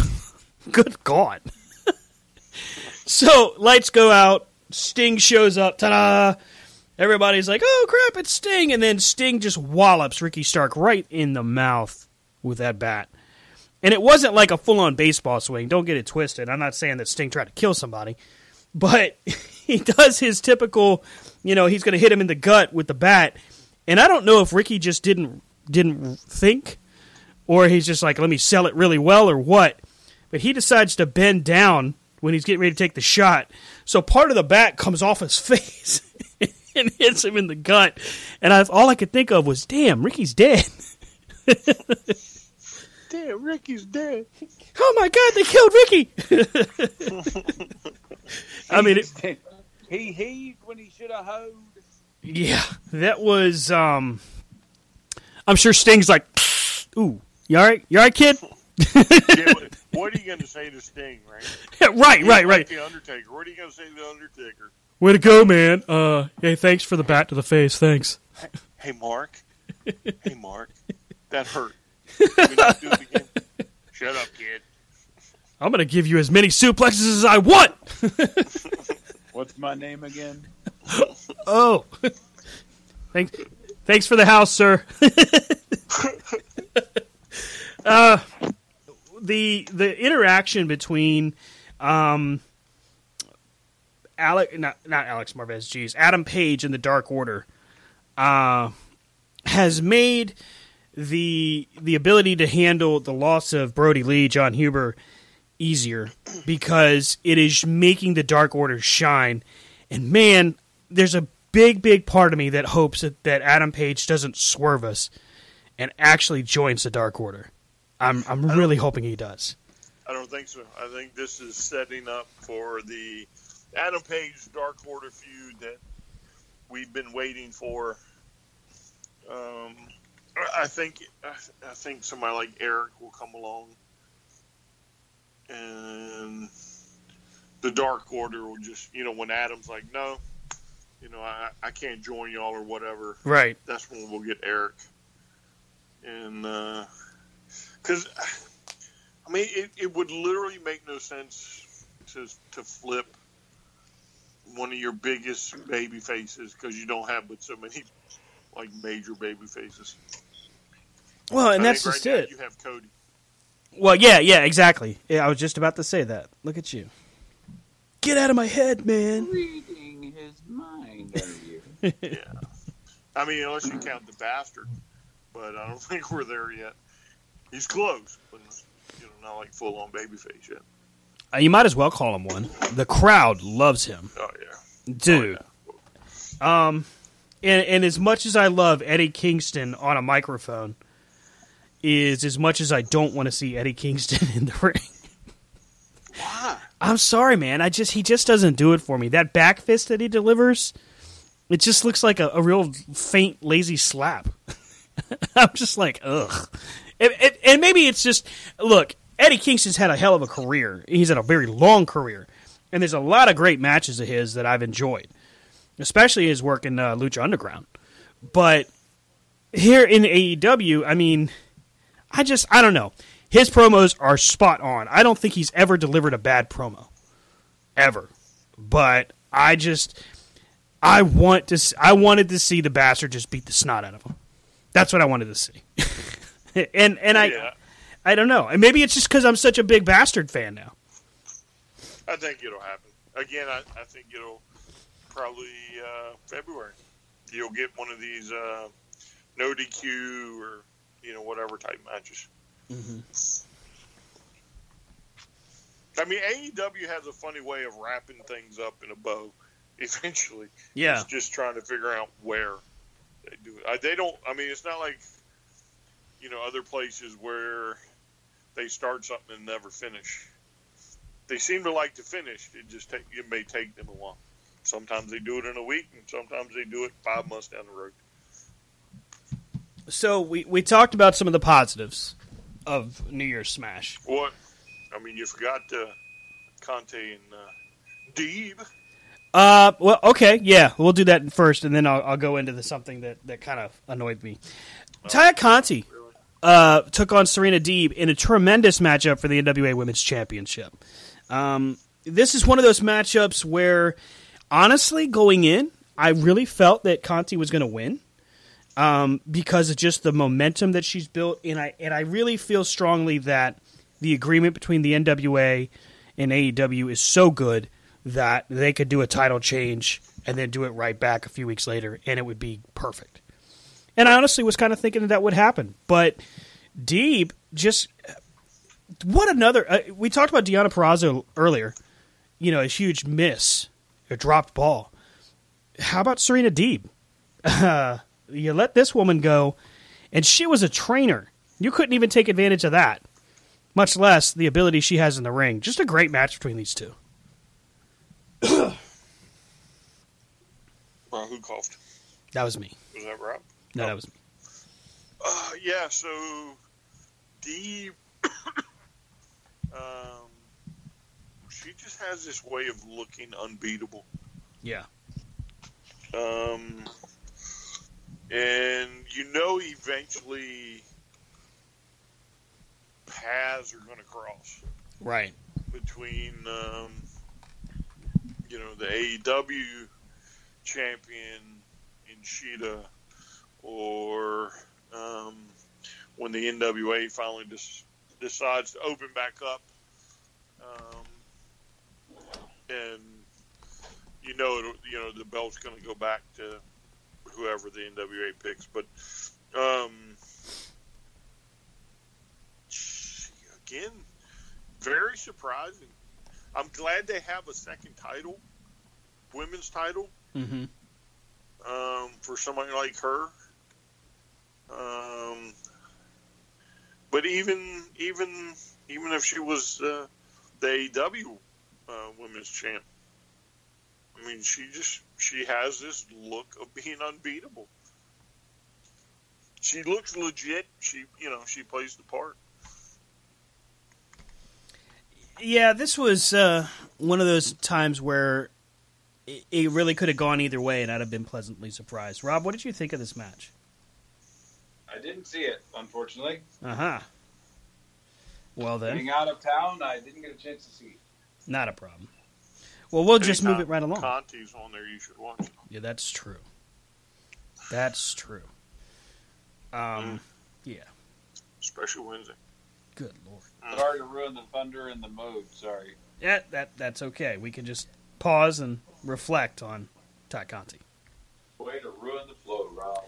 [SPEAKER 5] Good God! so lights go out. Sting shows up. Ta-da! Everybody's like, "Oh crap, it's Sting!" And then Sting just wallops Ricky Stark right in the mouth with that bat. And it wasn't like a full on baseball swing. Don't get it twisted. I'm not saying that Sting tried to kill somebody, but he does his typical, you know, he's going to hit him in the gut with the bat. And I don't know if Ricky just didn't didn't think, or he's just like, let me sell it really well, or what. But he decides to bend down when he's getting ready to take the shot. So part of the bat comes off his face and hits him in the gut. And I, all I could think of was, damn, Ricky's dead.
[SPEAKER 4] Damn, Ricky's dead.
[SPEAKER 5] Oh my God, they killed Ricky. I mean, it,
[SPEAKER 11] he heaved when he should have hoed.
[SPEAKER 5] yeah, that was. um I'm sure Sting's like, ooh, you all right? You all right, kid?
[SPEAKER 4] Yeah, what, what are you going to say to Sting, right?
[SPEAKER 5] right, right, right.
[SPEAKER 4] The Undertaker. What are you going to say to the Undertaker?
[SPEAKER 5] Way to go, man. Uh, hey, thanks for the bat to the face. Thanks.
[SPEAKER 4] Hey, Mark. hey, Mark. That hurt. Can we not do it again? Shut up, kid.
[SPEAKER 5] I'm gonna give you as many suplexes as I want.
[SPEAKER 11] What's my name again?
[SPEAKER 5] oh, thanks, thanks for the house, sir. uh, the the interaction between um, Alex, not not Alex Marvez, geez, Adam Page and the Dark Order, uh, has made the the ability to handle the loss of Brodie Lee, Jon Huber, easier because it is making the Dark Order shine. And man, there's a big, big part of me that hopes that, that Adam Page doesn't swerve us and actually joins the Dark Order. I'm I'm really hoping he does.
[SPEAKER 4] I don't think so. I think this is setting up for the Adam Page Dark Order feud that we've been waiting for. Um, I think I think somebody like Eric will come along, and the Dark Order will just you know when Adam's like no, you know I I can't join y'all or whatever.
[SPEAKER 5] Right.
[SPEAKER 4] That's when we'll get Eric, and because. I mean, it, it would literally make no sense to to flip one of your biggest baby faces because you don't have but so many like major baby faces.
[SPEAKER 5] Well, and
[SPEAKER 4] I
[SPEAKER 5] that's just
[SPEAKER 4] now
[SPEAKER 5] it.
[SPEAKER 4] You have Cody.
[SPEAKER 5] Well, yeah, yeah, exactly. Yeah, I was just about to say that. Look at you. Get out of my head, man.
[SPEAKER 11] Reading his mind, are you?
[SPEAKER 4] yeah. I mean, unless you count the bastard, but I don't think we're there yet. He's close, but you know, not like full on babyface yet.
[SPEAKER 5] Uh, you might as well call him one. The crowd loves him.
[SPEAKER 4] Oh yeah.
[SPEAKER 5] dude. Um, and and as much as I love Eddie Kingston on a microphone, is as much as I don't want to see Eddie Kingston in the ring.
[SPEAKER 4] Why?
[SPEAKER 5] I'm sorry, man. I just he just doesn't do it for me. That back fist that he delivers, it just looks like a, a real faint, lazy slap. I'm just like, ugh. And, and, and maybe it's just look. Eddie Kingston's had a hell of a career. He's had a very long career, and there's a lot of great matches of his that I've enjoyed, especially his work in uh, Lucha Underground. But here in AEW, I mean, I just I don't know. His promos are spot on. I don't think he's ever delivered a bad promo, ever. But I just I want to I wanted to see the bastard just beat the snot out of him. That's what I wanted to see. and and I
[SPEAKER 4] Yeah.
[SPEAKER 5] I don't know. And maybe it's just because I'm such a big bastard fan now.
[SPEAKER 4] I think it'll happen again. I, I think it'll probably uh, February. You'll get one of these uh, no DQ or you know whatever type matches. I mean, AEW has a funny way of wrapping things up in a bow. Eventually,
[SPEAKER 5] Yeah.
[SPEAKER 4] it's just trying to figure out where they do it. I, they don't. I mean, it's not like you know other places where they start something and never finish. They seem to like to finish. It just take, it may take them a while. Sometimes they do it in a week, and sometimes they do it five months down the road.
[SPEAKER 5] So we we talked about some of the positives of New Year's Smash.
[SPEAKER 4] What? I mean, you forgot uh, Conti and uh, Deeb.
[SPEAKER 5] Uh, well, okay, yeah, we'll do that first, and then I'll, I'll go into the something that, that kind of annoyed me. Taya Conti uh, took on Serena Deeb in a tremendous matchup for the NWA Women's Championship. Um, this is one of those matchups where, honestly, going in, I really felt that Conti was going to win um, because of just the momentum that she's built, and I and I really feel strongly that the agreement between the NWA and AEW is so good that they could do a title change and then do it right back a few weeks later, and it would be perfect. And I honestly was kind of thinking that, that would happen, but Deeb just what another. Uh, we talked about Deonna Purrazzo earlier. You know, a huge miss, a dropped ball. How about Serena Deeb? Uh, you let this woman go, and she was a trainer. You couldn't even take advantage of that, much less the ability she has in the ring. Just a great match between these two.
[SPEAKER 4] Who coughed?
[SPEAKER 5] That was me.
[SPEAKER 4] Was that Rob?
[SPEAKER 5] No, that was me.
[SPEAKER 4] Uh, yeah, so Dee, um, she just has this way of looking unbeatable.
[SPEAKER 5] Yeah.
[SPEAKER 4] Um, and you know, eventually paths are going to cross
[SPEAKER 5] Right.
[SPEAKER 4] between, um, you know, the AEW champion in Shida or um, when the NWA finally dis- decides to open back up. Um, and you know, it'll, you know, the belt's going to go back to whoever the NWA picks. But um, again, very surprising. I'm glad they have a second title, women's title,
[SPEAKER 5] Mm-hmm.
[SPEAKER 4] um, for somebody like her. Um, but even even even if she was uh, the AEW uh, women's champ, I mean, she just she has this look of being unbeatable. She looks legit. She you know she plays the part.
[SPEAKER 5] Yeah, this was uh, one of those times where it, it really could have gone either way, and I'd have been pleasantly surprised. Rob, what did you think of this match?
[SPEAKER 11] I didn't see it, unfortunately.
[SPEAKER 5] Uh huh. Well then,
[SPEAKER 11] Being out of town, I didn't get a chance to see it.
[SPEAKER 5] not a problem. Well, we'll just move it right along.
[SPEAKER 4] Conti's on there. You should watch. it.
[SPEAKER 5] Yeah, that's true. That's true. Um, yeah.
[SPEAKER 4] Special Wednesday.
[SPEAKER 5] Good lord.
[SPEAKER 11] Sorry to ruin the thunder and the mode. Sorry.
[SPEAKER 5] Yeah, that that's okay. We can just pause and reflect on Ty Conti.
[SPEAKER 11] Way to ruin the flow, Rob.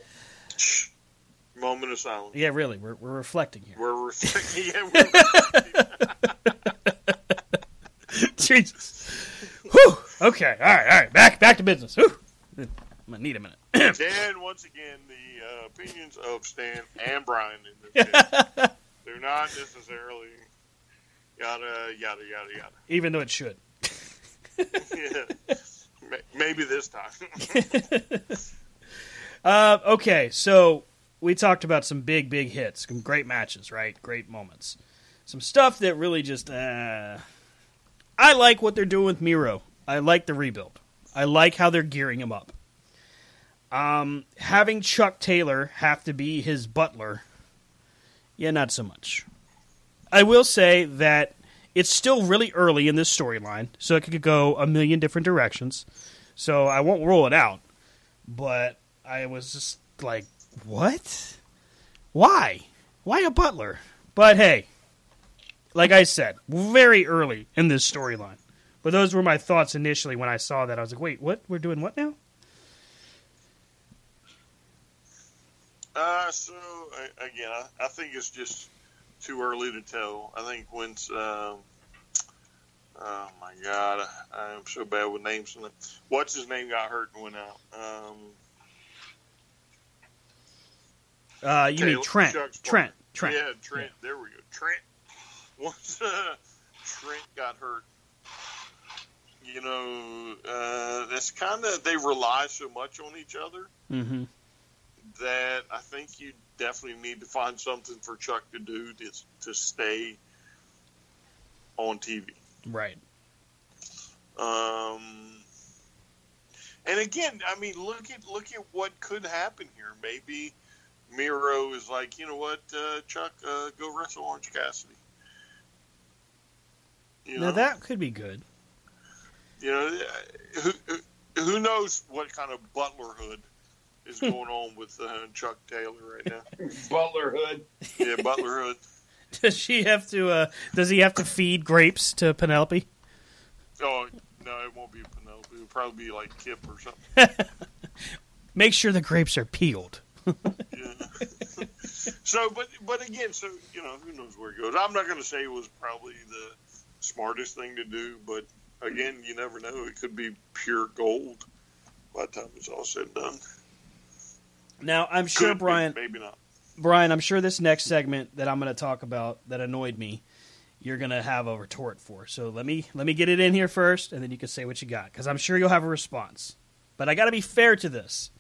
[SPEAKER 4] Moment of silence.
[SPEAKER 5] Yeah, really, we're we're reflecting here.
[SPEAKER 4] We're reflecting. yeah, we're
[SPEAKER 5] Jesus. Whew. Okay. All right. All right. Back back to business. Whew. I'm gonna need a minute.
[SPEAKER 4] Dan, once again, the uh, opinions of Stan and Brian in this case, they're not necessarily yada yada yada yada.
[SPEAKER 5] Even though it should.
[SPEAKER 4] yeah. Ma- Maybe this time.
[SPEAKER 5] Uh, okay, so we talked about some big, big hits, some great matches, right? Great moments. Some stuff that really just. Uh, I like what they're doing with Miro. I like the rebuild. I like how they're gearing him up. Um, having Chuck Taylor have to be his butler, yeah, not so much. I will say that it's still really early in this storyline, so it could go a million different directions. So I won't rule it out. But I was just like, what? Why? Why a butler? But hey, like I said, very early in this storyline. But those were my thoughts initially when I saw that. I was like, wait, what? We're doing what now?
[SPEAKER 4] Uh, so again, I, I think it's just too early to tell. I think once, um, oh my god, I, I'm so bad with names. What's his name got hurt and went out? Um,
[SPEAKER 5] Uh, you mean
[SPEAKER 4] Taylor-
[SPEAKER 5] Trent?
[SPEAKER 4] Chuck's
[SPEAKER 5] Trent.
[SPEAKER 4] partner.
[SPEAKER 5] Trent.
[SPEAKER 4] Yeah, Trent. There we go. Trent. Once uh, Trent got hurt, you know, uh, that's kind of they rely so much on each other
[SPEAKER 5] Mm-hmm.
[SPEAKER 4] that I think you definitely need to find something for Chuck to do to to stay on TV.
[SPEAKER 5] Right.
[SPEAKER 4] Um, and again, I mean, look at look at what could happen here. Maybe Miro is like, you know what, uh, Chuck, uh, go wrestle Orange Cassidy. You
[SPEAKER 5] Now
[SPEAKER 4] know,
[SPEAKER 5] that could be good.
[SPEAKER 4] you know, uh, who who- who knows what kind of butlerhood is going on with uh, Chuck Taylor right now?
[SPEAKER 11] butlerhood.
[SPEAKER 4] Yeah, butlerhood.
[SPEAKER 5] Does she have to? Uh, does he have to feed grapes to Penelope?
[SPEAKER 4] Oh no, it won't be Penelope. It'll probably be like Kip or something.
[SPEAKER 5] Make sure the grapes are peeled.
[SPEAKER 4] So, but but again, so you know, who knows where it goes? I'm not going to say it was probably the smartest thing to do, but again, you never know. It could be pure gold by the time it's all said and done.
[SPEAKER 5] Now, I'm sure
[SPEAKER 4] Could be,
[SPEAKER 5] Brian.
[SPEAKER 4] maybe not.
[SPEAKER 5] Brian, I'm sure this next segment that I'm going to talk about that annoyed me, you're going to have a retort for. So let me let me get it in here first, and then you can say what you got, because I'm sure you'll have a response. But I got to be fair to this.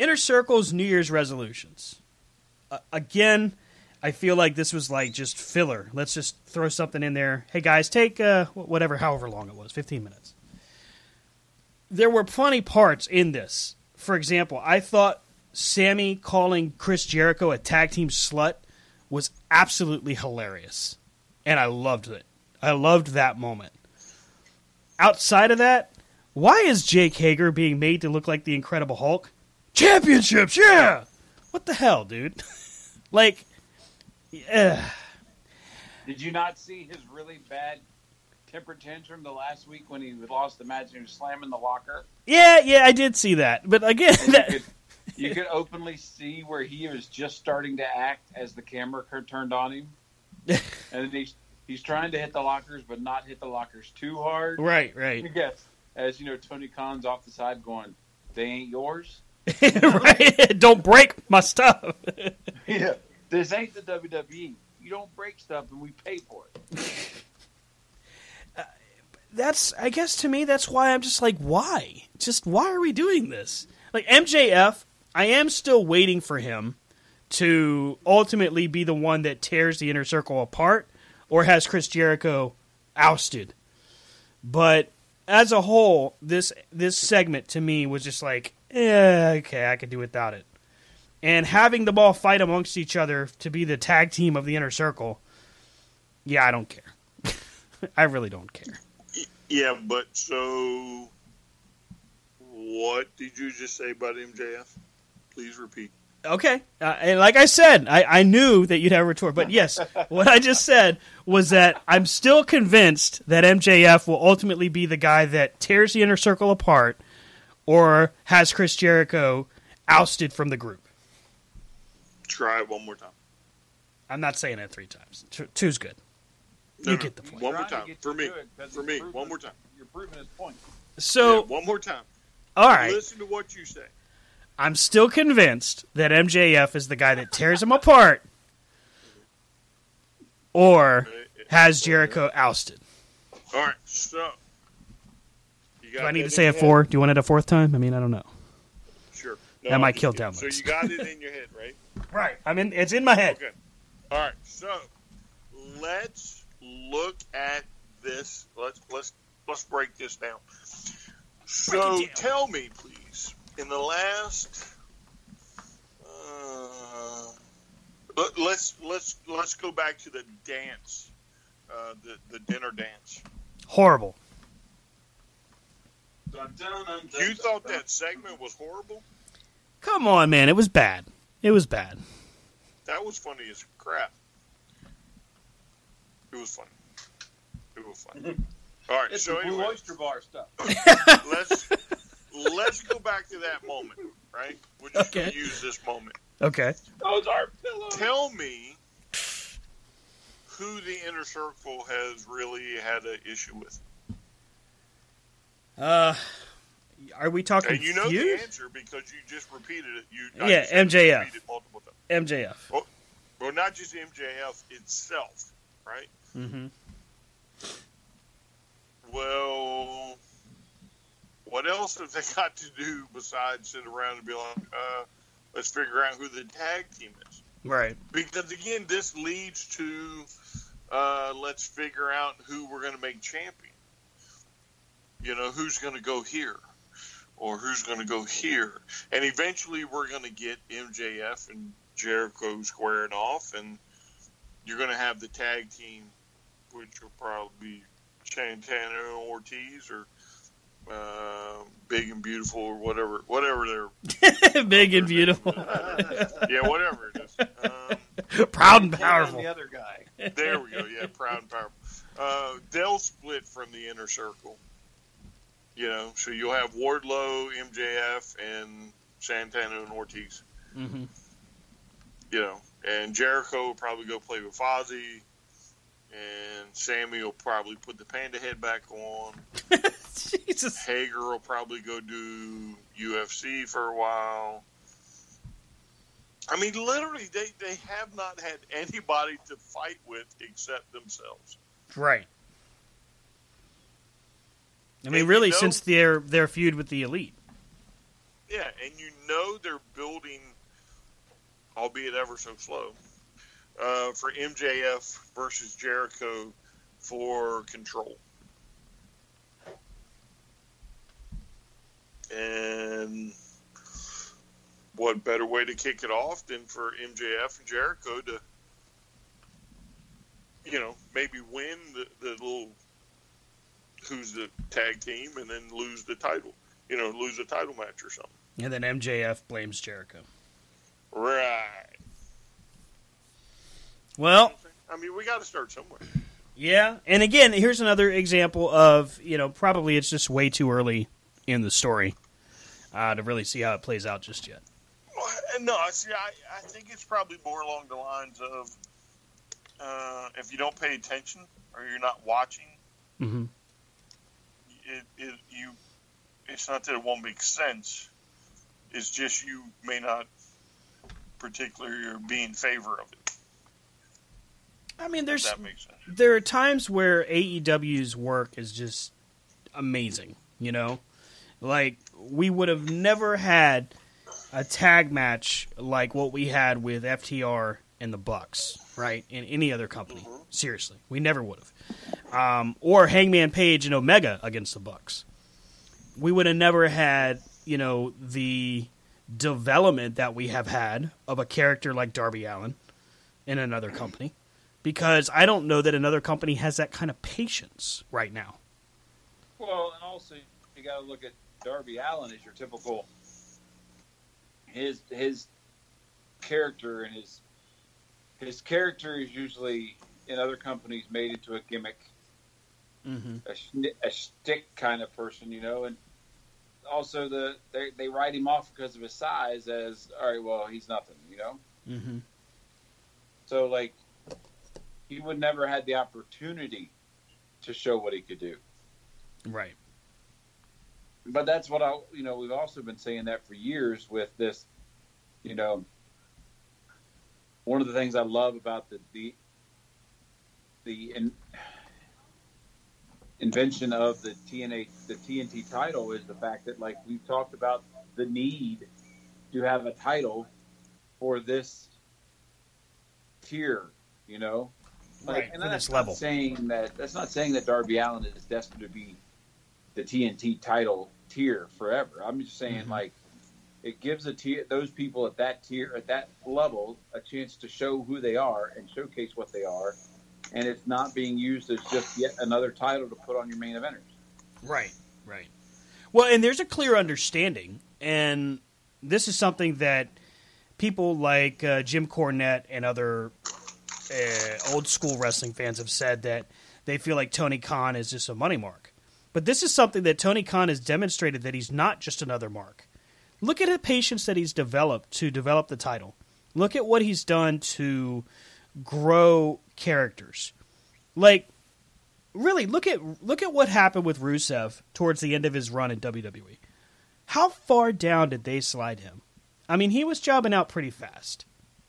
[SPEAKER 5] Inner Circle's New Year's resolutions. Uh, again, I feel like this was like just filler. Let's just throw something in there. Hey guys, take uh, whatever, however long it was, 15 minutes. There were plenty parts in this. For example, I thought Sammy calling Chris Jericho a tag team slut was absolutely hilarious. And I loved it. I loved that moment. Outside of that, why is Jake Hager being made to look like the Incredible Hulk? Championships, yeah! What the hell, dude? like, yeah.
[SPEAKER 11] Did you not see his really bad temper tantrum the last week when he lost the match and he was slamming the locker?
[SPEAKER 5] Yeah, yeah, I did see that. But again, that,
[SPEAKER 11] you, could, you could openly see where he was just starting to act as the camera turned on him, and then he's he's trying to hit the lockers, but not hit the lockers too hard.
[SPEAKER 5] Right, right.
[SPEAKER 11] Yes, as you know, Tony Khan's off the side going, "They ain't yours."
[SPEAKER 5] right? Don't break my stuff.
[SPEAKER 11] yeah, this ain't the WWE. You don't break stuff, and we pay for it.
[SPEAKER 5] Uh, that's I guess to me that's why I'm just like why? Just why are we doing this? Like MJF, I am still waiting for him to ultimately be the one that tears the inner circle apart or has Chris Jericho ousted. But as a whole, this this segment to me was just like, yeah, okay, I could do without it. And having the ball fight amongst each other to be the tag team of the inner circle, yeah, I don't care. I really don't care.
[SPEAKER 4] Yeah, but so what did you just say about MJF? Please repeat.
[SPEAKER 5] Okay, uh, and like I said, I, I knew that you'd have a retort, but yes, what I just said was that I'm still convinced that MJF will ultimately be the guy that tears the inner circle apart, or has Chris Jericho ousted from the group.
[SPEAKER 4] Try it one more time.
[SPEAKER 5] I'm not saying it three times. Two, two's good.
[SPEAKER 4] No,
[SPEAKER 5] you
[SPEAKER 4] no,
[SPEAKER 5] get the point.
[SPEAKER 4] One more time for me.
[SPEAKER 11] to it 'cause
[SPEAKER 4] For me, one more time.
[SPEAKER 11] You're proving his point.
[SPEAKER 5] So,
[SPEAKER 4] Yeah, one more time.
[SPEAKER 5] all right,
[SPEAKER 4] Listen to what you say.
[SPEAKER 5] I'm still convinced that MJF is the guy that tears him apart, or has Jericho ousted.
[SPEAKER 4] All right, so you got
[SPEAKER 5] Do I need to say
[SPEAKER 4] in
[SPEAKER 5] it
[SPEAKER 4] your
[SPEAKER 5] four? Do you want it a fourth time? I mean, I don't know.
[SPEAKER 4] head? Sure.
[SPEAKER 5] That might
[SPEAKER 4] just
[SPEAKER 5] kill
[SPEAKER 4] kidding.
[SPEAKER 5] downloads.
[SPEAKER 4] So you got it in your head, right?
[SPEAKER 5] Right. I mean, it's in my head.
[SPEAKER 4] Okay. All right. So let's look at this. Let's let's let's break this down. So
[SPEAKER 5] down.
[SPEAKER 4] tell me, please, in the last. Uh, let, let's let's let's go back to the dance, uh, the the dinner dance.
[SPEAKER 5] Horrible.
[SPEAKER 4] You thought that segment was horrible?
[SPEAKER 5] Come on, man. It was bad. It was bad.
[SPEAKER 4] That was funny as crap. It was funny. It was funny. All right,
[SPEAKER 11] It's
[SPEAKER 4] so
[SPEAKER 11] the
[SPEAKER 4] anyway,
[SPEAKER 11] Oyster Bar stuff.
[SPEAKER 4] let's let's go back to that moment, right? We're just
[SPEAKER 5] Okay.
[SPEAKER 4] gonna use this moment.
[SPEAKER 5] Okay.
[SPEAKER 11] Those are pillows.
[SPEAKER 4] Tell me who the inner circle has really had an issue with,
[SPEAKER 5] Uh, are we talking
[SPEAKER 4] and you know
[SPEAKER 5] feud?
[SPEAKER 4] the answer because you just repeated it. You
[SPEAKER 5] Yeah,
[SPEAKER 4] just said you
[SPEAKER 5] MJF.
[SPEAKER 4] it multiple times.
[SPEAKER 5] MJF.
[SPEAKER 4] Well, well, not just MJF itself, right?
[SPEAKER 5] Mm-hmm.
[SPEAKER 4] Well, what else have they got to do besides sit around and be like, uh, let's figure out who the tag team is?
[SPEAKER 5] Right.
[SPEAKER 4] Because again, this leads to uh, let's figure out who we're going to make champion. You know, who's going to go here or who's going to go here. And eventually we're going to get MJF and Jericho squaring off, and you're going to have the tag team, which will probably be Santana and Ortiz or uh, Big and Beautiful or whatever, whatever they're
[SPEAKER 5] Big and beautiful.
[SPEAKER 4] yeah, whatever it is. Um,
[SPEAKER 5] proud and
[SPEAKER 11] Take on
[SPEAKER 5] powerful.
[SPEAKER 11] The other guy.
[SPEAKER 4] There we go. Yeah, proud and powerful. Uh, they'll split from the inner circle. You know, so you'll have Wardlow, MJF, and Santana and Ortiz.
[SPEAKER 5] hmm
[SPEAKER 4] You know, and Jericho will probably go play with Fozzy, and Sammy will probably put the panda head back on.
[SPEAKER 5] Jesus.
[SPEAKER 4] Hager will probably go do UFC for a while. I mean, literally, they, they have not had anybody to fight with except themselves.
[SPEAKER 5] Right. I
[SPEAKER 4] And
[SPEAKER 5] mean,
[SPEAKER 4] you
[SPEAKER 5] really,
[SPEAKER 4] know-
[SPEAKER 5] since their their feud with the elite.
[SPEAKER 4] Yeah, and you know they're building, albeit ever so slow, uh, for MJF versus Jericho for control. And what better way to kick it off than for MJF and Jericho to, you know, maybe win the, the little who's the tag team and then lose the title, you know, lose a title match or something.
[SPEAKER 5] And then MJF blames Jericho.
[SPEAKER 4] Right.
[SPEAKER 5] Well,
[SPEAKER 4] I mean, we got to start somewhere.
[SPEAKER 5] yeah. And again, here's another example of, you know, probably it's just way too early in the story uh, to really see how it plays out just yet.
[SPEAKER 4] No, I see. I, I think it's probably more along the lines of uh, if you don't pay attention or you're not watching,
[SPEAKER 5] Mm-hmm.
[SPEAKER 4] It, it you. It's not that it won't make sense. It's just you may not particularly be in favor of it.
[SPEAKER 5] I mean, there's
[SPEAKER 4] that makes sense.
[SPEAKER 5] there are times where AEW's work is just amazing, you know? Like we would have never had a tag match like what we had with FTR and the Bucks, right? In any other company. Seriously. We never would have. Um, or Hangman Page and Omega against the Bucks. We would have never had, you know, the development that we have had of a character like Darby Allin in another company because I don't know that another company has that kind of patience right now.
[SPEAKER 11] Well, and also you got to look at Darby Allin as your typical his his character and his his character is usually in other companies made into a gimmick,
[SPEAKER 5] Mm-hmm.
[SPEAKER 11] a, a shtick kind of person, you know, and also the they they write him off because of his size as all right, well he's nothing, you know.
[SPEAKER 5] Mm-hmm.
[SPEAKER 11] So like he would never had the opportunity to show what he could do.
[SPEAKER 5] Right.
[SPEAKER 11] but that's what I, you know, we've also been saying that for years with this, you know, one of the things I love about the the the in, invention of the TNA the TNT title is the fact that like we've talked about the need to have a title for this tier, you know.
[SPEAKER 5] Right,
[SPEAKER 11] and
[SPEAKER 5] for
[SPEAKER 11] that's
[SPEAKER 5] this level.
[SPEAKER 11] saying that that's not saying that Darby Allin is destined to be the TNT title tier forever. I'm just saying,
[SPEAKER 5] Mm-hmm.
[SPEAKER 11] like, it gives a tier, those people at that tier, at that level, a chance to show who they are and showcase what they are. And it's not being used as just yet another title to put on your main eventers.
[SPEAKER 5] Right. Right. Well, and there's a clear understanding, and this is something that people like uh, Jim Cornette and other uh, old school wrestling fans have said that they feel like Tony Khan is just a money mark. But this is something that Tony Khan has demonstrated that he's not just another mark. Look at the patience that he's developed to develop the title. Look at what he's done to grow characters. Like really look at look at what happened with Rusev towards the end of his run in WWE. How far down did they slide him? I mean, he was jobbing out pretty fast.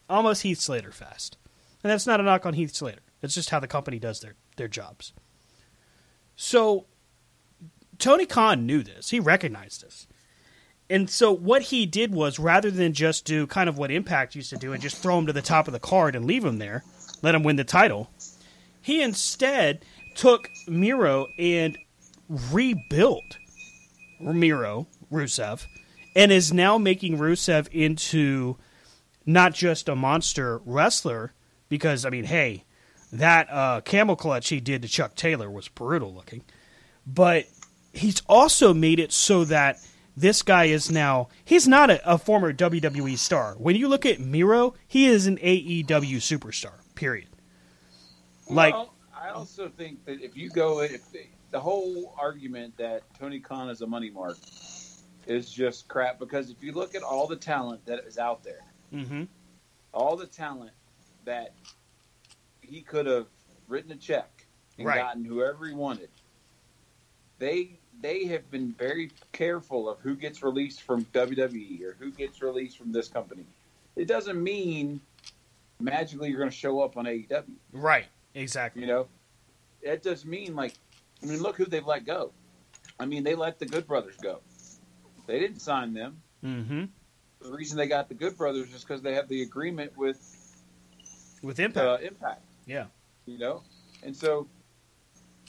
[SPEAKER 5] Almost Heath Slater fast. And that's not a knock on Heath Slater. It's just how the company does their, their jobs. So Tony Khan knew this. He recognized this. And so what he did was rather than just do kind of what Impact used to do and just throw him to the top of the card and leave him there, let him win the title, he instead took Miro and rebuilt Miro, Rusev, and is now making Rusev into not just a monster wrestler, because, I mean, hey, that uh, camel clutch he did to Chuck Taylor was brutal looking, but he's also made it so that this guy is now he's not a, a former WWE star. When you look at Miro, he is an AEW superstar. Period. Like
[SPEAKER 11] well, I also think that if you go, if the, the whole argument that Tony Khan is a money mark is just crap because if you look at all the talent that is out there,
[SPEAKER 5] mm-hmm.
[SPEAKER 11] all the talent that he could have written a check and
[SPEAKER 5] Right.
[SPEAKER 11] gotten whoever he wanted, they they have been very careful of who gets released from WWE or who gets released from this company. It doesn't mean magically you're going to show up on AEW.
[SPEAKER 5] right, exactly.
[SPEAKER 11] You know, it does mean like, I mean, look who they've let go. I mean, they let the Good Brothers go. They didn't sign them.
[SPEAKER 5] Mm-hmm.
[SPEAKER 11] The reason they got the Good Brothers is because they have the agreement with
[SPEAKER 5] With Impact,
[SPEAKER 11] uh, Impact.
[SPEAKER 5] yeah,
[SPEAKER 11] You know, and so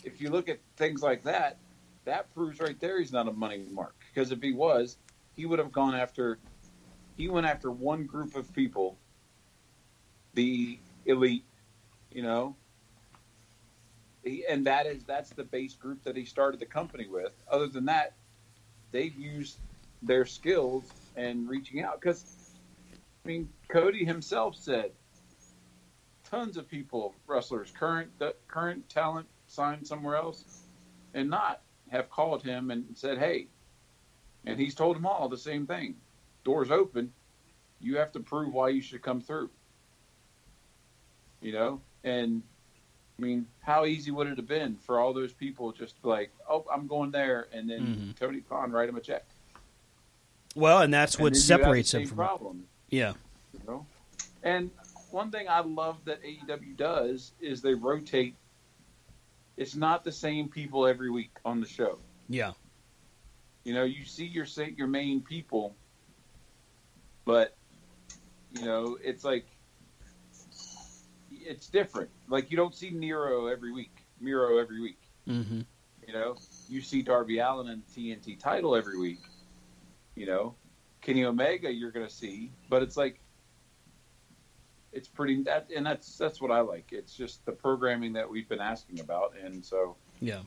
[SPEAKER 11] if you look at things like that, that proves right there he's not a money mark. Because if he was, he would have gone after. He went after one group of people, the elite. You know, he, and that is that's the base group that he started the company with. Other than that, they've used their skills and reaching out. Because I mean, Cody himself said tons of people, wrestlers, current current talent signed somewhere else, and not have called him and said, "Hey," and he's told them all the same thing: "Doors open. You have to prove why you should come through." You know, and I mean, how easy would it have been for all those people just like, "Oh, I'm going there," and then
[SPEAKER 5] Mhm.
[SPEAKER 11] Tony Khan write him a check.
[SPEAKER 5] Well, and that's
[SPEAKER 11] And
[SPEAKER 5] what
[SPEAKER 11] then you have the
[SPEAKER 5] separates him from.
[SPEAKER 11] problem.
[SPEAKER 5] Yeah,
[SPEAKER 11] you know. And one thing I love that AEW does is they rotate. It's not the same people every week on the show.
[SPEAKER 5] yeah,
[SPEAKER 11] You know, you see your your main people, but you know, it's like it's different. Like you don't see Nero every week, Miro every week.
[SPEAKER 5] mm-hmm.
[SPEAKER 11] You know, you see Darby Allin and the TNT title every week. You know, Kenny Omega you're going to see, but it's like it's pretty that and that's that's what I like. It's just the programming that we've been asking about, and so
[SPEAKER 5] yeah,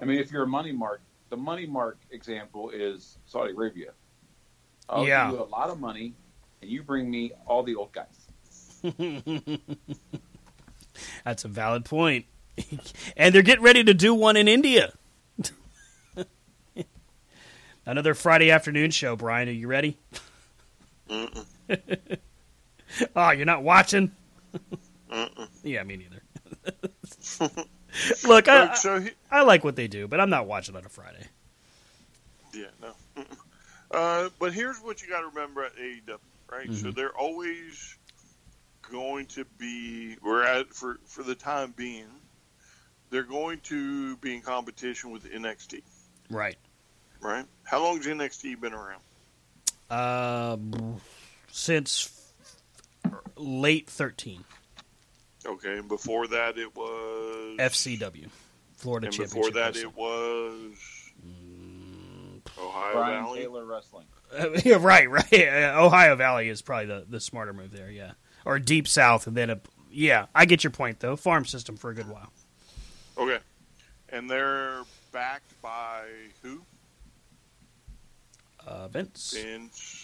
[SPEAKER 11] I mean, if you're a money mark, the money mark example is Saudi Arabia. I'll
[SPEAKER 5] Yeah.
[SPEAKER 11] give you a lot of money, and you bring me all the old guys.
[SPEAKER 5] that's a valid point. and they're getting ready to do one in India. Another Friday afternoon show, Brian. Are you ready? Oh, you're not watching? Yeah, me neither. Look, I,
[SPEAKER 4] so he-
[SPEAKER 5] I like what they do, but I'm not watching on a Friday.
[SPEAKER 4] Yeah, no. Uh, but here's what you got to remember at AEW, right? So
[SPEAKER 5] Mhm.
[SPEAKER 4] they're always going to be, we're at for for the time being, they're going to be in competition with NXT,
[SPEAKER 5] Right.
[SPEAKER 4] right? How long has NXT been around?
[SPEAKER 5] Um, since late 13,
[SPEAKER 4] Okay, and before that it was
[SPEAKER 5] FCW, Florida
[SPEAKER 4] and
[SPEAKER 5] Championship.
[SPEAKER 4] before that
[SPEAKER 5] Wrestling.
[SPEAKER 4] it was Ohio
[SPEAKER 11] Brian
[SPEAKER 4] Valley.
[SPEAKER 11] Taylor Wrestling.
[SPEAKER 5] Yeah, right, right. Ohio Valley is probably the, the smarter move there, yeah. Or Deep South, and then a yeah. I get your point though. Farm system for a good while.
[SPEAKER 4] Okay, and they're backed by who?
[SPEAKER 5] Uh, Vince,
[SPEAKER 4] Vince.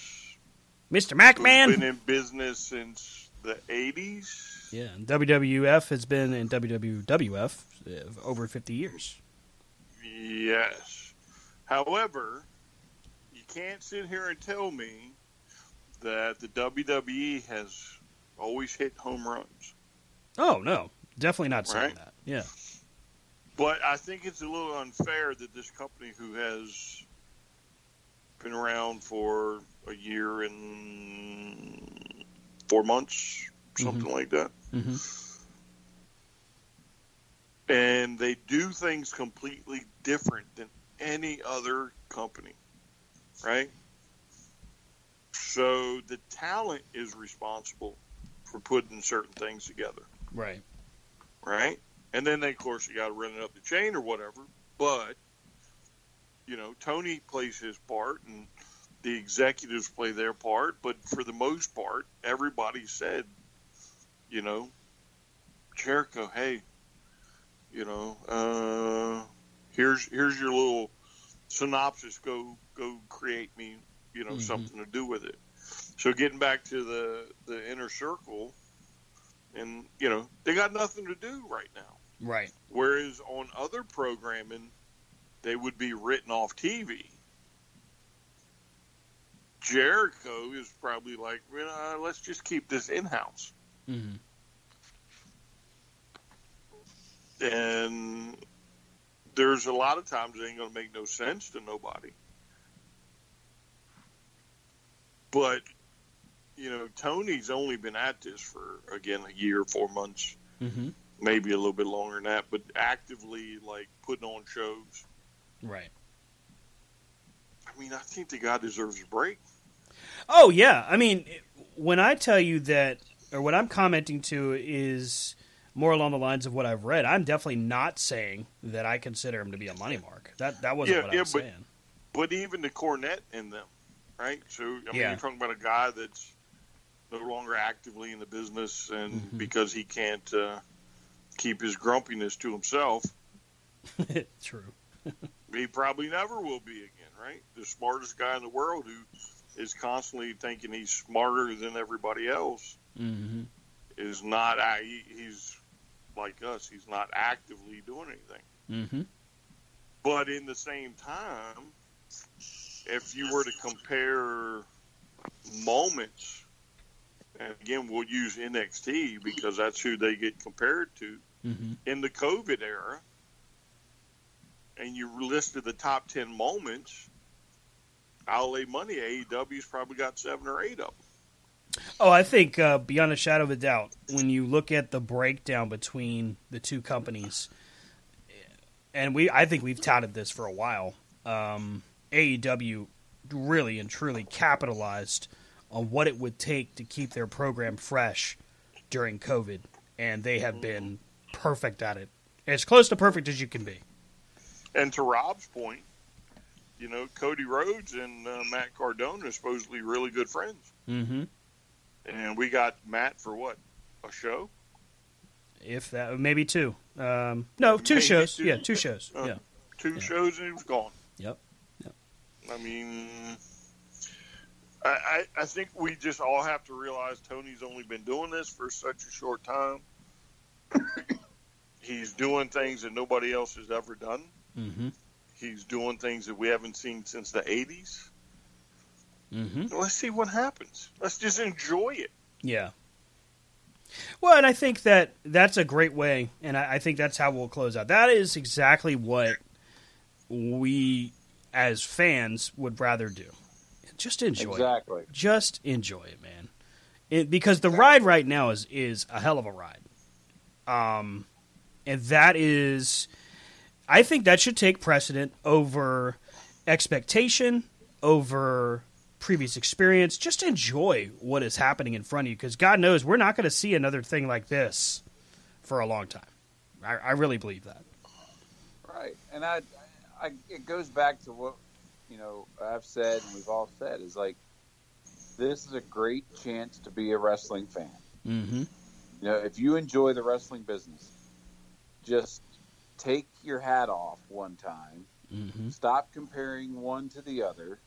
[SPEAKER 5] Mr.
[SPEAKER 4] who's
[SPEAKER 5] McMahon.
[SPEAKER 4] been in business since the '80s.
[SPEAKER 5] yeah, and WWF has been in WWF uh, over fifty years.
[SPEAKER 4] Yes. However, you can't sit here and tell me that the WWE has always hit home runs.
[SPEAKER 5] Oh no, definitely not saying
[SPEAKER 4] Right.
[SPEAKER 5] that. Yeah,
[SPEAKER 4] But I think it's a little unfair that this company who has been around for a year and four months, something like that,
[SPEAKER 5] hmm
[SPEAKER 4] and they do things completely different than any other company, right? So the talent is responsible for putting certain things together,
[SPEAKER 5] right.
[SPEAKER 4] right? And then, they, of course, you got to run it up the chain or whatever. But you know, Tony plays his part, and the executives play their part. But for the most part, everybody said, you know, Jericho, hey, you know, uh, here's here's your little synopsis go go create me, you know,
[SPEAKER 5] Mhm.
[SPEAKER 4] something to do with it. So getting back to the the inner circle, and you know, they got nothing to do right now.
[SPEAKER 5] Right.
[SPEAKER 4] Whereas on other programming, they would be written off TV. Jericho is probably like, you know, let's just keep this in house.
[SPEAKER 5] Mm-hmm.
[SPEAKER 4] And there's a lot of times it ain't going to make no sense to nobody. But, you know, Tony's only been at this for, again, a year, four months,
[SPEAKER 5] Mm-hmm.
[SPEAKER 4] maybe a little bit longer than that, but actively, like, putting on shows.
[SPEAKER 5] Right.
[SPEAKER 4] I mean, I think the guy deserves a break.
[SPEAKER 5] Oh yeah, I mean, when I tell you that, or what I'm commenting to is more along the lines of what I've read. I'm definitely not saying that I consider him to be a money mark. That that wasn't
[SPEAKER 4] Yeah,
[SPEAKER 5] what I
[SPEAKER 4] yeah,
[SPEAKER 5] was
[SPEAKER 4] but-
[SPEAKER 5] saying.
[SPEAKER 4] But even the Cornette in them, right? So, I mean,
[SPEAKER 5] Yeah.
[SPEAKER 4] you're talking about a guy that's no longer actively in the business and
[SPEAKER 5] Mm-hmm.
[SPEAKER 4] because he can't uh, keep his grumpiness to himself.
[SPEAKER 5] True.
[SPEAKER 4] he probably never will be again, right? The smartest guy in the world who is constantly thinking he's smarter than everybody else
[SPEAKER 5] Mm-hmm.
[SPEAKER 4] is not. he- He's like us. He's not actively doing anything.
[SPEAKER 5] Mm-hmm.
[SPEAKER 4] But in the same time, if you were to compare moments, and again, we'll use NXT because that's who they get compared to
[SPEAKER 5] Mm-hmm.
[SPEAKER 4] in the COVID era, and you listed the top 10 moments, I'll lay money AEW's probably got seven or eight of them.
[SPEAKER 5] Oh, I think uh, beyond a shadow of a doubt, when you look at the breakdown between the two companies, and we, I think we've touted this for a while. Um, AEW really and truly capitalized on what it would take to keep their program fresh during COVID, and they have been perfect at it, as close to perfect as you can be.
[SPEAKER 4] And to Rob's point, you know, Cody Rhodes and uh, Matt Cardona are supposedly really good friends.
[SPEAKER 5] Mm-hmm.
[SPEAKER 4] And we got Matt for what? A show?
[SPEAKER 5] If that, maybe two. Um, no, two
[SPEAKER 4] Maybe
[SPEAKER 5] shows.
[SPEAKER 4] two.
[SPEAKER 5] Yeah, two shows.
[SPEAKER 4] Uh,
[SPEAKER 5] yeah.
[SPEAKER 4] Two shows and he was gone.
[SPEAKER 5] Yep.
[SPEAKER 4] I mean, I, I, I think we just all have to realize Tony's only been doing this for such a short time. He's doing things that nobody else has ever done.
[SPEAKER 5] Mm-hmm.
[SPEAKER 4] He's doing things that we haven't seen since the 80s.
[SPEAKER 5] Mm-hmm.
[SPEAKER 4] Let's see what happens. Let's just enjoy it.
[SPEAKER 5] Yeah. Well, and I think that that's a great way, and I, I think that's how we'll close out. That is exactly what we, as fans, would rather do. Just enjoy
[SPEAKER 11] Exactly.
[SPEAKER 5] it. Just enjoy it, man. It, because the ride right now is is a hell of a ride. Um, and that is, I think that should take precedent over expectation, over previous experience. Just enjoy what is happening in front of you, because God knows we're not going to see another thing like this for a long time. I, I really believe that.
[SPEAKER 11] Right, and I, I, it goes back to what you know I've said and we've all said is like this is a great chance to be a wrestling fan.
[SPEAKER 5] Mm-hmm.
[SPEAKER 11] You know, if you enjoy the wrestling business, just take your hat off one time,
[SPEAKER 5] Mm-hmm.
[SPEAKER 11] stop comparing one to the other,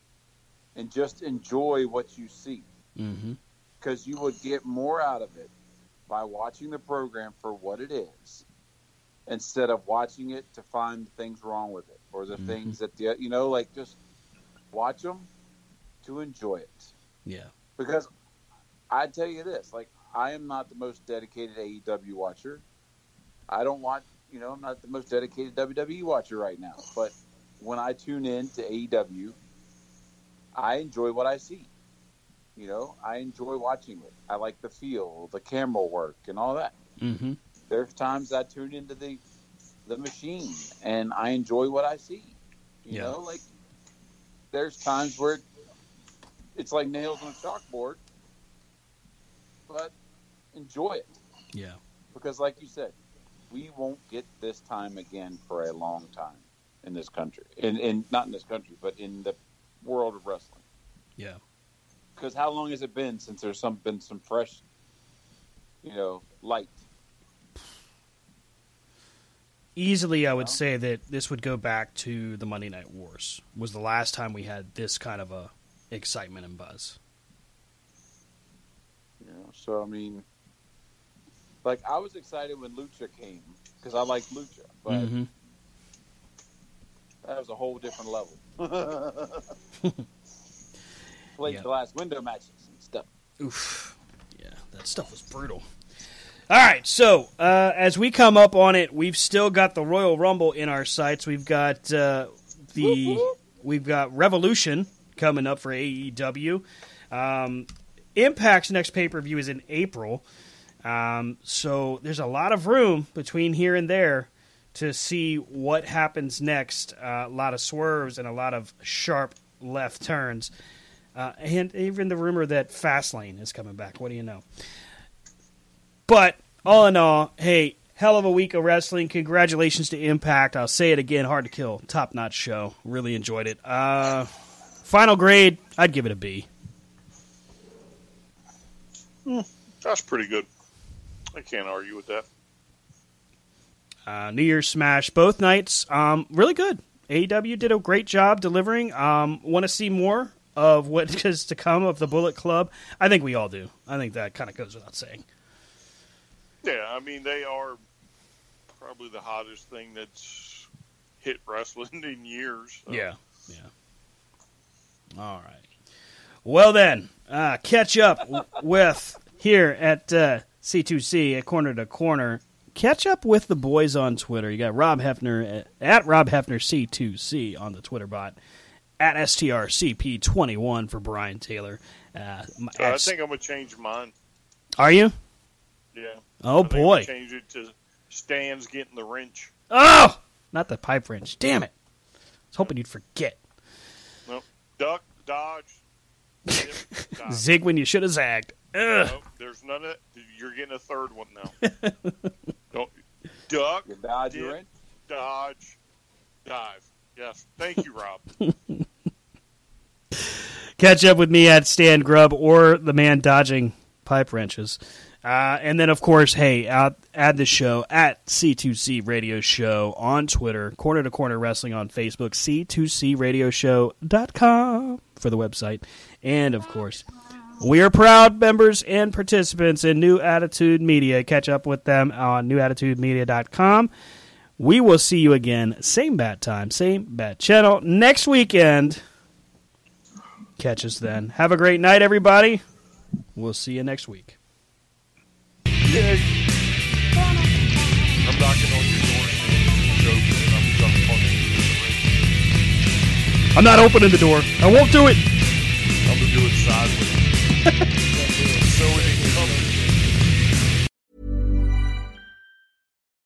[SPEAKER 11] and just enjoy what you see
[SPEAKER 5] Mm-hmm.
[SPEAKER 11] because you would get more out of it by watching the program for what it is instead of watching it to find things wrong with it or the
[SPEAKER 5] Mhm.
[SPEAKER 11] things that the you know like just watch them to enjoy it
[SPEAKER 5] Yeah.
[SPEAKER 11] because I tell you this like I am not the most dedicated AEW watcher I don't watch you know I'm not the most dedicated WWE watcher right now but when I tune in to AEW I enjoy what I see you know, I enjoy watching it. I like the feel, the camera work, and all that.
[SPEAKER 5] Mm-hmm.
[SPEAKER 11] There's times I tune into the the machine and I enjoy what I see. You
[SPEAKER 5] Yeah.
[SPEAKER 11] know, like there's times where it's like nails on a chalkboard, but enjoy it
[SPEAKER 5] Yeah.
[SPEAKER 11] because, like you said, we won't get this time again for a long time in this country. In, in not in this country, but in the world of wrestling.
[SPEAKER 5] Yeah.
[SPEAKER 11] Because how long has it been since there's some been some fresh, you know, light?
[SPEAKER 5] easily, I would say that this would go back to the Monday Night Wars. Was the last time we had this kind of a excitement and buzz.
[SPEAKER 11] Yeah, so I mean, like I was excited when Lucha came because I like Lucha, but
[SPEAKER 5] Mhm.
[SPEAKER 11] that was a whole different level. Played
[SPEAKER 5] Yeah.
[SPEAKER 11] glass window matches and stuff.
[SPEAKER 5] Oof. Yeah, that stuff was brutal. All right, so uh, as we come up on it, we've still got the Royal Rumble in our sights. We've got uh, the we've got Revolution coming up for AEW. Um, Impact's next pay per view is in April, um, so there's a lot of room between here and there to see what happens next. Uh, a lot of swerves and a lot of sharp left turns. Uh, and even the rumor that Fastlane is coming back. What do you know? But all in all, hey, hell of a week of wrestling. Congratulations to Impact. I'll say it again, hard to kill. Top notch show. Really enjoyed it. Uh, final grade, I'd give it a B.
[SPEAKER 4] Hmm, that's pretty good. I can't argue with that.
[SPEAKER 5] Uh, New Year's Smash, both nights, um, really good. AEW did a great job delivering. Um, Want to see more of what is to come of the Bullet Club? I think we all do. I think that kind of goes without saying.
[SPEAKER 4] Yeah, I mean they are probably the hottest thing that's hit wrestling in years. so.
[SPEAKER 5] Yeah, yeah. All right. Well then, uh, catch up with here at uh, C2C at Corner to Corner. Catch up with the boys on Twitter. You got Rob Hefner at, at Rob Hefner C2C on the Twitter bot. At STRCP21 for Brian Taylor. Uh, my-
[SPEAKER 4] I think I'm gonna change mine.
[SPEAKER 5] are you?
[SPEAKER 4] Yeah.
[SPEAKER 5] Oh,
[SPEAKER 4] I think I'm
[SPEAKER 5] boy.
[SPEAKER 4] Change it to Stan's getting the wrench.
[SPEAKER 5] Oh, not the pipe wrench. Damn it! I was hoping you'd forget.
[SPEAKER 4] Nope. Duck, dodge, dive.
[SPEAKER 5] Zig when you should have zagged. Ugh.
[SPEAKER 4] Nope, there's none of that. You're getting a third one now. Don't duck,
[SPEAKER 11] You dodge,
[SPEAKER 4] dip, dodge, dive. Yes. Thank you, Rob.
[SPEAKER 5] Catch up with me at Stan Grub or the man dodging pipe wrenches. Uh, and then, of course, hey, out, add the show at C2C Radio Show on Twitter, Corner to Corner Wrestling on Facebook, C2C Radio Show for the website. And, of course, we are proud members and participants in New Attitude Media. Catch up with them on newattitudemedia.com. We will see you again, same bat time, same bat channel, next weekend. Catch us then. Have a great night, everybody. We'll see you next week.
[SPEAKER 4] I'm knocking on your door I'm
[SPEAKER 5] not opening the door. I won't do it.
[SPEAKER 4] I'm gonna do it sideways. It ain't coming.